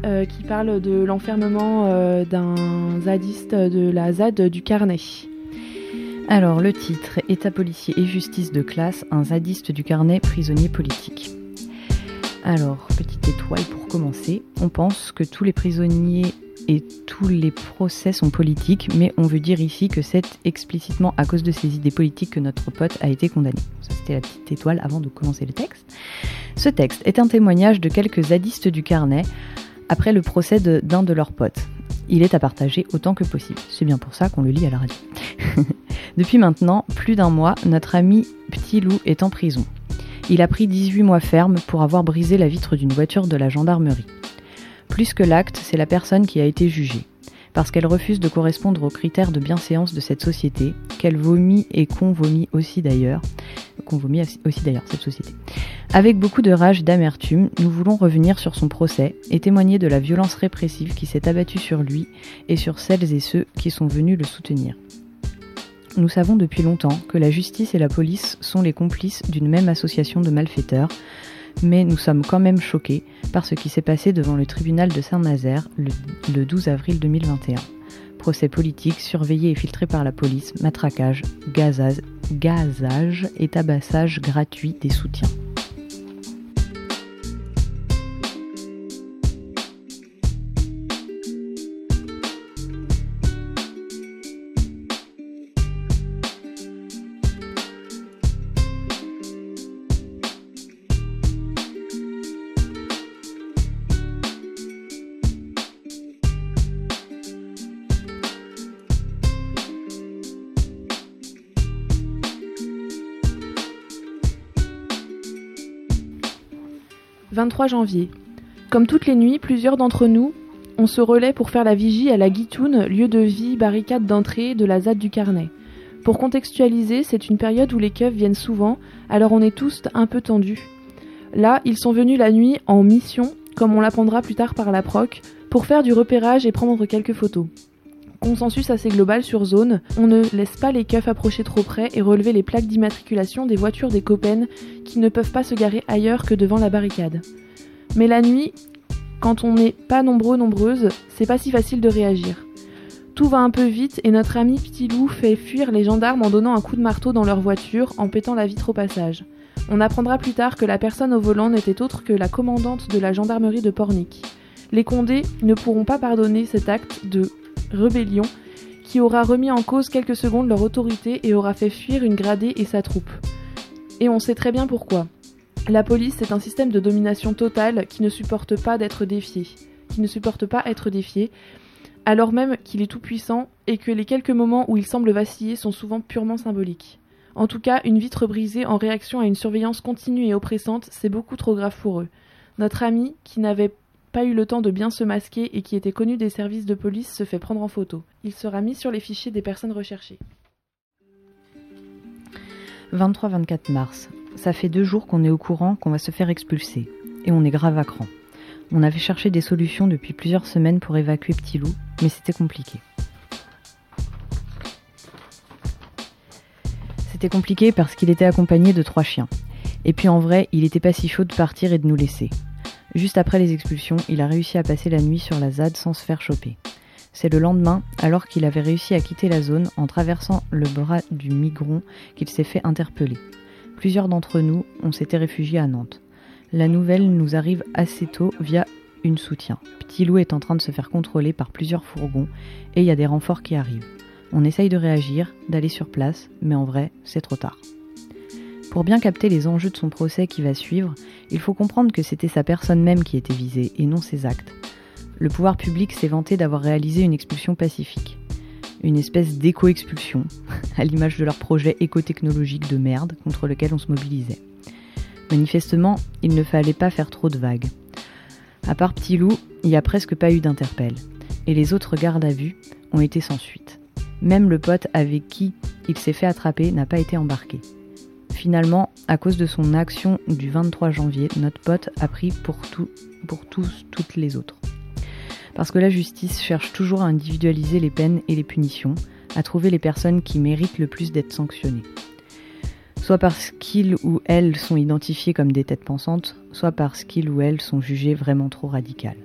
euh, qui parle de l'enfermement euh, d'un zadiste de la ZAD du Carnet. Alors, le titre État policier et justice de classe, un zadiste du carnet prisonnier politique. Alors, petite étoile pour commencer. On pense que tous les prisonniers et tous les procès sont politiques, mais on veut dire ici que c'est explicitement à cause de ces idées politiques que notre pote a été condamné. Ça, c'était la petite étoile avant de commencer le texte. Ce texte est un témoignage de quelques zadistes du carnet après le procès d'un de leurs potes. Il est à partager autant que possible. C'est bien pour ça qu'on le lit à la radio. (laughs) Depuis maintenant plus d'un mois, notre ami Petit Loup est en prison. Il a pris 18 mois ferme pour avoir brisé la vitre d'une voiture de la gendarmerie. Plus que l'acte, c'est la personne qui a été jugée. Parce qu'elle refuse de correspondre aux critères de bienséance de cette société, qu'elle vomit et qu'on vomit aussi d'ailleurs, qu'on vomit aussi d'ailleurs cette société. Avec beaucoup de rage et d'amertume, nous voulons revenir sur son procès et témoigner de la violence répressive qui s'est abattue sur lui et sur celles et ceux qui sont venus le soutenir. Nous savons depuis longtemps que la justice et la police sont les complices d'une même association de malfaiteurs, mais nous sommes quand même choqués par ce qui s'est passé devant le tribunal de Saint-Nazaire le, le 12 avril 2021. Procès politique, surveillé et filtré par la police, matraquage, gazage, gazage et tabassage gratuit des soutiens. « 23 janvier. Comme toutes les nuits, plusieurs d'entre nous, on se relaie pour faire la vigie à la Guitoune, lieu de vie, barricade d'entrée de la ZAD du Carnet. Pour contextualiser, c'est une période où les keufs viennent souvent, alors on est tous un peu tendus. Là, ils sont venus la nuit en mission, comme on l'apprendra plus tard par la proc, pour faire du repérage et prendre quelques photos. Consensus assez global sur zone, on ne laisse pas les keufs approcher trop près et relever les plaques d'immatriculation des voitures des copains qui ne peuvent pas se garer ailleurs que devant la barricade. Mais la nuit, quand on n'est pas nombreux nombreuses, c'est pas si facile de réagir. Tout va un peu vite et notre ami Petit Loup fait fuir les gendarmes en donnant un coup de marteau dans leur voiture en pétant la vitre au passage. On apprendra plus tard que la personne au volant n'était autre que la commandante de la gendarmerie de Pornic. Les Condés ne pourront pas pardonner cet acte de rébellion qui aura remis en cause quelques secondes leur autorité et aura fait fuir une gradée et sa troupe. Et on sait très bien pourquoi. La police est un système de domination totale qui ne supporte pas d'être défié, qui ne supporte pas être défié, alors même qu'il est tout puissant et que les quelques moments où il semble vaciller sont souvent purement symboliques. En tout cas, une vitre brisée en réaction à une surveillance continue et oppressante, c'est beaucoup trop grave pour eux. Notre ami, qui n'avait eu le temps de bien se masquer et qui était connu des services de police, se fait prendre en photo. Il sera mis sur les fichiers des personnes recherchées. 23-24 mars. Ça fait deux jours qu'on est au courant qu'on va se faire expulser. Et on est grave à cran. On avait cherché des solutions depuis plusieurs semaines pour évacuer Petit Loup, mais c'était compliqué. C'était compliqué parce qu'il était accompagné de trois chiens. Et puis en vrai, il était pas si chaud de partir et de nous laisser. Juste après les expulsions, il a réussi à passer la nuit sur la ZAD sans se faire choper. C'est le lendemain, alors qu'il avait réussi à quitter la zone en traversant le bras du Migron, qu'il s'est fait interpeller. Plusieurs d'entre nous, on s'était réfugiés à Nantes. La nouvelle nous arrive assez tôt via une soutien. Petit Loup est en train de se faire contrôler par plusieurs fourgons et il y a des renforts qui arrivent. On essaye de réagir, d'aller sur place, mais en vrai, c'est trop tard. Pour bien capter les enjeux de son procès qui va suivre, il faut comprendre que c'était sa personne même qui était visée et non ses actes. Le pouvoir public s'est vanté d'avoir réalisé une expulsion pacifique. Une espèce d'éco-expulsion, (laughs) à l'image de leur projet écotechnologique de merde contre lequel on se mobilisait. Manifestement, il ne fallait pas faire trop de vagues. À part Petit Loup, il n'y a presque pas eu d'interpelle, et les autres gardes à vue ont été sans suite. Même le pote avec qui il s'est fait attraper n'a pas été embarqué. Finalement, à cause de son action du 23 janvier, notre pote a pris pour, tout, pour tous toutes les autres. Parce que la justice cherche toujours à individualiser les peines et les punitions, à trouver les personnes qui méritent le plus d'être sanctionnées. Soit parce qu'ils ou elles sont identifiés comme des têtes pensantes, soit parce qu'ils ou elles sont jugés vraiment trop radicales.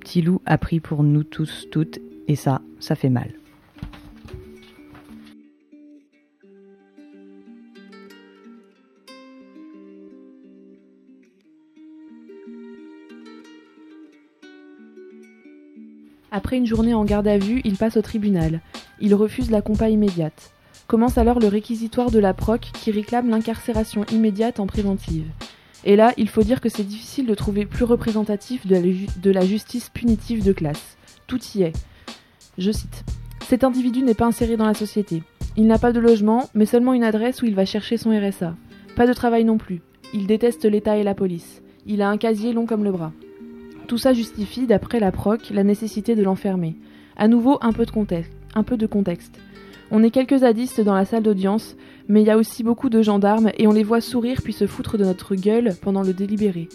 Petit loup a pris pour nous tous, toutes, et ça, ça fait mal. Après une journée en garde à vue, il passe au tribunal. Il refuse la compa immédiate. Commence alors le réquisitoire de la PROC qui réclame l'incarcération immédiate en préventive. Et là, il faut dire que c'est difficile de trouver plus représentatif de la, de la justice punitive de classe. Tout y est. Je cite. Cet individu n'est pas inséré dans la société. Il n'a pas de logement, mais seulement une adresse où il va chercher son RSA. Pas de travail non plus. Il déteste l'État et la police. Il a un casier long comme le bras. Tout ça justifie, d'après la PROC, la nécessité de l'enfermer. À nouveau, un peu de contexte. On est quelques zadistes dans la salle d'audience, mais il y a aussi beaucoup de gendarmes et on les voit sourire puis se foutre de notre gueule pendant le délibéré.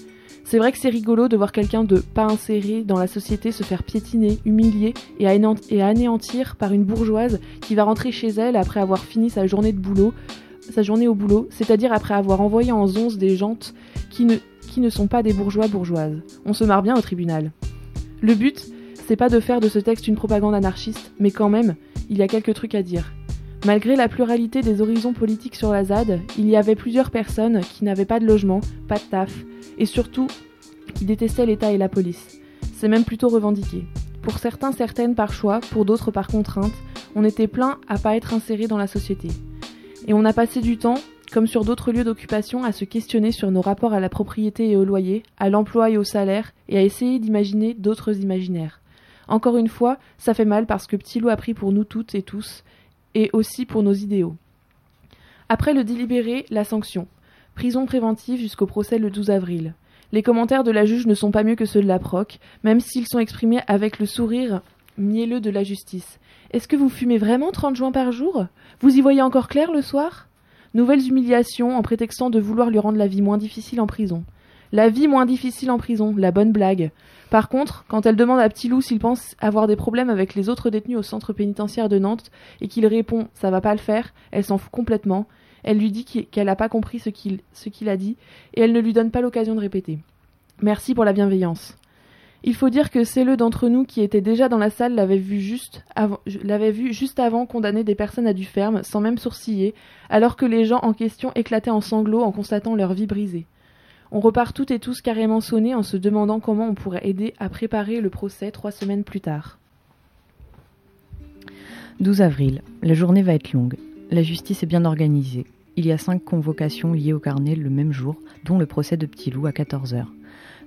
C'est vrai que c'est rigolo de voir quelqu'un de pas inséré dans la société se faire piétiner, humilier et, anéant- et anéantir par une bourgeoise qui va rentrer chez elle après avoir fini sa journée de boulot, sa journée au boulot, c'est-à-dire après avoir envoyé en zonze des jantes qui ne, qui ne sont pas des bourgeois bourgeoises. On se marre bien au tribunal. Le but, c'est pas de faire de ce texte une propagande anarchiste, mais quand même, il y a quelques trucs à dire. Malgré la pluralité des horizons politiques sur la ZAD, il y avait plusieurs personnes qui n'avaient pas de logement, pas de taf, et surtout qui détestaient l'État et la police. C'est même plutôt revendiqué. Pour certains, certaines par choix, pour d'autres par contrainte, on était plein à pas être inséré dans la société. Et on a passé du temps, comme sur d'autres lieux d'occupation, à se questionner sur nos rapports à la propriété et au loyer, à l'emploi et au salaire, et à essayer d'imaginer d'autres imaginaires. Encore une fois, ça fait mal parce que Petit Loup a pris pour nous toutes et tous, et aussi pour nos idéaux. Après le délibéré, la sanction. Prison préventive jusqu'au procès le 12 avril. Les commentaires de la juge ne sont pas mieux que ceux de la proc, même s'ils sont exprimés avec le sourire mielleux de la justice. Est-ce que vous fumez vraiment 30 joints par jour? Vous y voyez encore clair le soir? Nouvelles humiliations en prétextant de vouloir lui rendre la vie moins difficile en prison. La vie moins difficile en prison, la bonne blague. Par contre, quand elle demande à Petit Loup s'il pense avoir des problèmes avec les autres détenus au centre pénitentiaire de Nantes et qu'il répond ça va pas le faire, elle s'en fout complètement. Elle lui dit qu'elle n'a pas compris ce qu'il a dit et elle ne lui donne pas l'occasion de répéter. Merci pour la bienveillance. Il faut dire que c'est le d'entre nous qui était déjà dans la salle l'avait vu juste avant, l'avait vu juste avant condamner des personnes à du ferme sans même sourciller, alors que les gens en question éclataient en sanglots en constatant leur vie brisée. On repart toutes et tous carrément sonnés en se demandant comment on pourrait aider à préparer le procès trois semaines plus tard. 12 avril. La journée va être longue. La justice est bien organisée. Il y a cinq convocations liées au carnet le même jour, dont le procès de Petit Loup à 14h.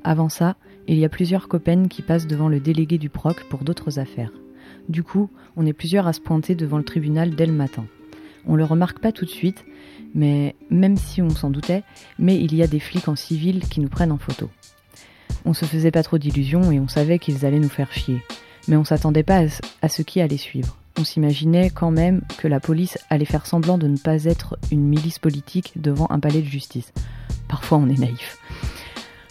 Avant ça, il y a plusieurs copains qui passent devant le délégué du proc pour d'autres affaires. Du coup, on est plusieurs à se pointer devant le tribunal dès le matin. On le remarque pas tout de suite, mais même si on s'en doutait, mais il y a des flics en civil qui nous prennent en photo. On se faisait pas trop d'illusions et on savait qu'ils allaient nous faire chier, mais on s'attendait pas à ce- à ce qui allait suivre. On s'imaginait quand même que la police allait faire semblant de ne pas être une milice politique devant un palais de justice. Parfois on est naïf.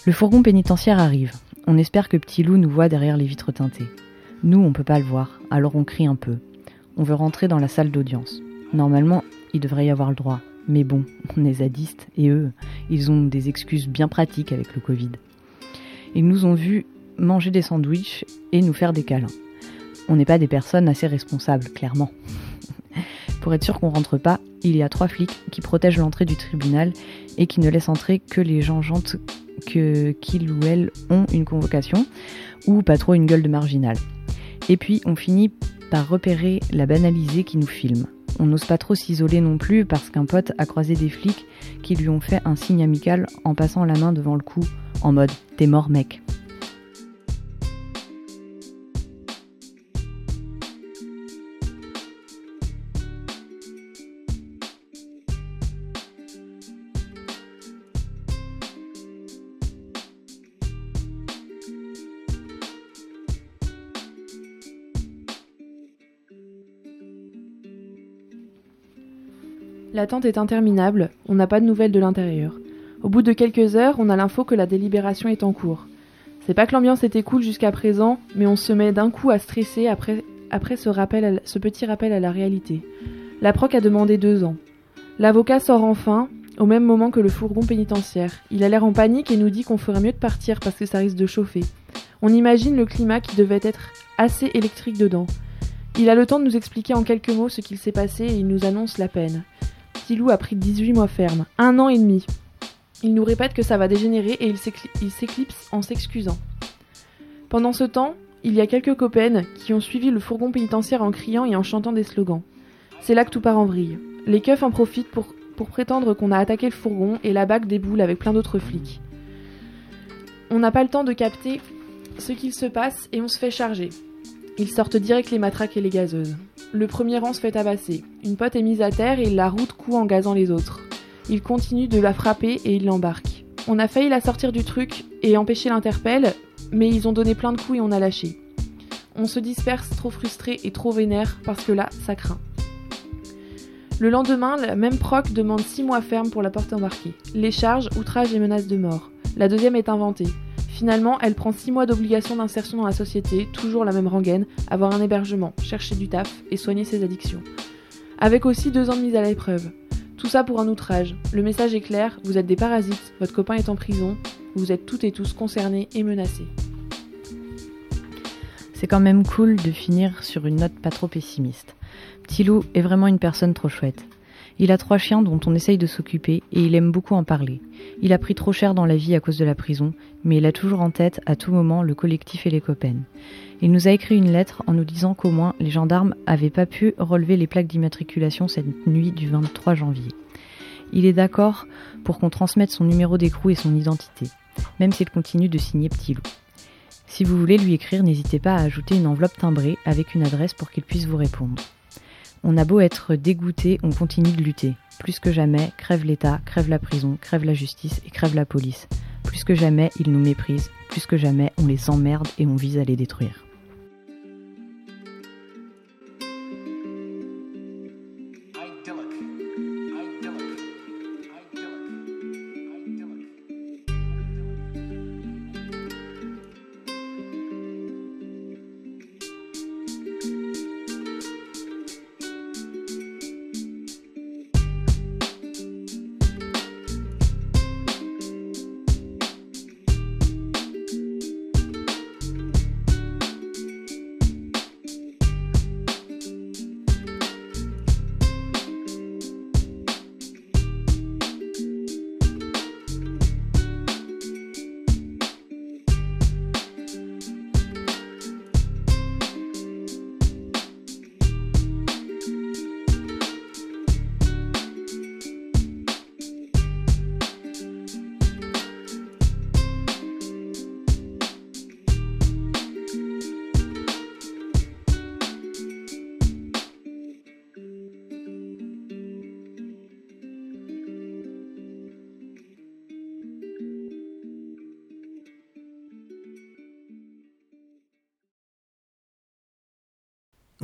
Le fourgon pénitentiaire arrive. On espère que Petit Loup nous voit derrière les vitres teintées. Nous, on peut pas le voir, alors on crie un peu. On veut rentrer dans la salle d'audience. Normalement, il devrait y avoir le droit. Mais bon, on est zadistes et eux, ils ont des excuses bien pratiques avec le Covid. Ils nous ont vus manger des sandwichs et nous faire des câlins. On n'est pas des personnes assez responsables, clairement. (laughs) Pour être sûr qu'on rentre pas, il y a trois flics qui protègent l'entrée du tribunal et qui ne laissent entrer que les gens gentes que ou elles ont une convocation ou pas trop une gueule de marginal. Et puis on finit par repérer la banalisée qui nous filme. On n'ose pas trop s'isoler non plus parce qu'un pote a croisé des flics qui lui ont fait un signe amical en passant la main devant le cou en mode t'es mort mec. L'attente est interminable, on n'a pas de nouvelles de l'intérieur. Au bout de quelques heures, on a l'info que la délibération est en cours. C'est pas que l'ambiance était cool jusqu'à présent, mais on se met d'un coup à stresser après, ce, ce petit rappel à la réalité. La proc a demandé deux ans. L'avocat sort enfin, au même moment que le fourgon pénitentiaire. Il a l'air en panique et nous dit qu'on ferait mieux de partir parce que ça risque de chauffer. On imagine le climat qui devait être assez électrique dedans. Il a le temps de nous expliquer en quelques mots ce qu'il s'est passé et il nous annonce la peine. Petit loup a pris 18 mois ferme, un an et demi. Il nous répète que ça va dégénérer et il s'écli- il s'éclipse en s'excusant. Pendant ce temps, il y a quelques copains qui ont suivi le fourgon pénitentiaire en criant et en chantant des slogans. C'est là que tout part en vrille. Les keufs en profitent pour, pour prétendre qu'on a attaqué le fourgon et la bague déboule avec plein d'autres flics. On n'a pas le temps de capter ce qu'il se passe et on se fait charger. Ils sortent direct les matraques et les gazeuses. Le premier rang se fait tabasser. Une pote est mise à terre et la route coup en gazant les autres. Il continue de la frapper et il l'embarque. On a failli la sortir du truc et empêcher l'interpelle, mais ils ont donné plein de coups et on a lâché. On se disperse trop frustré et trop vénère parce que là, ça craint. Le lendemain, la même proc demande 6 mois ferme pour la porte embarquée. Les charges, outrage et menaces de mort. La deuxième est inventée. Finalement, elle prend 6 mois d'obligation d'insertion dans la société, toujours la même rengaine, avoir un hébergement, chercher du taf et soigner ses addictions. Avec aussi 2 ans de mise à l'épreuve. Tout ça pour un outrage. Le message est clair, vous êtes des parasites, votre copain est en prison, vous êtes toutes et tous concernés et menacés. C'est quand même cool de finir sur une note pas trop pessimiste. Petit loup est vraiment une personne trop chouette. Il a trois chiens dont on essaye de s'occuper et il aime beaucoup en parler. Il a pris trop cher dans la vie à cause de la prison, mais il a toujours en tête à tout moment le collectif et les copains. Il nous a écrit une lettre en nous disant qu'au moins les gendarmes avaient pas pu relever les plaques d'immatriculation cette nuit du 23 janvier. Il est d'accord pour qu'on transmette son numéro d'écrou et son identité, même s'il continue de signer Petit Loup. Si vous voulez lui écrire, n'hésitez pas à ajouter une enveloppe timbrée avec une adresse pour qu'il puisse vous répondre. On a beau être dégoûté, on continue de lutter. Plus que jamais, crève l'État, crève la prison, crève la justice et crève la police. Plus que jamais, ils nous méprisent. Plus que jamais, on les emmerde et on vise à les détruire.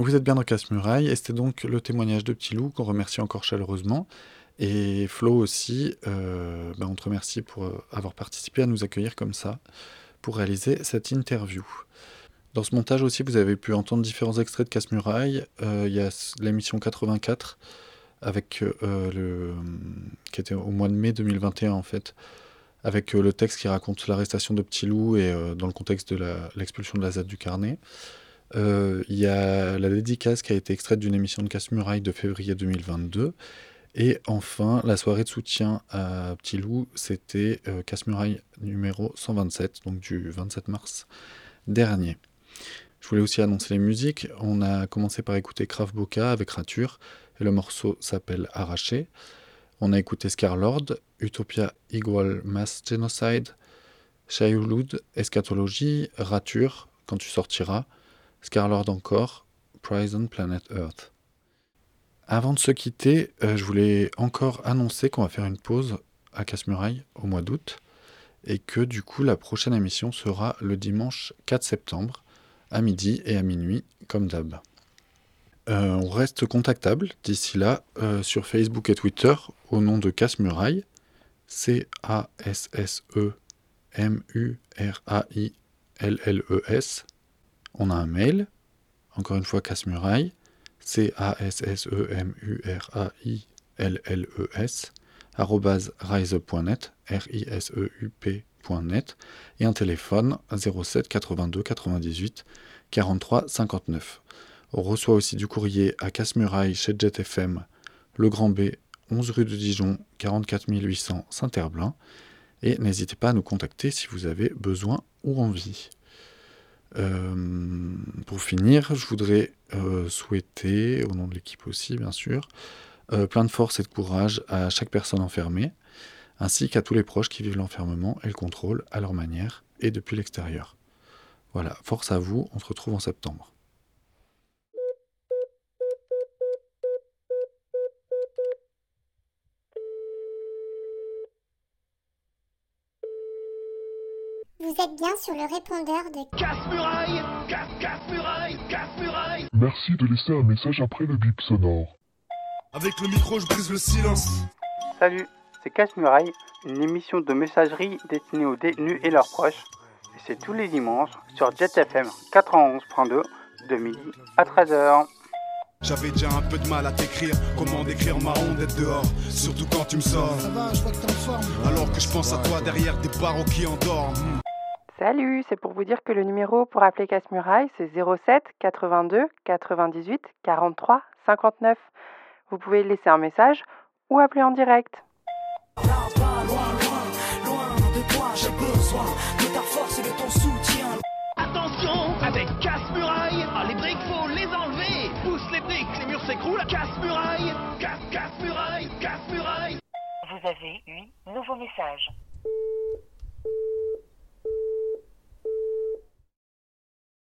Vous êtes bien dans Casse-Muraille et c'était donc le témoignage de Petit Loup qu'on remercie encore chaleureusement. Et Flo aussi, euh, ben, on te remercie pour euh, avoir participé à nous accueillir comme ça pour réaliser cette interview. Dans ce montage aussi, vous avez pu entendre différents extraits de Casse-Muraille. Euh, Il y a l'émission 84 avec euh, le qui était au mois de mai 2021 en fait, avec le texte qui raconte l'arrestation de Petit Loup et dans le contexte de l'expulsion de la ZAD du Carnet. Euh, Il y a la dédicace qui a été extraite d'une émission de Casse-Muraille de février 2022. Et enfin, la soirée de soutien à Petit Loup, c'était euh, Casse-Muraille numéro 127, donc du 27 mars dernier. Je voulais aussi annoncer les musiques. On a commencé par écouter Krav Boca avec Rature, et le morceau s'appelle Arraché. On a écouté Scarlord, Utopia Igual Mass Genocide, Shayulud, Eschatologie, Rature, Quand tu sortiras, Scarlord encore, Prison Planet Earth. Avant de se quitter, euh, je voulais encore annoncer qu'on va faire une pause à Casse-Muraille au mois d'août et que du coup la prochaine émission sera le dimanche 4 septembre à midi et à minuit comme d'hab. Euh, on reste contactable d'ici là euh, sur Facebook et Twitter au nom de Casse-Muraille, C-A-S-S-E-M-U-R-A-I-L-L-E-S. On a un mail, encore une fois Casse-Muraille, C-A-S-S-E-M-U-R-A-I-L-L-E-S, arrobase riseup.net, R-I-S-E-U-P.net, et un téléphone 07 82 98 43 59. On reçoit aussi du courrier à Casse-Muraille chez JetFM, Le Grand B, 11 rue de Dijon, 44 800 Saint-Herblain. Et n'hésitez pas à nous contacter si vous avez besoin ou envie. Euh, pour finir, je voudrais euh, souhaiter, au nom de l'équipe aussi bien sûr, euh, plein de force et de courage à chaque personne enfermée, ainsi qu'à tous les proches qui vivent l'enfermement et le contrôle à leur manière et depuis l'extérieur. Voilà, force à vous, on se retrouve en septembre. Vous êtes bien sur le répondeur de Casse-muraille Casse, casse-muraille Casse-muraille Merci de laisser un message après le bip sonore. Avec le micro, je brise le silence. Salut, c'est Casse-Muraille, une émission de messagerie destinée aux détenus et leurs proches. Et c'est tous les dimanches sur JetFM 91.2 de midi à 13h. J'avais déjà un peu de mal à t'écrire. Comment décrire ma honte d'être dehors Surtout quand tu me sors. Ça va, je vois que t'es en forme. Alors que je pense à toi derrière des barreaux qui endorment. Salut, c'est pour vous dire que le numéro pour appeler Casse-Muraille, c'est 07 82 98 43 59. Vous pouvez laisser un message ou appeler en direct. de toi, j'ai besoin de ta force et de ton soutien. Attention, avec casse-muraille, ah, les briques faut les enlever. Pousse les briques, les murs s'écroulent. Casse-muraille, casse, casse-muraille, casse-muraille. Vous avez eu nouveau message.